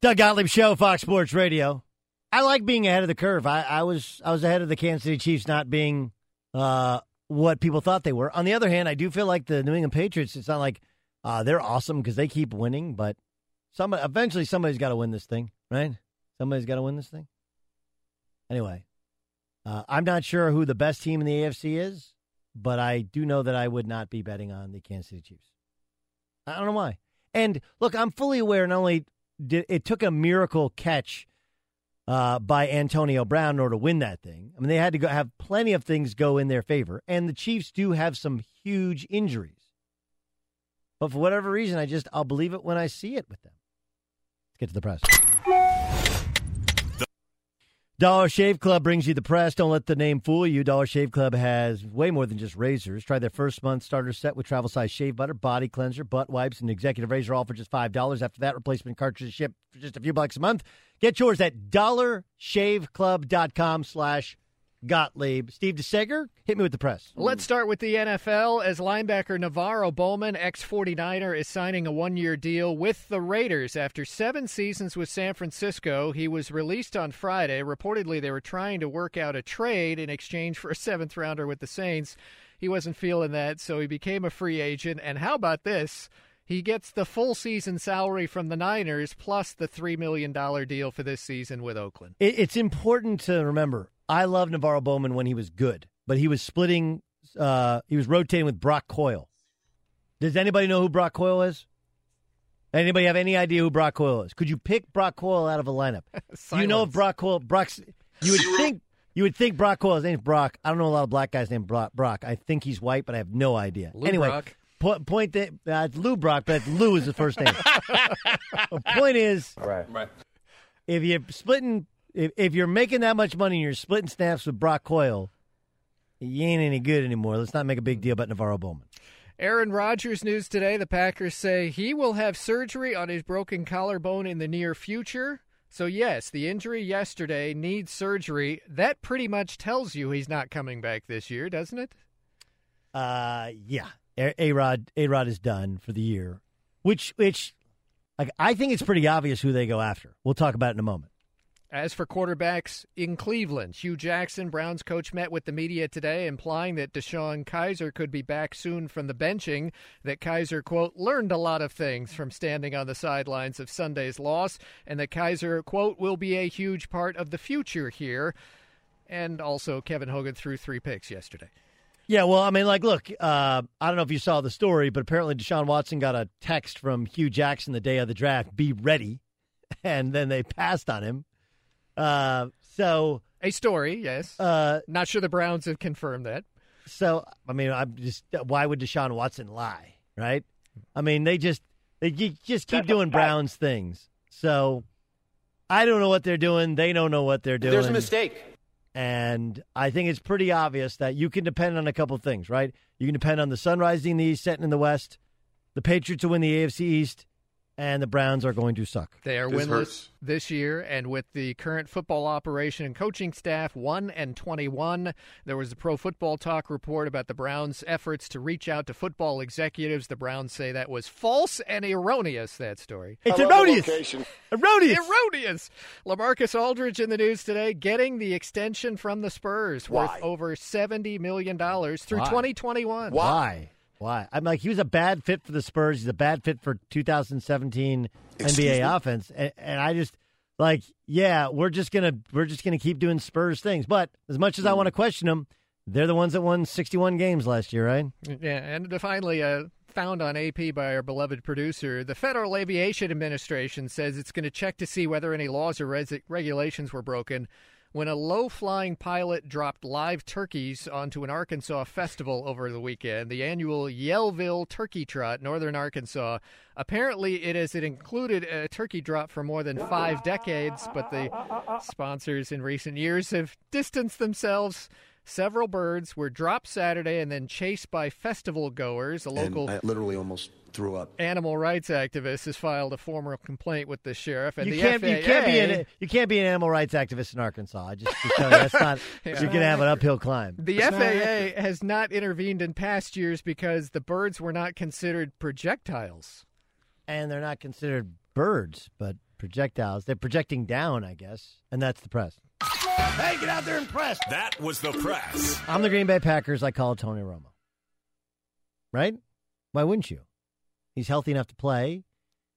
Doug Gottlieb Show, Fox Sports Radio. I like being ahead of the curve. I, I was I was ahead of the Kansas City Chiefs not being uh, what people thought they were. On the other hand, I do feel like the New England Patriots, it's not like uh, they're awesome because they keep winning, but some eventually somebody's got to win this thing, right? Somebody's got to win this thing. Anyway, uh, I'm not sure who the best team in the AFC is, but I do know that I would not be betting on the Kansas City Chiefs. I don't know why. And look, I'm fully aware. Not only did it took a miracle catch uh, by Antonio Brown in order to win that thing. I mean, they had to go, have plenty of things go in their favor, and the Chiefs do have some huge injuries. But for whatever reason, I just I'll believe it when I see it with them. Let's get to the press. Dollar Shave Club brings you the press. Don't let the name fool you. Dollar Shave Club has way more than just razors. Try their first month starter set with travel size shave butter, body cleanser, butt wipes, and executive razor all for just $5. After that, replacement cartridges ship for just a few bucks a month. Get yours at dollarshaveclub.com slash Gottlieb. Steve DeSager, hit me with the press. Let's start with the NFL as linebacker NaVorro Bowman, ex 49er, is signing a one year deal with the Raiders. After seven seasons with San Francisco, he was released on Friday. Reportedly, they were trying to work out a trade in exchange for a seventh rounder with the Saints. He wasn't feeling that, so he became a free agent. And how about this? He gets the full season salary from the Niners plus the $3 million deal for this season with Oakland. It's important to remember I love NaVorro Bowman when he was good, but he was splitting. Uh, he was rotating with Brock Coyle. Does anybody know who Brock Coyle is? Anybody have any idea who Brock Coyle is? Could you pick Brock Coyle out of a lineup? you know if Brock Coyle, Brock's. You would think you would think Brock Coyle. His name's Brock. I don't know a lot of black guys named Brock. Brock. I think he's white, but I have no idea. Lou anyway, Brock. Po- point that uh, it's Lou Brock, but Lou is the first name. the point is, right, right. If you're splitting if, if you're making that much money and you're splitting snaps with Brock Coyle, you ain't any good anymore. Let's not make a big deal about NaVorro Bowman. Aaron Rodgers news today. The Packers say he will have surgery on his broken collarbone in the near future. So, yes, the injury yesterday needs surgery. That pretty much tells you he's not coming back this year, doesn't it? Uh, yeah. A Rod A Rod is done for the year, which which like I think it's pretty obvious who they go after. We'll talk about it in a moment. As for quarterbacks in Cleveland, Hue Jackson, Browns coach, met with the media today, implying that DeShone Kizer could be back soon from the benching. That Kizer, quote, learned a lot of things from standing on the sidelines of Sunday's loss, and that Kizer, quote, will be a huge part of the future here. And also, Kevin Hogan threw three picks yesterday. Yeah, well, I mean, like, look, uh, I don't know if you saw the story, but apparently Deshaun Watson got a text from Hue Jackson the day of the draft be ready. And then they passed on him uh, so a story, yes. Uh, Not sure the Browns have confirmed that. So I mean, I'm just why would Deshaun Watson lie, right? I mean, they just they just keep That's doing Browns things. So I don't know what they're doing. They don't know what they're doing. There's a mistake. And I think it's pretty obvious that you can depend on a couple things, right? You can depend on the sun rising in the east, setting in the west, the Patriots to win the AFC East, and the Browns are going to suck. They are This winless hurts. this year, and with the current football operation and coaching staff, one and twenty-one. There was a Pro Football Talk report about the Browns' efforts to reach out to football executives. The Browns say that was false and erroneous. That story. It's erroneous. Erroneous. Erroneous. LaMarcus Aldridge in the news today, getting the extension from the Spurs Why? worth over seventy million dollars through Why? twenty twenty-one. Why? Why? I'm like, he was a bad fit for the Spurs. He's a bad fit for 2017 Excuse NBA me? offense, and, and I just like, yeah, we're just gonna we're just gonna keep doing Spurs things. But as much as I want to question them, they're the ones that won 61 games last year, right? Yeah, and finally, uh, found on AP by our beloved producer, the Federal Aviation Administration says it's going to check to see whether any laws or res- regulations were broken when a low flying pilot dropped live turkeys onto an Arkansas festival over the weekend, the annual Yellville Turkey Trot, northern Arkansas. Apparently, it is it included a turkey drop for more than five decades, but the sponsors in recent years have distanced themselves. Several birds were dropped Saturday and then chased by festival goers. A local And I literally almost threw up. animal rights activist has filed a formal complaint with the sheriff and You the can't FAA. you can't be an you can't be an animal rights activist in Arkansas. I just, just tell you, that's not Yeah. you're gonna have an uphill climb. The FAA has not intervened in past years because the birds were not considered projectiles. and they're not considered birds, but projectiles. They're projecting down, I guess, and that's the press. Hey, get out there and press. That was the press. I'm the Green Bay Packers. I call Tony Romo. Right? Why wouldn't you? He's healthy enough to play.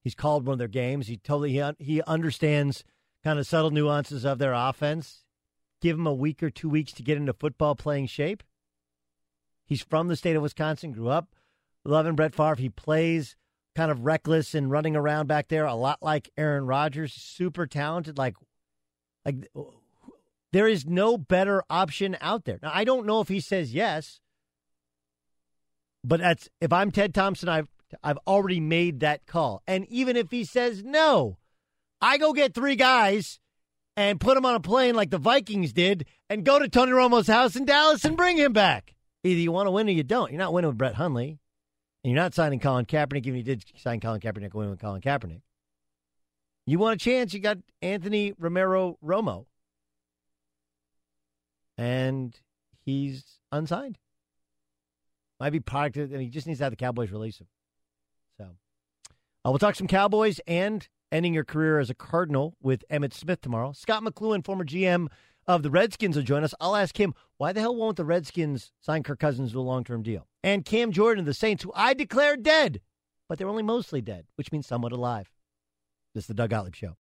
He's called one of their games. He totally he, he understands kind of subtle nuances of their offense. Give him a week or two weeks to get into football playing shape. He's from the state of Wisconsin, grew up loving Brett Favre. He plays kind of reckless and running around back there, a lot like Aaron Rodgers. Super talented, like like there is no better option out there. Now I don't know if he says yes, but that's if I'm Ted Thompson, I've I've already made that call. And even if he says no, I go get three guys and put him on a plane like the Vikings did and go to Tony Romo's house in Dallas and bring him back. Either you want to win or you don't. You're not winning with Brett Hundley. And you're not signing Colin Kaepernick, even if you did sign Colin Kaepernick, win with Colin Kaepernick. You want a chance, you got Anthony Romero Romo. And he's unsigned. Might be product, and he just needs to have the Cowboys release him. Uh, we'll talk some Cowboys and ending your career as a Cardinal with Emmitt Smith tomorrow. Scott McCloughan, former GM of the Redskins, will join us. I'll ask him why the hell won't the Redskins sign Kirk Cousins to a long term deal? And Cam Jordan of the Saints, who I declared dead, but they're only mostly dead, which means somewhat alive. This is the Doug Gottlieb Show.